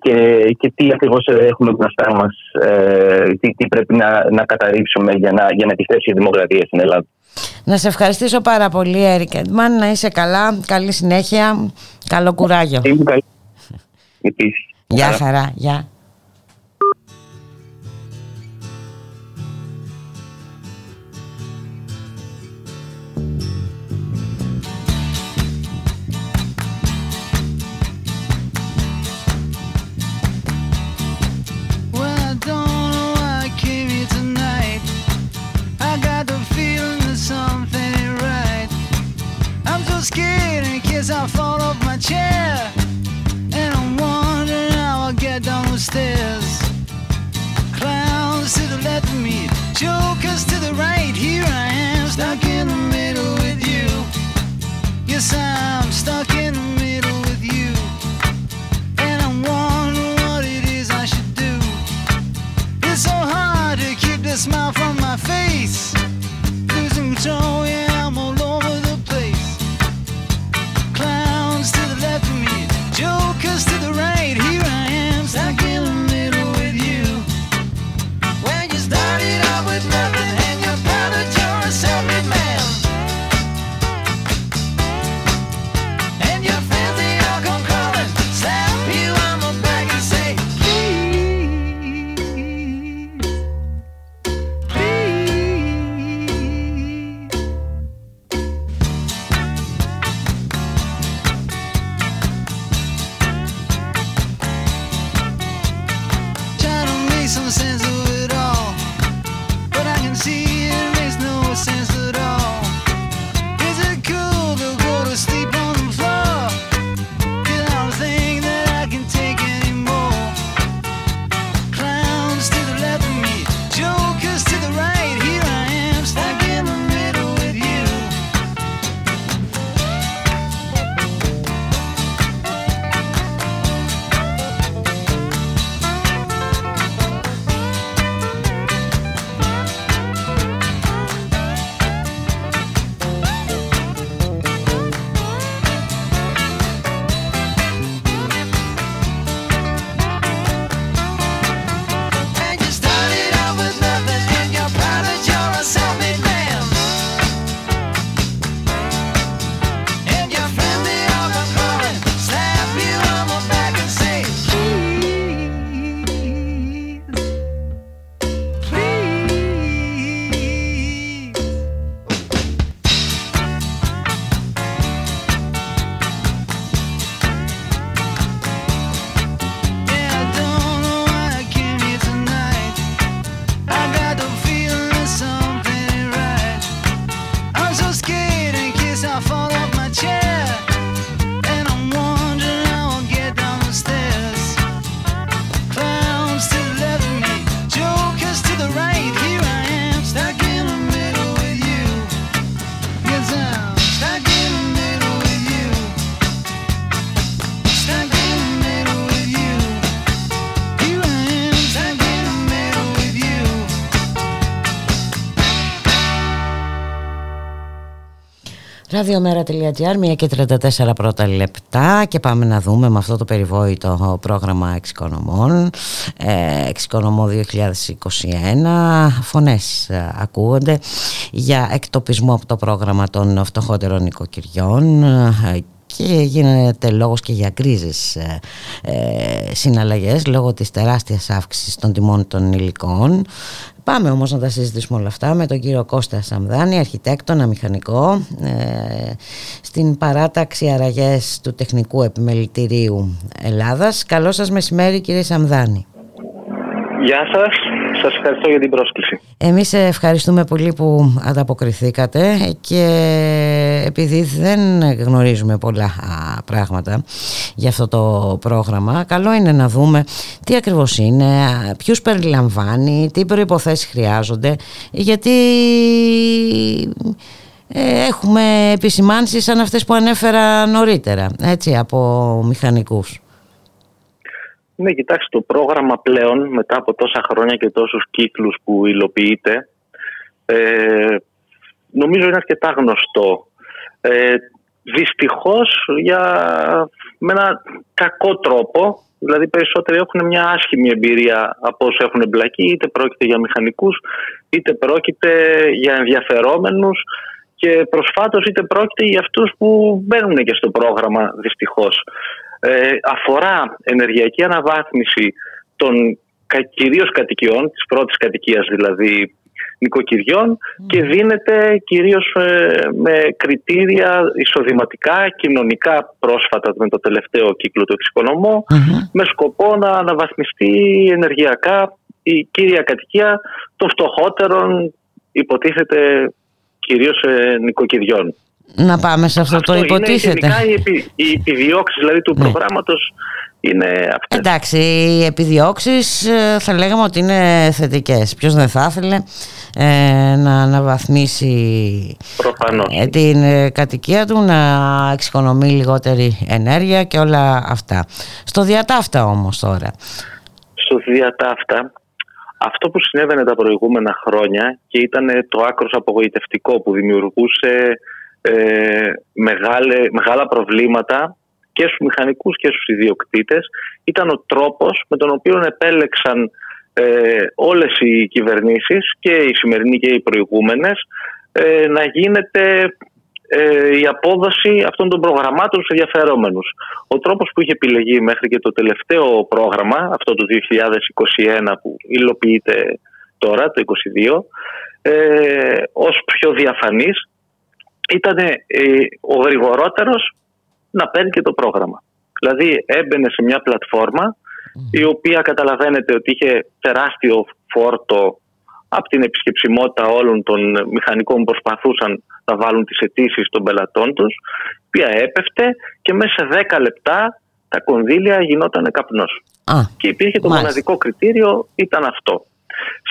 και, και τι ακριβώς έχουμε μπροστά μας, ε, τι, τι, πρέπει να, να καταρρύψουμε για να, για να επιστρέψει η δημοκρατία στην Ελλάδα. Να σε ευχαριστήσω πάρα πολύ, Έρικ Εντμάν. Να είσαι καλά. Καλή συνέχεια. Καλό κουράγιο. Είμαι καλή. Γεια χαρά. Γεια. Clowns to the left of me, jokers to the right. Here I am, stuck in the middle. Yes, I'm stuck in the middle with you. And I'm wondering what it is I should do. It's so hard to keep the smile from my face. Ραδιομέρα.gr, 1 και 34 πρώτα λεπτά και πάμε να δούμε με αυτό το περιβόητο πρόγραμμα εξοικονομών ε, εξοικονομό 2021 φωνές ε, ακούγονται για εκτοπισμό από το πρόγραμμα των φτωχότερων οικοκυριών ε, και γίνεται λόγος και για γκρίζες ε, ε, συναλλαγές λόγω της τεράστιας αύξησης των τιμών των υλικών. Πάμε όμως να τα συζητήσουμε όλα αυτά με τον κύριο Κώστα Σαμδάνη, αρχιτέκτονα, μηχανικό, ε, στην παράταξη αραγές του Τεχνικού Επιμελητηρίου Ελλάδας. Καλό σας μεσημέρι κύριε Σαμδάνη. Γεια σας. Σας ευχαριστώ για την πρόσκληση. Εμείς ευχαριστούμε πολύ που ανταποκριθήκατε και επειδή δεν γνωρίζουμε πολλά πράγματα για αυτό το πρόγραμμα, καλό είναι να δούμε τι ακριβώς είναι, ποιους περιλαμβάνει, τι προϋποθέσεις χρειάζονται, γιατί ε, έχουμε επισημάνσεις σαν αυτές που ανέφερα νωρίτερα, έτσι, από μηχανικούς. Ναι, κοιτάξτε, το πρόγραμμα πλέον μετά από τόσα χρόνια και τόσους κύκλους που υλοποιείται ε, νομίζω είναι αρκετά γνωστό. Ε, δυστυχώς για, με ένα κακό τρόπο, δηλαδή περισσότεροι έχουν μια άσχημη εμπειρία από όσοι έχουν εμπλακεί, είτε πρόκειται για μηχανικούς, είτε πρόκειται για ενδιαφερόμενους και προσφάτως είτε πρόκειται για αυτούς που μπαίνουν και στο πρόγραμμα δυστυχώς. Ε, αφορά ενεργειακή αναβάθμιση των κυρίως κατοικιών, της πρώτης κατοικίας δηλαδή νοικοκυριών και δίνεται κυρίως ε, με κριτήρια εισοδηματικά, κοινωνικά πρόσφατα με το τελευταίο κύκλο του εξοικονομου με σκοπό να αναβαθμιστεί ενεργειακά η κύρια κατοικία των φτωχότερων υποτίθεται κυρίως ε, νοικοκυριών να πάμε σε αυτό, αυτό το υποτίθεται. Είναι, οι, επι, οι επιδιώξεις δηλαδή του ναι. προγράμματος είναι αυτές. Εντάξει, οι επιδιώξεις ε, θα λέγαμε ότι είναι θετικές. Ποιος δεν θα ήθελε ε, να αναβαθμίσει ε, την ε, κατοικία του, να εξοικονομεί λιγότερη ενέργεια και όλα αυτά. Στο διατάφτα όμως τώρα. Στο διατάφτα αυτό που συνέβαινε τα προηγούμενα χρόνια και ήταν το άκρος απογοητευτικό που δημιουργούσε ε, μεγάλα προβλήματα και στους μηχανικούς και στους ιδιοκτήτες ήταν ο τρόπος με τον οποίο επέλεξαν ε, όλες οι κυβερνήσεις και οι σημερινοί και οι προηγούμενες ε, να γίνεται ε, η απόδοση αυτών των προγραμμάτων στους ενδιαφερόμενους. Ο τρόπος που είχε επιλεγεί μέχρι και το τελευταίο πρόγραμμα, αυτό το 2021 που υλοποιείται τώρα, το 2022, ε, ως πιο διαφανής ήταν ε, ο γρηγορότερος να παίρνει και το πρόγραμμα. Δηλαδή έμπαινε σε μια πλατφόρμα η οποία καταλαβαίνετε ότι είχε τεράστιο φόρτο από την επισκεψιμότητα όλων των μηχανικών που προσπαθούσαν να βάλουν τις αιτήσεις των πελατών τους, η οποία έπεφτε και μέσα σε 10 λεπτά τα κονδύλια γινόταν καπνός. και υπήρχε το μοναδικό κριτήριο, ήταν αυτό.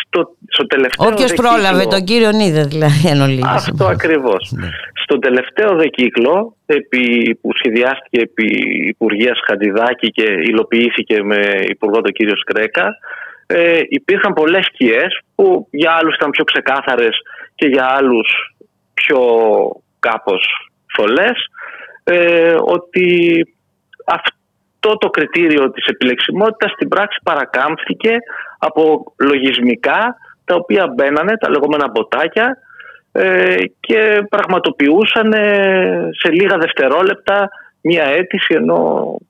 Στο, στο τελευταίο Όποιος πρόλαβε τον κύριο Νίδε δηλαδή εν Αυτό ακριβώς. Ναι. Στο τελευταίο δεκύκλο επί, που σχεδιάστηκε επί Υπουργείας Χαντιδάκη και υλοποιήθηκε με Υπουργό τον κύριο Σκρέκα ε, υπήρχαν πολλές σκιές που για άλλους ήταν πιο ξεκάθαρες και για άλλους πιο κάπως φωλές ε, ότι αυτό το κριτήριο της επιλεξιμότητας στην πράξη παρακάμφθηκε από λογισμικά τα οποία μπαίνανε, τα λεγόμενα μποτάκια ε, και πραγματοποιούσαν σε λίγα δευτερόλεπτα μία αίτηση ενώ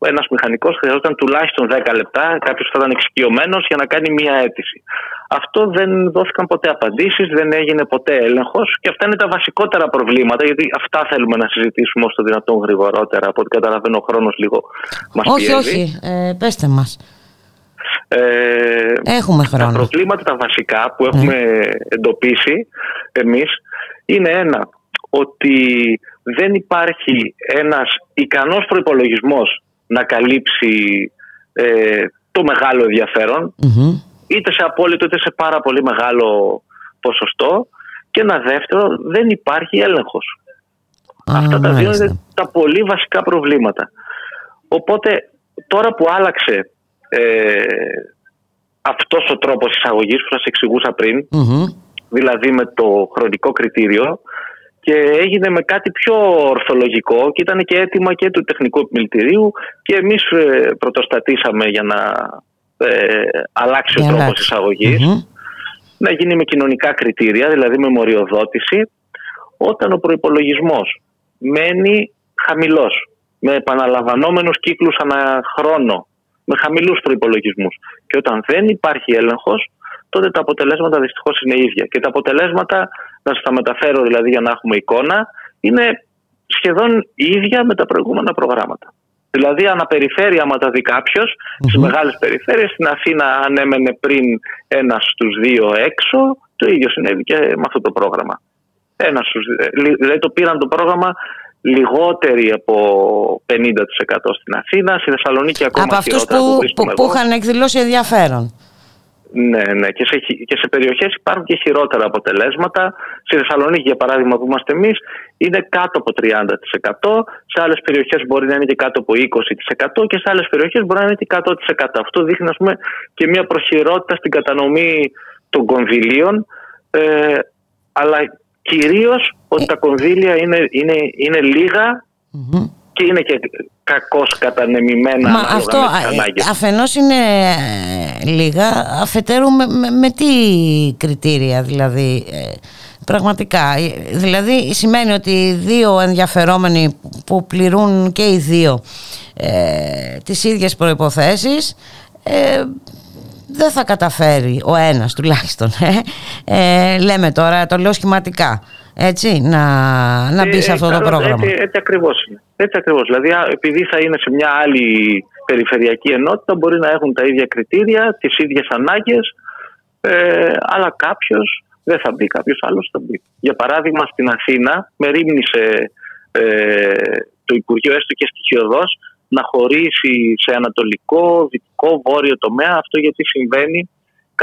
ένας μηχανικός χρειαζόταν τουλάχιστον 10 λεπτά, κάποιος θα ήταν εξοικειωμένος για να κάνει μία αίτηση. Αυτό δεν δόθηκαν ποτέ απαντήσεις, δεν έγινε ποτέ έλεγχος και αυτά είναι τα βασικότερα προβλήματα γιατί αυτά θέλουμε να συζητήσουμε όσο το δυνατόν γρηγορότερα από ό,τι καταλαβαίνω ο χρόνος λίγο μας όχι, πιέζει. Όχι, όχι, ε, πέστε μας. Ε, έχουμε χρόνο. Τα προβλήματα τα βασικά που έχουμε εντοπίσει εμείς είναι ένα, ότι δεν υπάρχει ένας ικανός προϋπολογισμός να καλύψει ε, το μεγάλο είτε σε απόλυτο είτε σε πάρα πολύ μεγάλο ποσοστό και ένα δεύτερο δεν υπάρχει έλεγχος. Αυτά τα δύο είναι τα πολύ βασικά προβλήματα. Οπότε τώρα που άλλαξε ε, αυτός ο τρόπος εισαγωγής που σας εξηγούσα δηλαδή με το χρονικό κριτήριο και έγινε με κάτι πιο ορθολογικό και ήταν και έτοιμα και του τεχνικού επιμελητηρίου και εμείς ε, πρωτοστατήσαμε για να ε, αλλάξει ο τρόπος να γίνει με κοινωνικά κριτήρια, δηλαδή με μοριοδότηση όταν ο προϋπολογισμός μένει χαμηλός με επαναλαμβανόμενους κύκλους ανά χρόνο με χαμηλούς προϋπολογισμούς και όταν δεν υπάρχει έλεγχος τότε τα αποτελέσματα δυστυχώς είναι ίδια. Και τα αποτελέσματα, να σας τα μεταφέρω δηλαδή για να έχουμε εικόνα, είναι σχεδόν ίδια με τα προηγούμενα προγράμματα. Δηλαδή, αναπεριφέρεια, άμα τα δει κάποιος, mm-hmm. στι μεγάλες περιφέρειες, στην Αθήνα ανέμενε πριν ένας στους δύο έξω. Το ίδιο συνέβη και με αυτό το πρόγραμμα. Ένας στους, δηλαδή, το πήραν το πρόγραμμα λιγότεροι από 50% στην Αθήνα, στη Θεσσαλονίκη ακόμα Από αυτούς που, που, που είχαν εκδηλώσει ενδιαφέρον. Ναι, ναι. Και σε, και σε περιοχές υπάρχουν και χειρότερα αποτελέσματα. Στη Θεσσαλονίκη, για παράδειγμα, που είμαστε εμείς, είναι κάτω από 30%. Σε άλλες περιοχές μπορεί να είναι και κάτω από 20% και σε άλλες περιοχές μπορεί να είναι και 100%. Αυτό δείχνει, ας πούμε, και μια προχειρότητα στην κατανομή των κονδυλίων. Ε, αλλά κυρίως ότι τα κονδύλια είναι, είναι, είναι και είναι και κακώς κατανεμημένα Μα αυτό αφενός είναι ε, λίγα αφετέρου με, με, τι κριτήρια δηλαδή ε, πραγματικά. Ε, δηλαδή σημαίνει ότι δύο ενδιαφερόμενοι που πληρούν και οι δύο ε, τις ίδιες προϋποθέσεις ε, δεν θα καταφέρει ο ένας τουλάχιστον ε, λέμε τώρα το λέω σχηματικά έτσι, να, να μπει σε αυτό το πρόγραμμα. Έτσι, έτσι ακριβώς είναι. Έτσι ακριβώς. Δηλαδή, επειδή θα είναι σε μια άλλη περιφερειακή ενότητα, μπορεί να έχουν τα ίδια κριτήρια, τις ίδιες ανάγκες, ε, αλλά κάποιος δεν θα μπει, κάποιος άλλος θα μπει. Για παράδειγμα, στην Αθήνα, με ρίμνησε ε, το Υπουργείο, έστω και στοιχειοδός, να χωρίσει σε ανατολικό, δυτικό, βόρειο τομέα. Αυτό γιατί συμβαίνει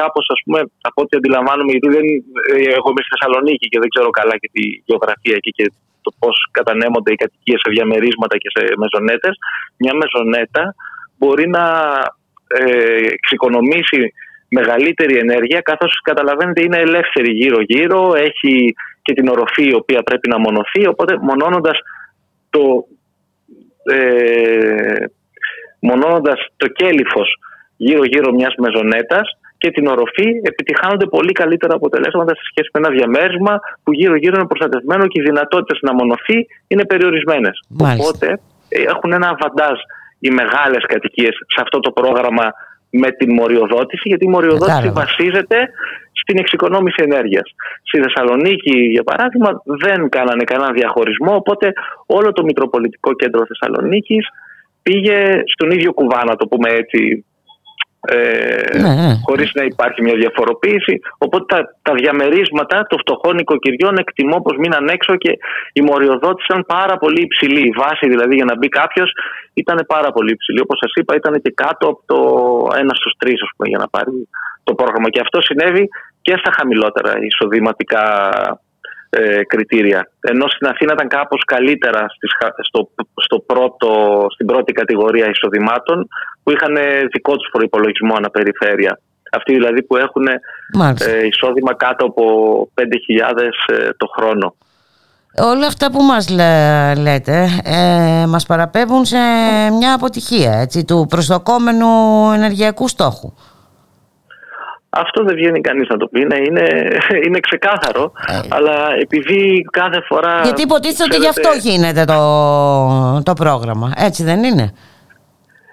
κάπως, ας πούμε, από ό,τι αντιλαμβάνομαι, γιατί δεν, ε, εγώ είμαι στη Θεσσαλονίκη και δεν ξέρω καλά και τη γεωγραφία εκεί και το πώς κατανέμονται οι κατοικίες σε διαμερίσματα και σε μεζονέτες. Μια μεζονέτα μπορεί να ε, εξοικονομήσει μεγαλύτερη ενέργεια καθώς καταλαβαίνετε είναι ελεύθερη γύρω-γύρω, έχει και την οροφή η οποία πρέπει να μονοθεί οπότε μονώνοντας το, ε, μονώνοντας το κέλυφος γύρω-γύρω μιας μεζονέτας και την οροφή επιτυχάνονται πολύ καλύτερα αποτελέσματα σε σχέση με ένα διαμέρισμα που γύρω-γύρω είναι προστατευμένο και οι δυνατότητες να μονοθεί είναι περιορισμένες. Οπότε ε, έχουν ένα αβαντάζ οι μεγάλες κατοικίες σε αυτό το πρόγραμμα με την μοριοδότηση, γιατί η μοριοδότηση βασίζεται στην εξοικονόμηση ενέργειας. Στη Θεσσαλονίκη, για παράδειγμα, δεν κάνανε κανένα διαχωρισμό, οπότε όλο το Μητροπολιτικό Κέντρο Θεσσαλονίκης πήγε στον ίδιο κουβά, να το πούμε έτσι, ε, ναι, ναι. χωρίς να υπάρχει μια διαφοροποίηση. Οπότε τα, τα διαμερίσματα των φτωχών οικοκυριών εκτιμώ πως μείναν έξω και η μοριοδότηση ήταν πάρα πολύ υψηλή. Η βάση δηλαδή για να μπει κάποιος ήταν πάρα πολύ υψηλή. Όπως σας είπα ήταν και κάτω από το ένα στους τρεις για να πάρει το πρόγραμμα. Και αυτό συνέβη και στα χαμηλότερα εισοδηματικά ε, κριτήρια. Ενώ στην Αθήνα ήταν κάπως καλύτερα στις, στο, στο πρώτο, στην πρώτη κατηγορία εισοδημάτων που είχαν δικό τους προϋπολογισμό αναπεριφέρεια. Αυτοί δηλαδή που έχουν ε, εισόδημα κάτω από 5.000 ε, το χρόνο. Όλα αυτά που μας λέτε ε, μας παραπέμπουν σε μια αποτυχία έτσι, του προσδοκόμενου ενεργειακού στόχου. Αυτό δεν βγαίνει κανείς να το πει, ναι, είναι, είναι ξεκάθαρο, ε. αλλά επειδή κάθε φορά... Γιατί υποτίθεται ότι γι' αυτό γίνεται το, το πρόγραμμα, έτσι δεν είναι;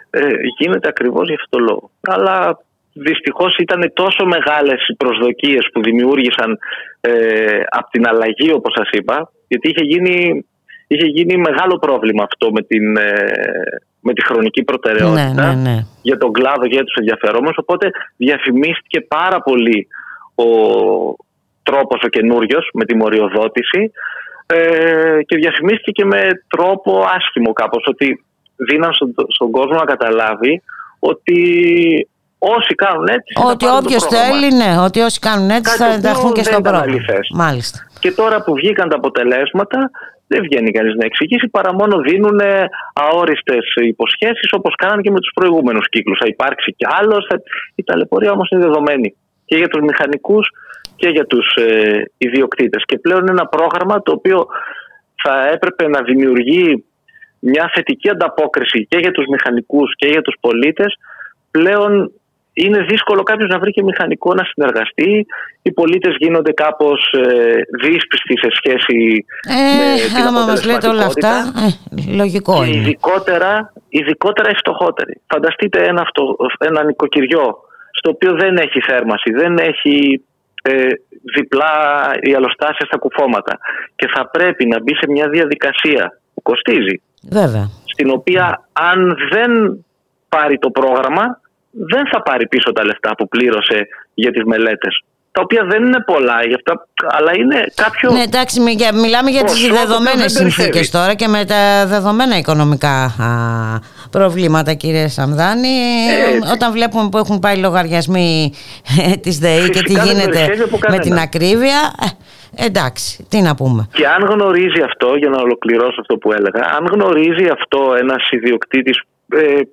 Ε, γίνεται ακριβώς γι' αυτό το λόγο. Αλλά δυστυχώς ήταν τόσο μεγάλες οι προσδοκίες που δημιούργησαν ε, από την αλλαγή όπως σας είπα, γιατί είχε γίνει, είχε γίνει μεγάλο πρόβλημα αυτό με την, ε, με τη χρονική προτεραιότητα ναι, ναι, ναι. για τον κλάδο και για τους ενδιαφερόμενους οπότε διαφημίστηκε πάρα πολύ ο τρόπος ο καινούριος με τη μοριοδότηση ε, και διαφημίστηκε και με τρόπο άσχημο κάπως ότι δίναν στον, στον κόσμο να καταλάβει ότι όσοι κάνουν έτσι ότι όποιος θέλει ναι, ότι όσοι κάνουν έτσι θα ενταχθούν και στο πρόγραμμα Μάλιστα. Και τώρα που βγήκαν τα αποτελέσματα δεν βγαίνει κανείς να εξηγήσει παρά μόνο δίνουν αόριστες υποσχέσεις όπως κάνανε και με τους προηγούμενους κύκλους. Θα υπάρξει κι άλλος. Η ταλαιπωρία όμως είναι δεδομένη και για τους μηχανικούς και για τους ε, ιδιοκτήτες. Και πλέον είναι ένα πρόγραμμα το οποίο θα έπρεπε να δημιουργεί μια θετική ανταπόκριση και για τους μηχανικούς και για τους πολίτες πλέον είναι δύσκολο κάποιος να βρει και μηχανικό να συνεργαστεί. Οι πολίτες γίνονται κάπως ε, δύσπιστοι σε σχέση ε, με την άμα μας λέτε όλα αυτά, ε, λογικό είναι. Ειδικότερα, ειδικότερα οι φτωχότεροι. Φανταστείτε ένα, αυτο, ένα νοικοκυριό στο οποίο δεν έχει θέρμαση, δεν έχει ε, διπλά οι αλλοστάσια στα κουφώματα και θα πρέπει να μπει σε μια διαδικασία που κοστίζει Βέβαια. στην οποία αν δεν πάρει το πρόγραμμα δεν θα πάρει πίσω τα λεφτά που πλήρωσε για τις μελέτες τα οποία δεν είναι πολλά γι αυτά, αλλά είναι κάποιο... Ναι, εντάξει, μιλάμε για τις δεδομένες συνθήκες τώρα και με τα δεδομένα οικονομικά α, προβλήματα, κύριε Σαμδάνη. Ε, όταν βλέπουμε που έχουν πάει λογαριασμοί ε, της ΔΕΗ και τι γίνεται με την ακρίβεια, ε, εντάξει, τι να πούμε. Και αν γνωρίζει αυτό, για να ολοκληρώσω αυτό που έλεγα, αν γνωρίζει αυτό ένας ιδιοκτήτης ε,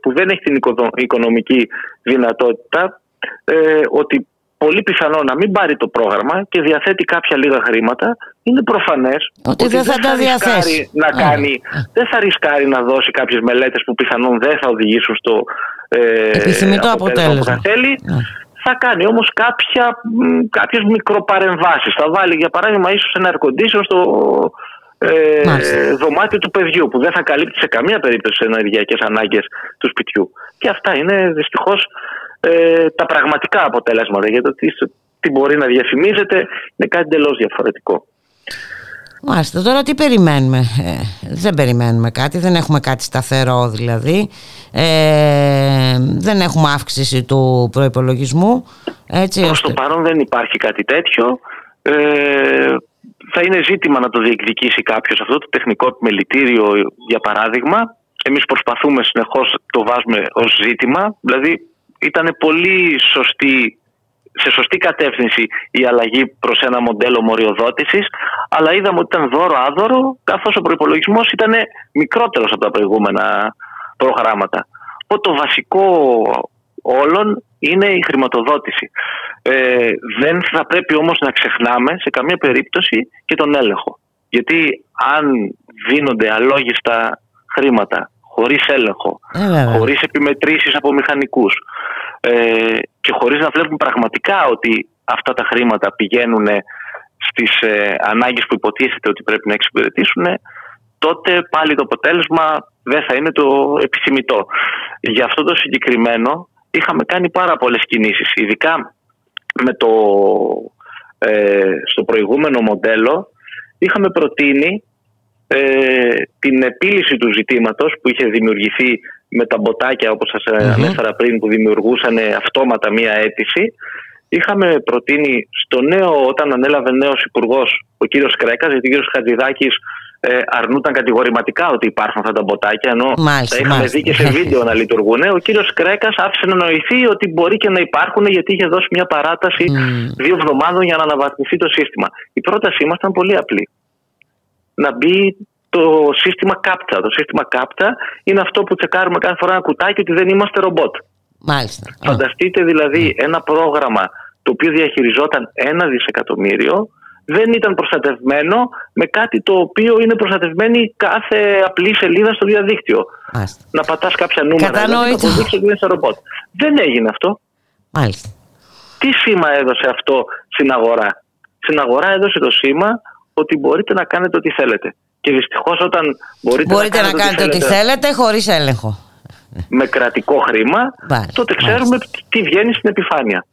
που δεν έχει την οικονομική δυνατότητα, ε, ότι πολύ πιθανό να μην πάρει το πρόγραμμα και διαθέτει κάποια λίγα χρήματα, είναι προφανές ότι, δεν θα, τα διαθέσει. Να κάνει, δεν θα ρισκάρει να δώσει κάποιες μελέτες που πιθανόν δεν θα οδηγήσουν στο ε, επιθυμητό αποτέλεσμα. Που θα θέλει. Θα κάνει όμως κάποιες μικροπαρεμβάσεις. Θα βάλει για παράδειγμα ίσως ένα air στο ε, δωμάτιο του παιδιού που δεν θα καλύπτει σε καμία περίπτωση τι ενεργειακές ανάγκες του σπιτιού. Και αυτά είναι δυστυχώς ε, τα πραγματικά αποτελέσματα. Γιατί τι, τι μπορεί να διαφημίζεται είναι κάτι εντελώς διαφορετικό. Μάλιστα, τώρα τι περιμένουμε; Ε, δεν περιμένουμε κάτι, δεν έχουμε κάτι σταθερό δηλαδή. Ε, δεν έχουμε αύξηση του προϋπολογισμού. Έτσι, Προς το παρόν δεν υπάρχει κάτι τέτοιο. Ε, θα είναι ζήτημα να το διεκδικήσει κάποιος αυτό το τεχνικό επιμελητήριο για παράδειγμα. Εμείς προσπαθούμε συνεχώς το βάζουμε ως ζήτημα. Δηλαδή ήταν πολύ σωστή, σε σωστή κατεύθυνση η αλλαγή προς ένα μοντέλο μοριοδότησης αλλά είδαμε ότι ήταν δώρο-άδωρο καθώς ο προϋπολογισμός ήταν μικρότερος από τα προηγούμενα προγράμματα. Οπότε το βασικό όλων είναι η χρηματοδότηση. Ε, δεν θα πρέπει όμως να ξεχνάμε σε καμία περίπτωση και τον έλεγχο. Γιατί αν δίνονται αλόγιστα χρήματα χωρίς έλεγχο, ε, χωρίς επιμετρήσεις από μηχανικούς ε, και χωρίς να βλέπουν πραγματικά ότι αυτά τα χρήματα πηγαίνουν στις ε, ανάγκες που υποτίθεται ότι πρέπει να εξυπηρετήσουν, τότε πάλι το αποτέλεσμα δεν θα είναι το επιθυμητό. Για αυτό το συγκεκριμένο είχαμε κάνει πάρα πολλές κινήσεις, ειδικά με το, ε, στο προηγούμενο μοντέλο είχαμε προτείνει ε, την επίλυση του ζητήματος που είχε δημιουργηθεί με τα μποτάκια όπως σας mm ανέφερα πριν που δημιουργούσαν αυτόματα μία αίτηση. Είχαμε προτείνει στο νέο όταν ανέλαβε νέος υπουργός ο κύριος Κρέκας γιατί ο κύριος Χατζηδάκης ε, αρνούταν κατηγορηματικά ότι υπάρχουν αυτά τα μποτάκια ενώ μάλιστα, τα είχαμε δει και σε βίντεο να λειτουργούν. Ο κύριος Κρέκας άφησε να νοηθεί ότι μπορεί και να υπάρχουν γιατί είχε δώσει μια παράταση δύο εβδομάδων για να αναβαθμιστεί το σύστημα. Η πρότασή μας ήταν πολύ απλή. Να μπει το σύστημα CAPTCHA. Το σύστημα CAPTCHA είναι αυτό που τσεκάρουμε κάθε φορά ένα κουτάκι ότι δεν είμαστε ρομπότ. Μάλιστα. Φανταστείτε δηλαδή ένα πρόγραμμα το οποίο διαχειριζόταν ένα δισεκατομμύριο δεν ήταν προστατευμένο με κάτι το οποίο είναι προστατευμένη κάθε απλή σελίδα στο διαδίκτυο. Μάλιστα. Να πατάς κάποια νούμερα δηλαδή, να αποδείξεις ότι είναι ρομπότ. Δεν έγινε αυτό. Μάλιστα. Τι σήμα έδωσε αυτό στην αγορά; Στην αγορά έδωσε το σήμα ότι μπορείτε να κάνετε ό,τι θέλετε. Και δυστυχώς όταν μπορείτε, μπορείτε να, κάνετε, ό,τι θέλετε, χωρίς έλεγχο. Με κρατικό χρήμα, τότε ξέρουμε τι βγαίνει στην επιφάνεια.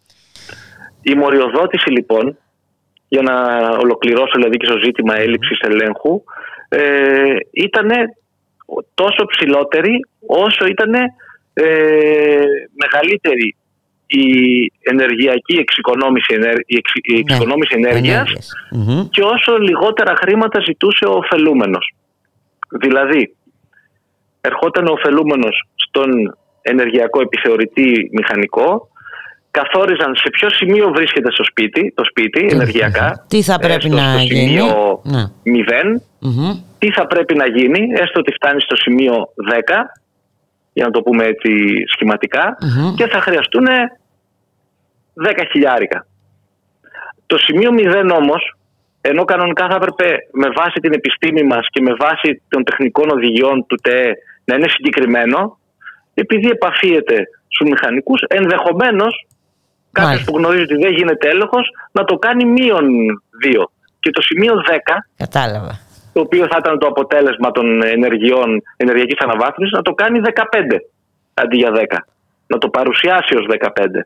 Η μοριοδότηση λοιπόν, για να ολοκληρώσω δηλαδή και στο ζήτημα έλλειψης ελέγχου, ε, ήταν τόσο ψηλότερη όσο ήταν ε, μεγαλύτερη η ενεργειακή εξοικονόμηση, η ναι, εξοικονόμηση ενέργειας και όσο λιγότερα χρήματα ζητούσε ο ωφελούμενος. Δηλαδή, ερχόταν ο ωφελούμενος στον ενεργειακό επιθεωρητή μηχανικό, καθόριζαν σε ποιο σημείο βρίσκεται στο σπίτι, το σπίτι ενεργειακά. Τι θα πρέπει έστω να στο γίνει. σημείο 0, τι θα πρέπει να γίνει, έστω ότι φτάνει στο σημείο 10, για να το πούμε έτσι και θα χρειαστούν 10 χιλιάρικα. Το σημείο 0 όμως, ενώ κανονικά θα έπρεπε με βάση την επιστήμη μας και με βάση των τεχνικών οδηγιών του ΤΕΕ να είναι συγκεκριμένο, επειδή επαφίεται στους μηχανικούς, ενδεχομένως κάποιος που γνωρίζει ότι δεν γίνεται έλεγχος να το κάνει μείον 2. Και το σημείο 10 Κατάλαβα το οποίο θα ήταν το αποτέλεσμα των ενεργειών ενεργειακής αναβάθμισης, να το κάνει 15 αντί για 10. Να το παρουσιάσει ως 15.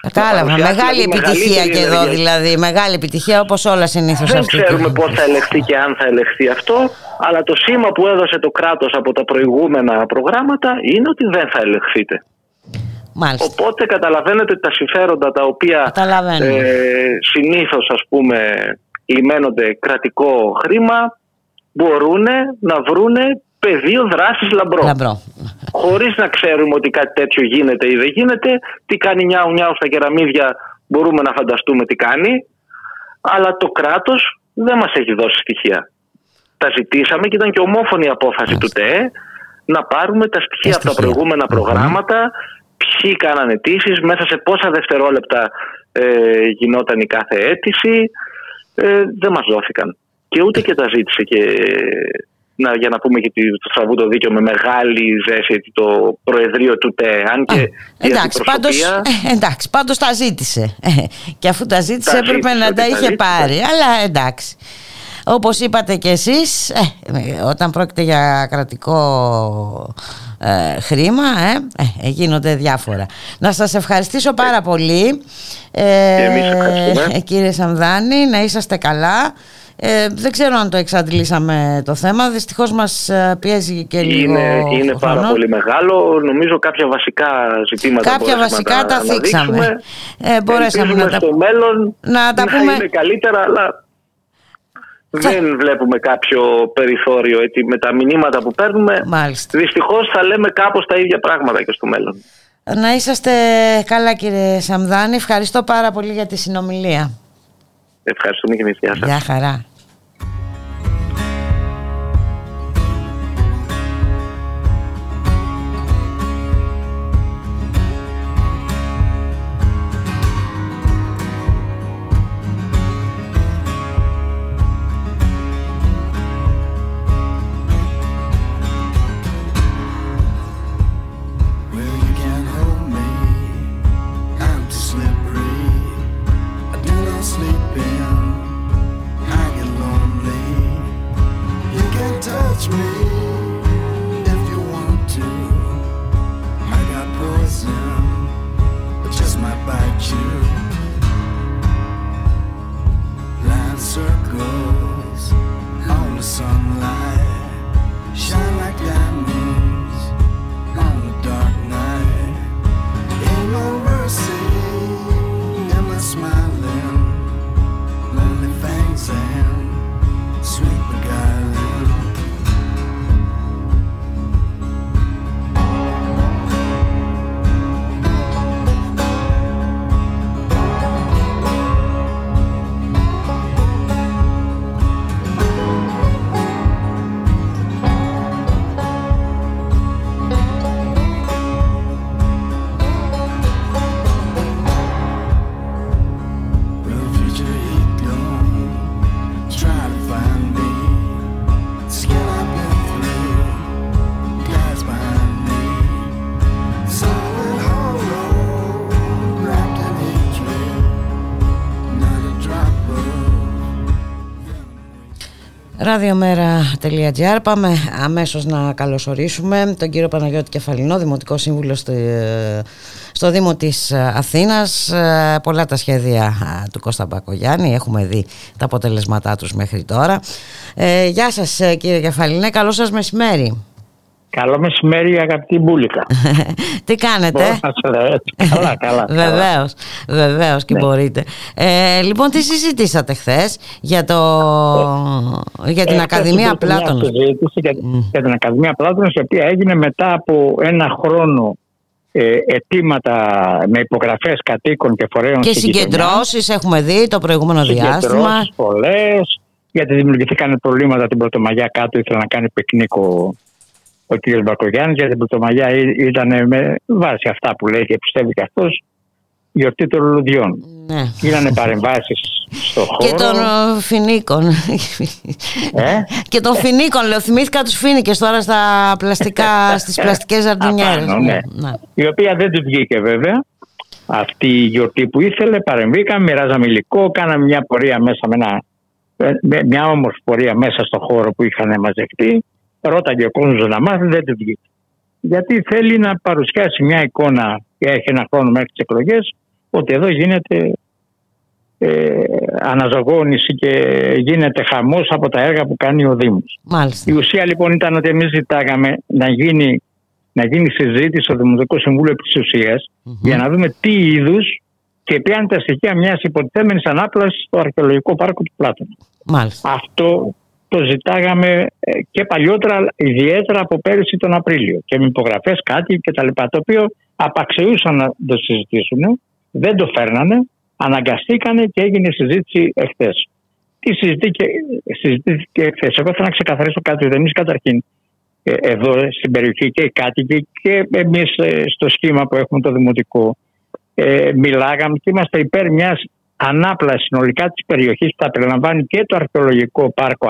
Κατάλαβα. Μεγάλη επιτυχία και εδώ δηλαδή. Μεγάλη επιτυχία όπως όλα συνήθως Δεν ξέρουμε πώς θα ελεγχθεί και αν θα ελεγχθεί αυτό. Αλλά το σήμα που έδωσε το κράτος από τα προηγούμενα προγράμματα είναι ότι δεν θα ελεγχθείτε. Μάλιστα. Οπότε καταλαβαίνετε ότι τα συμφέροντα τα οποία ε, συνήθως ας πούμε λιμένονται κρατικό χρήμα μπορούν να βρούνε πεδίο δράσης λαμπρό. λαμπρό. Χωρίς να ξέρουμε ότι κάτι τέτοιο γίνεται ή δεν γίνεται, τι κάνει νιάου νιάου στα κεραμίδια μπορούμε να φανταστούμε τι κάνει, αλλά το κράτος δεν μας έχει δώσει στοιχεία. Τα ζητήσαμε και ήταν και ομόφωνη η απόφαση του ΤΕΕ να πάρουμε τα στοιχεία από τα προηγούμενα προγράμματα, ποιοι κάνανε αιτήσεις, μέσα σε πόσα δευτερόλεπτα ε, γινόταν η κάθε αίτηση. Ε, δεν μας δόθηκαν. Και ούτε και τα ζήτησε και να, για να πούμε και το στραβού το δίκαιο με μεγάλη ζέση το Προεδρείο του ΤΕ. Αν και εντάξει, πάντως, ε, εντάξει, πάντως τα ζήτησε. Ε, και αφού τα ζήτησε έπρεπε να τα είχε πάρει. Αλλά εντάξει. Όπως είπατε και εσείς, ε, όταν πρόκειται για κρατικό ε, χρήμα, ε, ε, γίνονται διάφορα. Να σας ευχαριστήσω πάρα πολύ, ε, κύριε Σαμδάνη, να είσαστε καλά. Ε, δεν ξέρω αν το εξαντλήσαμε το θέμα. Δυστυχώς μας πιέζει και λίγο Είναι, είναι πάρα πολύ μεγάλο. Νομίζω κάποια βασικά ζητήματα Κάποια βασικά τα, θίξαμε. Ε, μπορέσαμε να τα... στο μέλλον να τα πούμε... είναι καλύτερα, αλλά δεν βλέπουμε κάποιο περιθώριο έτσι, με τα μηνύματα που παίρνουμε. Μάλιστα. Δυστυχώς θα λέμε κάπως τα ίδια πράγματα και στο μέλλον. Να είσαστε καλά κύριε Σαμδάνη. Ευχαριστώ πάρα πολύ για τη συνομιλία. Ευχαριστούμε και εμείς. Γεια σας. Γεια χαρά. radiomera.gr Πάμε αμέσως να καλωσορίσουμε τον κύριο Παναγιώτη Κεφαλινό, Δημοτικό Σύμβουλο στο Δήμο της Αθήνας. Ε, πολλά τα σχέδια του Κώστα Μπακογιάννη, έχουμε δει τα αποτελέσματά τους μέχρι τώρα. Ε, γεια σας ε, κύριε Κεφαλινέ, καλό σας μεσημέρι. Καλό μεσημέρι αγαπητή Μπούλικα. Τι κάνετε; καλά, καλά. βεβαίως, βεβαίως και ναι. μπορείτε. Ε, λοιπόν, τι συζητήσατε χθες για, το... για την ε, Ακαδημία Πλάτων. Συζήτηση για, για την Ακαδημία Πλάτων, η οποία έγινε μετά από ένα χρόνο ε, αιτήματα με υπογραφές κατοίκων και φορέων Και συγκεντρώσεις έχουμε δει το προηγούμενο διάστημα. Συγκεντρώσεις πολλές, γιατί δημιουργηθήκαν προβλήματα την Πρωτομαγιά κάτω, ήθελα να κάνει πικνίκο ο κ. Μπακογιάννης για την Πρωτομαγιά ήταν με βάση αυτά που λέει και πιστεύει και αυτός γιορτή των λουλουδιών. Ναι. Γίνανε παρεμβάσεις στο χώρο. Και των ε, φινίκων. Ε; και των φινίκων, λέω. Θυμήθηκα τους φίνικες τώρα στα πλαστικά, στις πλαστικές ζαρτινιέρες. Ναι. ναι. Η οποία δεν του βγήκε βέβαια. Αυτή η γιορτή που ήθελε, παρεμβήκαμε, μοιράζαμε υλικό, κάναμε μια πορεία μέσα με ένα, μια όμορφη πορεία μέσα στο χώρο που είχαν μαζευτεί ρώταγε ο κόσμος να μάθει, δεν του βγήκε. Γιατί θέλει να παρουσιάσει μια εικόνα και έχει ένα χρόνο μέχρι τις εκλογές ότι εδώ γίνεται ε, αναζωγόνηση και γίνεται χαμός από τα έργα που κάνει ο Δήμος. Μάλιστα. Η ουσία λοιπόν ήταν ότι εμείς ζητάγαμε να γίνει, να γίνει συζήτηση στο Δημοτικό Συμβούλιο επί για να δούμε τι είδους και ποια είναι τα στοιχεία μιας υποτιθέμενης ανάπλασης στο αρχαιολογικό πάρκο του Πλάτων. Μάλιστα. Αυτό το ζητάγαμε ε, και παλιότερα, ιδιαίτερα από πέρυσι τον Απρίλιο και με υπογραφές κάτι και τα λοιπά, το οποίο απαξιούσαν να το συζητήσουν, δεν το φέρνανε, αναγκαστήκανε και έγινε συζήτηση εχθές. Τι συζητήθηκε εχθές. Εγώ θέλω να ξεκαθαρίσω κάτι. Εμείς καταρχήν ε, εδώ στην περιοχή και οι κάτοικοι και εμείς ε, στο σχήμα που έχουμε το δημοτικό ε, μιλάγαμε και είμαστε υπέρ μιας ανάπλαση συνολικά της περιοχής που θα περιλαμβάνει και το αρχαιολογικό πάρκο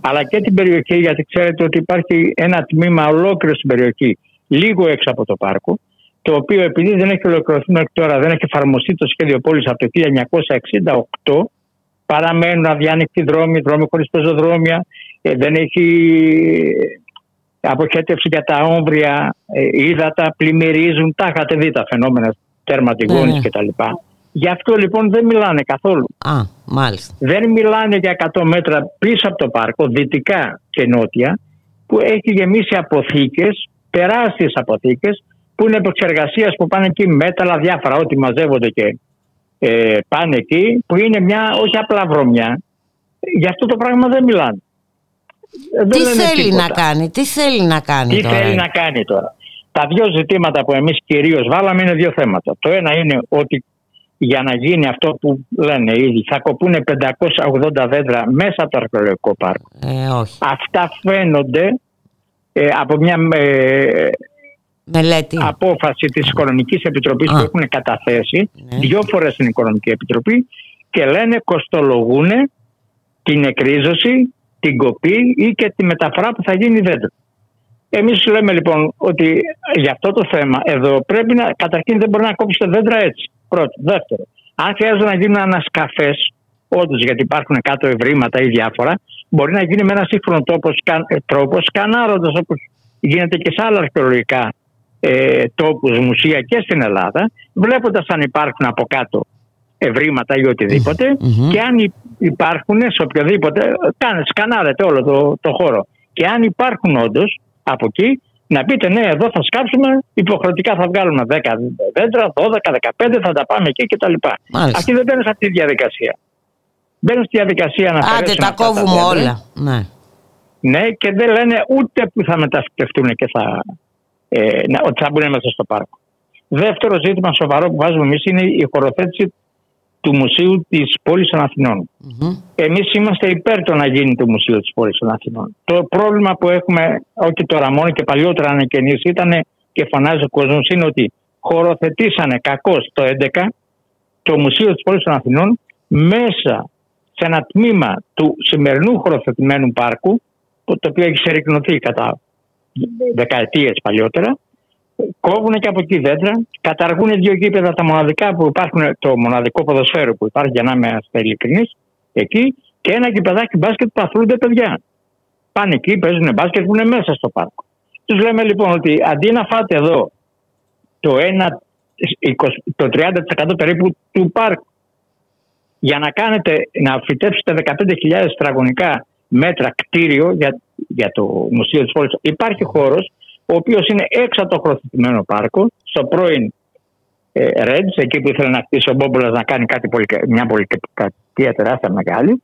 αλλά και την περιοχή γιατί ξέρετε ότι υπάρχει ένα τμήμα ολόκληρος στην περιοχή λίγο έξω από το πάρκο το οποίο επειδή δεν έχει ολοκληρωθεί μέχρι τώρα, δεν έχει εφαρμοστεί το σχέδιο πόλη από το 1968, παραμένουν αδιάνοιχτοι δρόμοι, δρόμοι χωρίς πεζοδρόμια, ε, δεν έχει αποχέτευση για τα όμβρια, ε, ύδατα πλημμυρίζουν, τα είχατε δει τα φαινόμενα τερματιγόνης ναι, ναι. κτλ. Γι' αυτό λοιπόν δεν μιλάνε καθόλου. Α, μάλιστα. Δεν μιλάνε για 100 μέτρα πίσω από το πάρκο, δυτικά και νότια, που έχει γεμίσει αποθήκες, τεράστιες αποθήκες, που είναι επεξεργασίας που πάνε εκεί μέταλλα διάφορα, ό,τι μαζεύονται και ε, πάνε εκεί, που είναι μια όχι απλά βρωμιά. Γι' αυτό το πράγμα δεν μιλάνε. Τι θέλει να κάνει, τι θέλει να κάνει τι τώρα; θέλει να κάνει τώρα; Τα δύο ζητήματα που εμείς κυρίως βάλαμε είναι δύο θέματα. Το ένα είναι ότι για να γίνει αυτό που λένε ήδη θα κοπούν 580 δέντρα μέσα από το αρχαιολογικό πάρκο. Ε, όχι. Αυτά φαίνονται ε, από μια ε, Μελέτη. απόφαση της Οικονομικής Επιτροπής που έχουν καταθέσει ναι. δύο φορές στην Οικονομική Επιτροπή και λένε κοστολογούν την εκρίζωση, την κοπή ή και τη μεταφορά που θα γίνει δέντρο. Εμείς λέμε λοιπόν ότι για αυτό το θέμα εδώ πρέπει να, καταρχήν δεν μπορεί να κόψει δέντρα έτσι. Πρώτο. Δεύτερο, αν χρειάζεται να γίνουν ανασκαφές, όντως γιατί υπάρχουν κάτω ευρήματα ή διάφορα, μπορεί να γίνει με ένα σύγχρονο τρόπο, σκανάροντας όπως γίνεται και σε άλλα αρχαιολογικά ε, τόπους, μουσεία και στην Ελλάδα, βλέποντας αν υπάρχουν από κάτω ευρήματα ή και αν υπάρχουν σε οποιοδήποτε, κάνε, σκανάρετε όλο το, το χώρο. Και αν υπάρχουν όντως από εκεί, να πείτε ναι, εδώ θα σκάψουμε, υποχρεωτικά θα βγάλουμε 10 δέντρα, 12, 15, θα τα πάμε εκεί κτλ. Αυτοί δεν μπαίνουν σε αυτή τη διαδικασία. Μπαίνουν στη διαδικασία να Άντε, τα κόβουμε όλα. Ναι. ναι, και δεν λένε ούτε που θα μετασκευτούν και θα ε, ότι θα μπουν μέσα στο πάρκο. Δεύτερο ζήτημα σοβαρό που βάζουμε εμείς είναι η χωροθέτηση του Μουσείου της Πόλης των Αθηνών. Mm-hmm. Εμείς είμαστε υπέρ το να γίνει το Μουσείο της Πόλης των Αθηνών. Το πρόβλημα που έχουμε, όχι τώρα μόνο και παλιότερα ανακαινήσει, ήταν και φωνάζει ο κόσμος, είναι ότι χωροθετήσανε κακώς το 2011 το Μουσείο της Πόλης των Αθηνών μέσα σε ένα τμήμα του σημερινού χωροθετημένου πάρκου, το οποίο έχει σερικνωθεί κατά δεκαετίες παλιότερα, κόβουν και από εκεί δέντρα, καταργούν δύο γήπεδα τα μοναδικά που υπάρχουν, το μοναδικό ποδοσφαίρο που υπάρχει για να είμαι ειλικρινής, εκεί και ένα γηπεδάκι μπάσκετ που αθλούνται παιδιά. Πάνε εκεί, παίζουν μπάσκετ που είναι μέσα στο πάρκο. Τους λέμε λοιπόν ότι αντί να φάτε εδώ το, 1, το 30% περίπου του πάρκου για να κάνετε, να φυτέψετε 15.000 τετραγωνικά μέτρα κτίριο για, για το Μουσείο της Πόλης. Υπάρχει χώρος ο οποίος είναι έξω από το χρωθετημένο πάρκο, στο πρώην ε, εκεί που ήθελε να χτίσει ο Μπόμπολας να κάνει κάτι πολύ, μια πολυκατοικία τεράστια μεγάλη.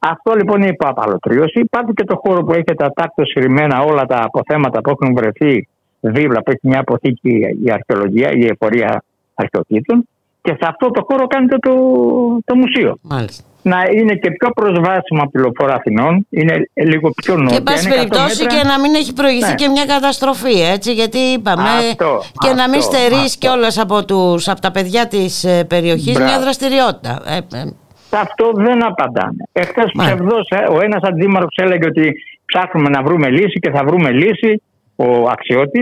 Αυτό λοιπόν είναι η απαλωτρίωση. Υπάρχει και το χώρο που έχει τα τάκτο συρρημένα όλα τα αποθέματα που έχουν βρεθεί δίπλα, που έχει μια αποθήκη η αρχαιολογία, η εφορία αρχαιοτήτων. Και σε αυτό το χώρο κάνετε το, το μουσείο. Μάλιστα να είναι και πιο προσβάσιμο από λεωφόρο Αθηνών, είναι λίγο πιο νότια. Και πάση περιπτώσει και να μην έχει προηγηθεί ναι. και μια καταστροφή, έτσι, γιατί είπαμε αυτό, και αυτό, να μην στερήσει και όλες από, τους, από τα παιδιά της ε, περιοχής μια δραστηριότητα. Ε, ε. Αυτό δεν απαντάνε. Εχθές ψευδός, ο ένας αντίμαρχος έλεγε ότι ψάχνουμε να βρούμε λύση και θα βρούμε λύση, ο αξιώτη.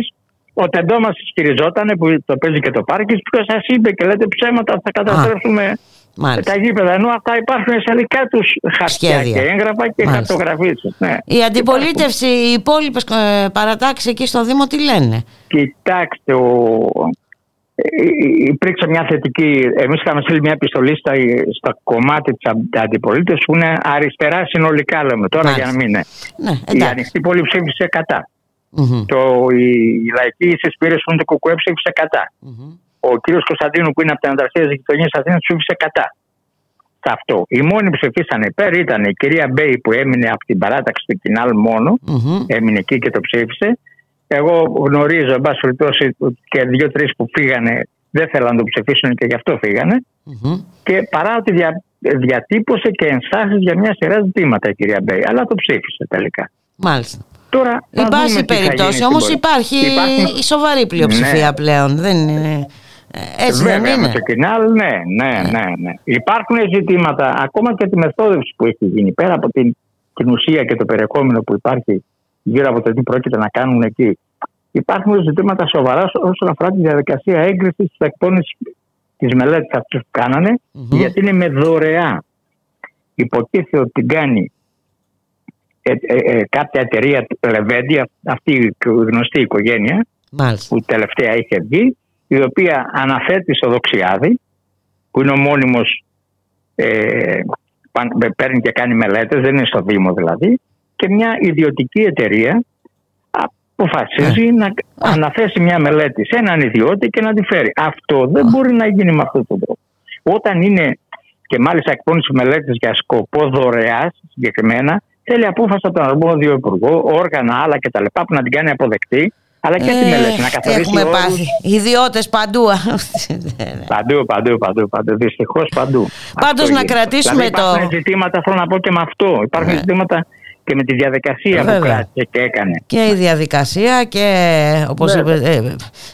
Ο τεντό μα ισχυριζόταν που το παίζει και το πάρκι, που σας είπε και λέτε ψέματα, θα καταστρέψουμε Μάλιστα. τα γήπεδα. Ενώ αυτά υπάρχουν σε δικά τους χαρτιά και έγγραφα και χαρτογραφήσει. Ναι. Η αντιπολίτευση, οι υπόλοιπες παρατάξεις εκεί στο Δήμο τι λένε; Κοιτάξτε, ο, υπήρξε μια θετική. Εμείς είχαμε στείλει μια επιστολή στα, στα κομμάτι της αντιπολίτευσης που είναι αριστερά συνολικά, λέμε τώρα για να μην είναι. Ναι, η ανοιχτή πόλη ψήφισε κατά. Mm-hmm. Το, η, η λαϊκή συσπήρωση που είναι το ΚΚΕ ψήφισε κατά. Mm-hmm. Ο κύριος Κωνσταντίνου που είναι από την Ανταρσία στις γειτονιές της Αθήνας ψήφισε κατά. Σε αυτό. Οι μόνοι που ψηφίσαν υπέρ ήταν η κυρία Μπέι που έμεινε από την παράταξη του Κινάλ μόνο. Mm-hmm. Έμεινε εκεί και το ψήφισε. Εγώ γνωρίζω, εν πάση περιπτώσει, και δύο-τρεις που φύγανε δεν θέλαν να το ψηφίσουν και γι' αυτό Και παρά ότι δια, διατύπωσε και ενστάσεις για μια σειρά ζητήματα η κυρία Μπέι, αλλά το ψήφισε τελικά. Μάλιστα. Τώρα, υπάρχει περίπτωση, όμως υπάρχει η σοβαρή πλειοψηφία ναι. πλέον. Δεν είναι. Ε, έτσι Βέβαια, δεν είναι. Με το κοινάλ, ναι, ναι, ναι, ναι. Υπάρχουν ζητήματα, ακόμα και τη μεθόδευση που έχει γίνει, πέρα από την, την ουσία και το περιεχόμενο που υπάρχει γύρω από το τι πρόκειται να κάνουν εκεί. Υπάρχουν ζητήματα σοβαρά όσον αφορά τη διαδικασία έγκρισης της εκπόνησης της μελέτης αυτής που κανανε γιατί είναι με δωρεά. Υποτίθεται ότι την κάνει ε, ε, ε, κάποια εταιρεία Ρεβέντι, αυτή η γνωστή οικογένεια, που τελευταία είχε βγει, η οποία αναθέτει στο Δοξιάδη, που είναι ο μόνιμος ε, παίρνει και κάνει μελέτες, δεν είναι στο Δήμο δηλαδή, και μια ιδιωτική εταιρεία αποφασίζει ε. να αναθέσει μια μελέτη σε έναν ιδιώτη και να τη φέρει. Αυτό δεν μπορεί να γίνει με αυτόν τον τρόπο. Όταν είναι και μάλιστα εκπώνηση μελέτη για σκοπό δωρεάς συγκεκριμένα, θέλει απόφαση από τον αρμόδιο υπουργό, όργανα άλλα κτλ. που να την κάνει αποδεκτή. Αλλά και ε, τη μελέτη να καθορίσει. Έχουμε όρους. πάθει. Ιδιώτες παντού. παντού, παντού, παντού. παντού. Δυστυχώς παντού. Πάντως να κρατήσουμε δηλαδή, το. Υπάρχουν ζητήματα, θέλω να πω και με αυτό. Υπάρχουν ναι. ζητήματα και με τη διαδικασία Βέβαια. που κράτησε και έκανε. Και η διαδικασία και όπως είπε,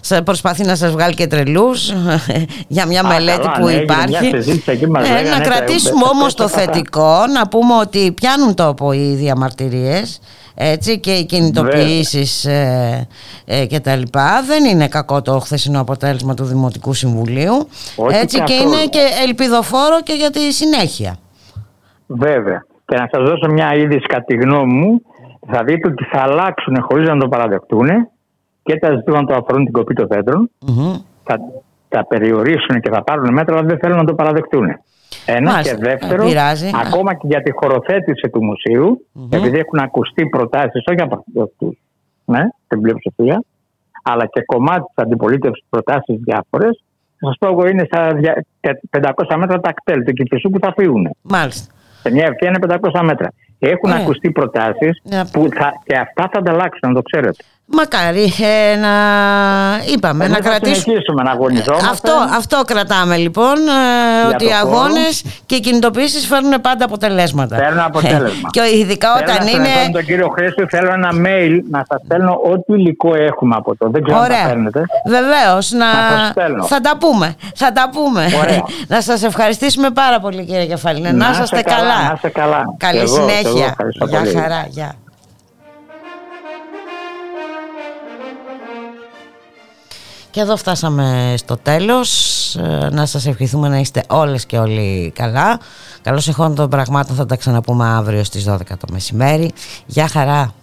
ε, προσπαθεί να σας βγάλει και τρελούς για μια μελέτη που ναι, υπάρχει. ε, να κρατήσουμε όμως το θετικό, να πούμε ότι πιάνουν τόπο οι διαμαρτυρίες έτσι και οι κινητοποιήσεις ε, ε, και τα λοιπά. Δεν είναι κακό το χθεσινό αποτέλεσμα του Δημοτικού Συμβουλίου έτσι και, και είναι και ελπιδοφόρο και για τη συνέχεια. Βέβαια και να σας δώσω μια είδηση κατά τη γνώμη μου, θα δείτε ότι θα αλλάξουν χωρίς να το παραδεχτούν και τα ζητήματα που αφορούν την κοπή των δέντρων. Mm-hmm. Θα τα περιορίσουν και θα πάρουν μέτρα, αλλά δεν θέλουν να το παραδεχτούν. Ένα Μάλιστα, και δεύτερο, ακόμα και για τη χωροθέτηση του μουσείου, mm-hmm. επειδή έχουν ακουστεί προτάσεις, όχι από αυτούς, ναι, την πλειοψηφία, αλλά και κομμάτι της αντιπολίτευσης προτάσεις διάφορες, θα σας πω εγώ είναι στα 500 μέτρα τα κτέλ του Κυφισού που θα φύγουν. Μάλιστα. Σε μια ευθεία είναι 500 μέτρα. Έχουν yeah. ακουστεί προτάσεις που θα, και αυτά θα ανταλλάξουν, να το ξέρετε. Μακάρι ε, να είπαμε να κρατήσουμε. συνεχίσουμε να αγωνιζόμαστε. Αυτό, αυτό κρατάμε λοιπόν. Ε, ότι οι αγώνες και οι κινητοποιήσεις φέρνουν πάντα αποτελέσματα. Φέρνουν αποτέλεσμα. και ειδικά θέλω όταν είναι. Θέλω τον κύριο Χρήστο, θέλω ένα mail να σας στέλνω ό,τι υλικό έχουμε από το. Δεν ξέρω Ωραία. αν τα παίρνετε. Βεβαίως. Να... να θα τα πούμε. Θα τα πούμε. να σας ευχαριστήσουμε πάρα πολύ κύριε Κεφαλίνε. Να, να είστε καλά. Να καλά. Καλή συνέχεια. Γεια χαρά. Γεια. Και εδώ φτάσαμε στο τέλος. Ε, να σας ευχηθούμε να είστε όλες και όλοι καλά. Καλώς εχόντων των πραγμάτων θα τα ξαναπούμε αύριο στις 12 το μεσημέρι. Γεια χαρά!